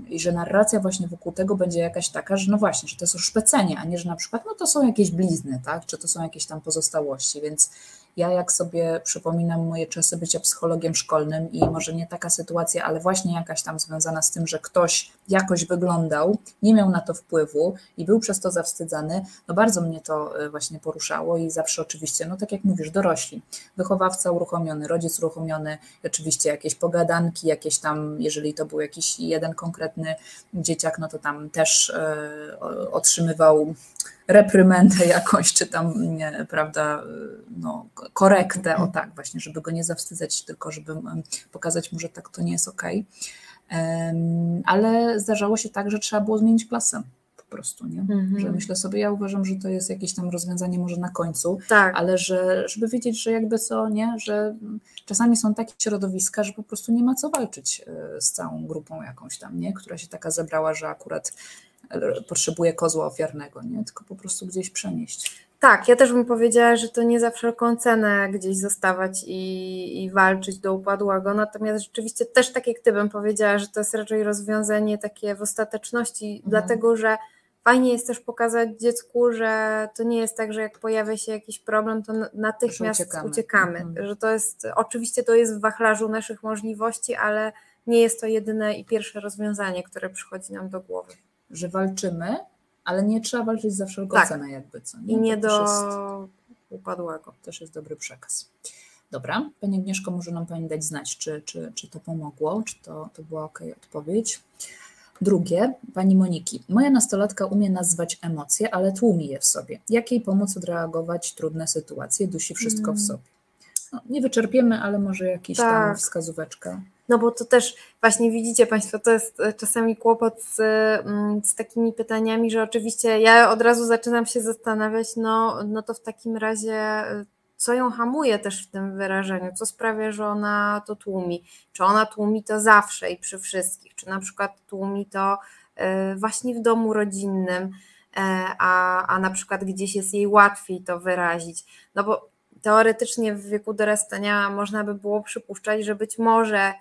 i że narracja właśnie wokół tego będzie jakaś taka, że no właśnie, że to jest oszpecenie, a nie, że na przykład no to są jakieś blizny, tak, czy to są jakieś tam pozostałości, więc Ja jak sobie przypominam moje czasy bycia psychologiem szkolnym i może nie taka sytuacja, ale właśnie jakaś tam związana z tym, że ktoś jakoś wyglądał, nie miał na to wpływu i był przez to zawstydzany, no bardzo mnie to e, właśnie poruszało i zawsze oczywiście, no tak jak mówisz, dorośli, wychowawca uruchomiony, rodzic uruchomiony, oczywiście jakieś pogadanki, jakieś tam, jeżeli to był jakiś jeden konkretny dzieciak, no to tam też e, otrzymywał reprymendę jakąś, czy tam, nie, prawda, no, korektę, o tak, właśnie, żeby go nie zawstydzać, tylko żeby pokazać mu, że tak to nie jest okej. Okay. Ale zdarzało się tak, że trzeba było zmienić klasę po prostu, nie? Mhm. Że myślę sobie, ja uważam, że to jest jakieś tam rozwiązanie może na końcu, tak. ale że, żeby wiedzieć, że jakby co, nie? Że czasami są takie środowiska, że po prostu nie ma co walczyć e, z całą grupą jakąś tam, nie? Która się taka zebrała, że akurat potrzebuje kozła ofiarnego, nie? tylko po prostu gdzieś przenieść.
Tak, ja też bym powiedziała, że to nie za wszelką cenę gdzieś zostawać i, i walczyć do upadłego, natomiast rzeczywiście też tak jak Ty bym powiedziała, że to jest raczej rozwiązanie takie w ostateczności, mhm. dlatego że fajnie jest też pokazać dziecku, że to nie jest tak, że jak pojawia się jakiś problem, to natychmiast uciekamy. uciekamy. Mhm. Że to jest, oczywiście to jest w wachlarzu naszych możliwości, ale nie jest to jedyne i pierwsze rozwiązanie, które przychodzi nam do głowy
że walczymy, ale nie trzeba walczyć za wszelką tak. cenę jakby co.
Nie? I nie to do jest, upadłego.
Też jest dobry przekaz. Dobra, Pani Agnieszko, może nam Pani dać znać, czy, czy, czy to pomogło, czy to, to była ok odpowiedź. Drugie, Pani Moniki. Moja nastolatka umie nazwać emocje, ale tłumi je w sobie. Jak jej pomóc odreagować trudne sytuacje? Dusi wszystko w hmm. sobie. No, nie wyczerpiemy, ale może jakiś tak. tam wskazóweczka.
No bo to też właśnie widzicie Państwo, to jest e, czasami kłopot z, mm, z takimi pytaniami, że oczywiście ja od razu zaczynam się zastanawiać, no, no to w takim razie e, co ją hamuje też w tym wyrażeniu, co sprawia, że ona to tłumi. Czy ona tłumi to zawsze i przy wszystkich, czy na przykład tłumi to e, właśnie w domu rodzinnym, a, a na przykład gdzieś jest jej łatwiej to wyrazić. No bo teoretycznie w wieku dorastania można by było przypuszczać, że być może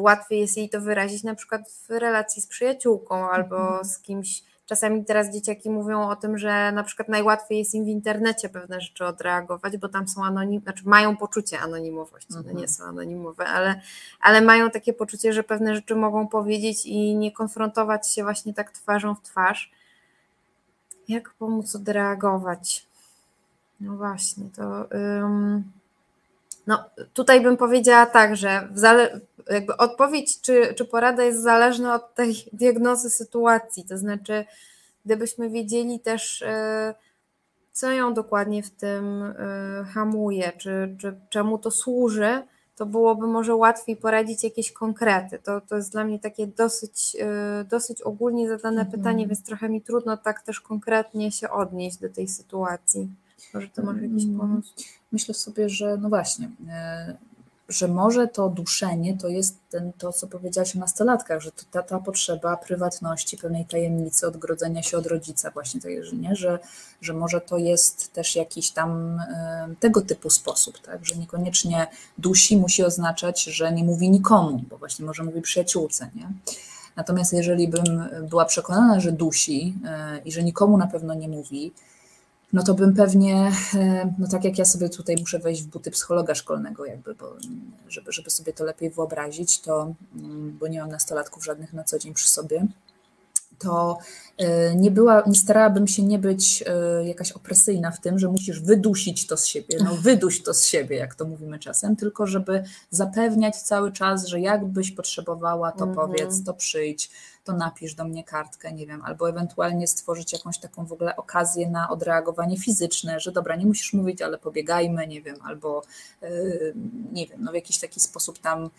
łatwiej jest jej to wyrazić na przykład w relacji z przyjaciółką albo mhm. z kimś. Czasami teraz dzieciaki mówią o tym, że na przykład najłatwiej jest im w internecie pewne rzeczy odreagować, bo tam są anonimowe, znaczy mają poczucie anonimowości, no nie mhm. są anonimowe, ale, ale mają takie poczucie, że pewne rzeczy mogą powiedzieć i nie konfrontować się właśnie tak twarzą w twarz. Jak pomóc odreagować? No właśnie, to. No, tutaj bym powiedziała tak, że jakby odpowiedź czy, czy porada jest zależna od tej diagnozy sytuacji. To znaczy, gdybyśmy wiedzieli też, e, co ją dokładnie w tym e, hamuje, czy, czy czemu to służy, to byłoby może łatwiej poradzić jakieś konkrety. To, to jest dla mnie takie dosyć, e, dosyć ogólnie zadane mhm. pytanie, więc trochę mi trudno tak też konkretnie się odnieść do tej sytuacji. Może to może jakiś mm. pomysł?
Myślę sobie, że no właśnie, e, że może to duszenie to jest ten, to, co powiedziałaś o nastolatkach, że ta, ta potrzeba prywatności, pewnej tajemnicy, odgrodzenia się od rodzica, właśnie tak, że, nie? Że, że może to jest też jakiś tam e, tego typu sposób, tak? że niekoniecznie dusi musi oznaczać, że nie mówi nikomu, bo właśnie może mówi przyjaciółce. Nie? Natomiast jeżeli bym była przekonana, że dusi e, i że nikomu na pewno nie mówi, no to bym pewnie, e, no tak jak ja sobie tutaj muszę wejść w buty psychologa szkolnego, jakby, bo, żeby, żeby sobie to lepiej wyobrazić, to, mm, bo nie mam nastolatków żadnych na co dzień przy sobie, to nie była, nie starałabym się nie być e, jakaś opresyjna w tym, że musisz wydusić to z siebie, no wyduś to z siebie, jak to mówimy czasem, tylko żeby zapewniać cały czas, że jakbyś potrzebowała, to mm -hmm. powiedz, to przyjdź, to napisz do mnie kartkę, nie wiem, albo ewentualnie stworzyć jakąś taką w ogóle okazję na odreagowanie fizyczne, że dobra, nie musisz mówić, ale pobiegajmy, nie wiem, albo yy, nie wiem, no w jakiś taki sposób tam,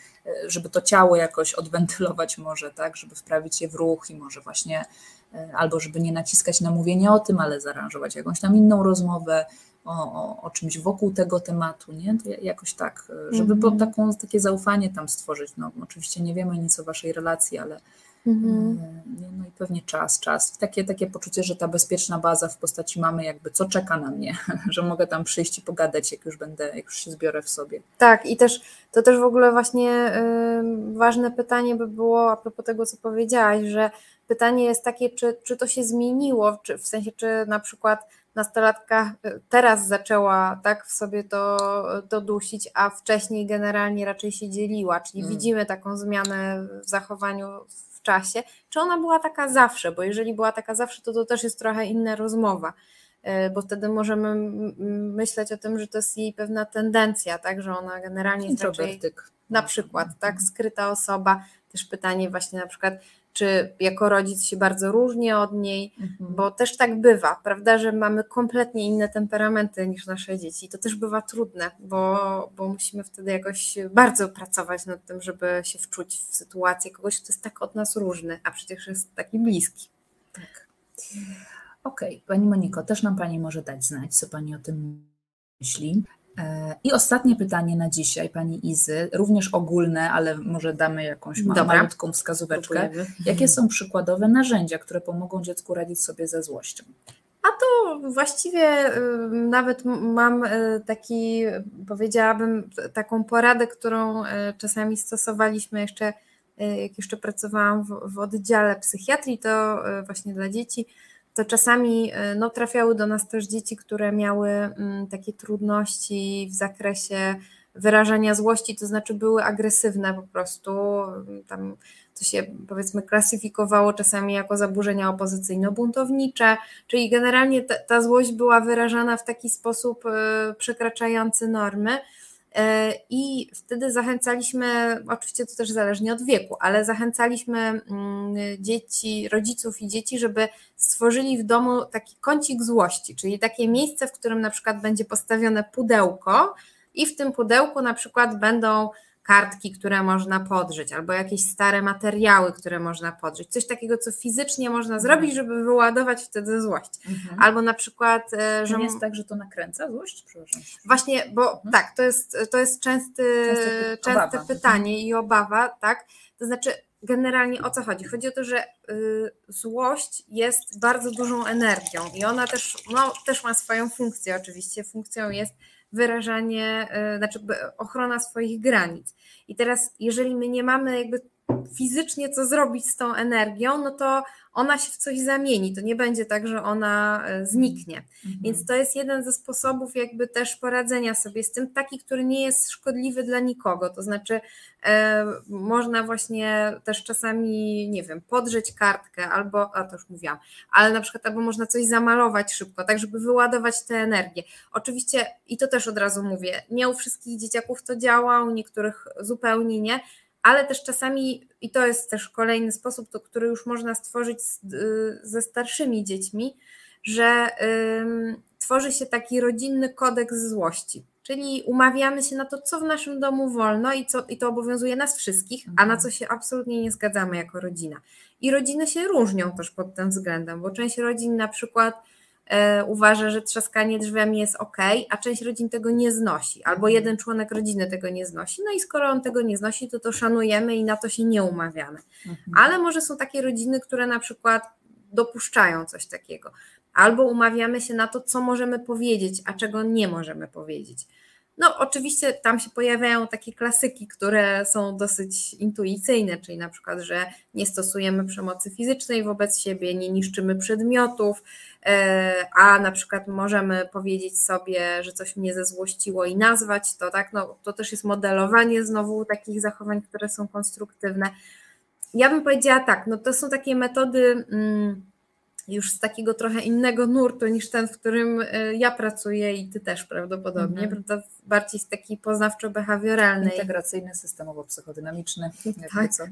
żeby to ciało jakoś odwentylować może, tak, żeby wprawić je w ruch i może właśnie albo żeby nie naciskać na mówienie o tym, ale zaaranżować jakąś tam inną rozmowę, o, o, o, czymś wokół tego tematu, nie? To jakoś tak, y, żeby mm -hmm. taką, takie zaufanie tam stworzyć. No, oczywiście nie wiemy nic o waszej relacji, ale, Mhm. E, no i pewnie czas, czas. Takie, takie poczucie, że ta bezpieczna baza w postaci mamy jakby co czeka na mnie, że mogę tam przyjść i pogadać, jak już będę, jak już się zbiorę w sobie.
Tak, i też to też w ogóle właśnie ważne pytanie by było a propos tego, co powiedziałaś, że pytanie jest takie, czy, czy to się zmieniło, czy, w sensie, czy na przykład nastolatka y, teraz zaczęła tak w sobie to, to dusić, a wcześniej generalnie raczej się dzieliła, czyli mm. widzimy taką zmianę w zachowaniu w czasie, czy ona była taka zawsze, bo jeżeli była taka zawsze, to to też jest trochę inna rozmowa, y, bo wtedy możemy myśleć o tym, że to jest jej pewna tendencja, tak, że ona generalnie jest raczej, na przykład, tak, skryta osoba, też pytanie właśnie na przykład, czy jako rodzic się bardzo różni od niej, mhm. bo też tak bywa, prawda, że mamy kompletnie inne temperamenty niż nasze dzieci. To też bywa trudne, bo, bo musimy wtedy jakoś bardzo pracować nad tym, żeby się wczuć w sytuację kogoś, kto jest tak od nas różny, a przecież jest taki bliski.
Tak. Okej, okay. Pani Moniko, też nam Pani może dać znać, co Pani o tym myśli. E, I ostatnie pytanie na dzisiaj, Pani Izy, również ogólne, ale może damy jakąś Dobra. malutką wskazóweczkę. Jakie są przykładowe narzędzia, które pomogą dziecku radzić sobie ze złością?
A to właściwie nawet mam e, taki, powiedziałabym, taką poradę, którą e, czasami stosowaliśmy jeszcze, jak jeszcze pracowałam w, w oddziale psychiatrii, to właśnie dla dzieci to czasami e, no, trafiały do nas też dzieci, które miały mm, takie trudności w zakresie wyrażania złości, to znaczy były agresywne po prostu, tam to się powiedzmy klasyfikowało czasami jako zaburzenia opozycyjno-buntownicze, czyli generalnie ta, ta złość była wyrażana w taki sposób e, przekraczający normy, I wtedy zachęcaliśmy, oczywiście to też zależnie od wieku, ale zachęcaliśmy mm, dzieci, rodziców i dzieci, żeby stworzyli w domu taki kącik złości, czyli takie miejsce, w którym na przykład będzie postawione pudełko i w tym pudełku na przykład będą kartki, które można podrzeć, albo jakieś stare materiały, które można podrzeć. Coś takiego, co fizycznie można mhm. zrobić, żeby wyładować wtedy złość. Mhm. Albo na przykład,
e, że. Nie jest tak, że to nakręca złość?
Właśnie, bo mhm. tak, to jest, to jest częsty, częste pytanie mhm. i obawa, tak? To znaczy, generalnie o co chodzi? Chodzi o to, że y, złość jest bardzo dużą energią i ona też, no, też ma swoją funkcję, oczywiście. Funkcją jest wyrażanie, e, znaczy ochrona swoich granic. I teraz, jeżeli my nie mamy jakby fizycznie co zrobić z tą energią, no to ona się w coś zamieni. To nie będzie tak, że ona e, zniknie. Mhm. Więc to jest jeden ze sposobów, jakby też poradzenia sobie z tym, taki, który nie jest szkodliwy dla nikogo. To znaczy, e, można właśnie też czasami, nie wiem, podrzeć kartkę, albo, a to już mówiłam, ale na przykład, albo można coś zamalować szybko, tak, żeby wyładować tę energię. Oczywiście, i to też od razu mówię, nie u wszystkich dzieciaków to działa, u niektórych zupełnie nie ale też czasami, i to jest też kolejny sposób, to, który już można stworzyć z, y, ze starszymi dziećmi, że ym, tworzy się taki rodzinny kodeks złości. Czyli umawiamy się na to, co w naszym domu wolno i, co, i to obowiązuje nas wszystkich, a na mhm. co się absolutnie nie zgadzamy jako rodzina. I rodziny się różnią też pod tym względem, bo część rodzin na przykład uważa, że trzaskanie drzwiami jest ok, a część rodzin tego nie znosi, albo mhm. jeden członek rodziny tego nie znosi. No i skoro on tego nie znosi, to to szanujemy i na to się nie umawiamy. Mhm. Ale może są takie rodziny, które na przykład dopuszczają coś takiego, albo umawiamy się na to, co możemy powiedzieć, a czego nie możemy powiedzieć. No, oczywiście tam się pojawiają takie klasyki, które są dosyć intuicyjne, czyli na przykład, że nie stosujemy przemocy fizycznej wobec siebie, nie niszczymy przedmiotów, e, a na przykład możemy powiedzieć sobie, że coś mnie zezłościło i nazwać to, tak? No, to też jest modelowanie znowu takich zachowań, które są konstruktywne. Ja bym powiedziała tak, no to są takie metody. Mm, już z takiego trochę innego nurtu niż ten, w którym e, ja pracuję i ty też prawdopodobnie, mm -hmm. bardziej z takiej poznawczo-behawioralnej.
Integracyjny, systemowo-psychodynamiczny. Tak. Co.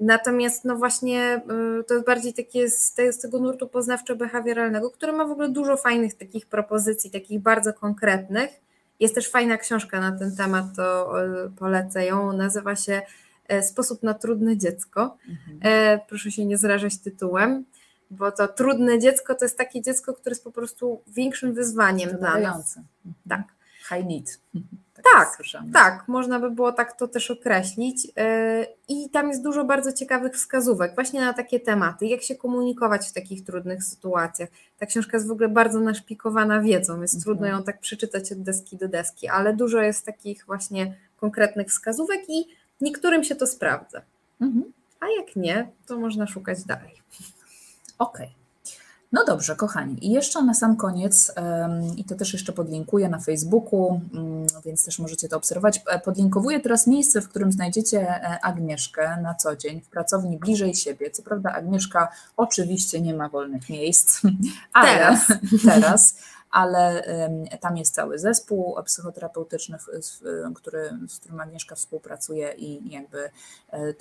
Natomiast no właśnie e, to jest bardziej takie z, z tego nurtu poznawczo-behawioralnego, który ma w ogóle dużo fajnych takich propozycji, takich bardzo konkretnych. Jest też fajna książka na ten temat, to e, polecę ją. Nazywa się sposób na trudne dziecko. Mhm. E, proszę się nie zrażać tytułem, bo to trudne dziecko to jest takie dziecko, które jest po prostu większym wyzwaniem dla nas.
Mhm. Tak. High need.
Tak, tak, tak, można by było tak to też określić. E, I tam jest dużo bardzo ciekawych wskazówek właśnie na takie tematy, jak się komunikować w takich trudnych sytuacjach. Ta książka jest w ogóle bardzo naszpikowana wiedzą, jest mhm. trudno ją tak przeczytać od deski do deski, ale dużo jest takich właśnie konkretnych wskazówek i Niektórym się to sprawdza. Mhm. a jak nie, to można szukać dalej.
Okej. Okay. No dobrze, kochani. I jeszcze na sam koniec, i to też jeszcze podlinkuję na Facebooku, mm, więc też możecie to obserwować. E, podlinkowuję teraz miejsce, w którym znajdziecie e, Agnieszkę na co dzień w pracowni bliżej siebie. Co prawda, Agnieszka oczywiście nie ma wolnych miejsc, ale teraz, teraz ale tam jest cały zespół psychoterapeutyczny, który, z którym Agnieszka współpracuje i jakby e,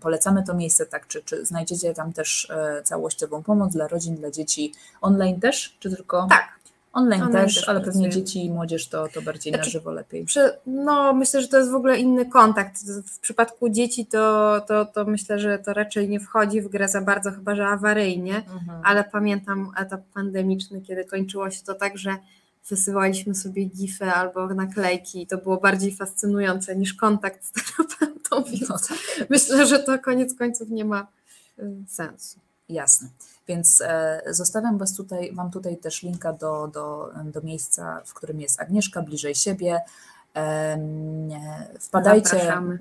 polecamy to miejsce, tak, czy, czy znajdziecie tam też e, całościową pomoc dla rodzin, dla dzieci online też, czy tylko?
Tak,
Online, Online też, też, ale pewnie dzieci i młodzież to, to bardziej znaczy, na żywo lepiej.
Przy, no, myślę, że to jest w ogóle inny kontakt. W przypadku dzieci to, to, to myślę, że to raczej nie wchodzi w grę za bardzo, chyba że awaryjnie, mhm. ale pamiętam etap pandemiczny, kiedy kończyło się to tak, że wysyłaliśmy sobie gify albo naklejki i to było bardziej fascynujące niż kontakt z terapeutą, no tak. myślę, że to koniec końców nie ma y, sensu.
Jasne. Więc e, zostawiam was tutaj, Wam tutaj też linka do, do, do miejsca, w którym jest Agnieszka, bliżej siebie. Wpadajcie. Zapraszamy.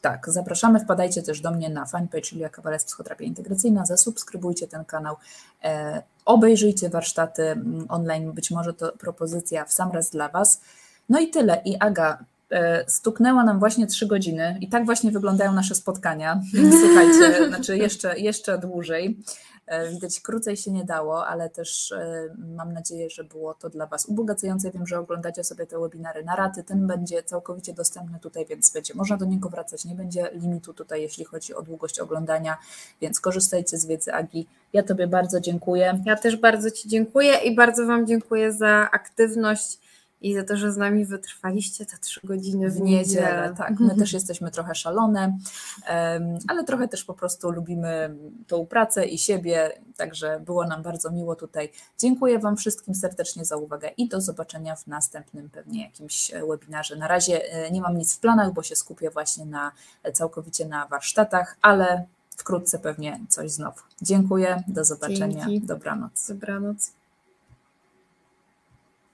Tak, zapraszamy. Wpadajcie też do mnie na fanpage Julia Kawales Psychoterapia Integracyjna. Zasubskrybujcie ten kanał. E, obejrzyjcie warsztaty online. Być może to propozycja w sam raz dla Was. No i tyle. I Aga, E, stuknęła nam właśnie trzy godziny i tak właśnie wyglądają nasze spotkania. Słuchajcie, znaczy jeszcze, jeszcze dłużej. E, widać, krócej się nie dało, ale też e, mam nadzieję, że było to dla Was ubogacające. Wiem, że oglądacie sobie te webinary na raty. Ten będzie całkowicie dostępny tutaj, więc będzie można do niego wracać. Nie będzie limitu tutaj, jeśli chodzi o długość oglądania, więc korzystajcie z wiedzy Agi. Ja Tobie bardzo dziękuję.
Ja też bardzo Ci dziękuję i bardzo Wam dziękuję za aktywność i za to, że z nami wytrwaliście te trzy godziny w, niedzielę.
Tak, my też jesteśmy trochę szalone, ale trochę też po prostu lubimy tą pracę i siebie, także było nam bardzo miło tutaj. Dziękuję Wam wszystkim serdecznie za uwagę i do zobaczenia w następnym pewnie jakimś webinarze. Na razie e, nie mam nic w planach, bo się skupię właśnie na całkowicie na warsztatach, ale wkrótce pewnie coś znowu. Dziękuję, do zobaczenia, Dzięki. dobranoc.
Dobranoc.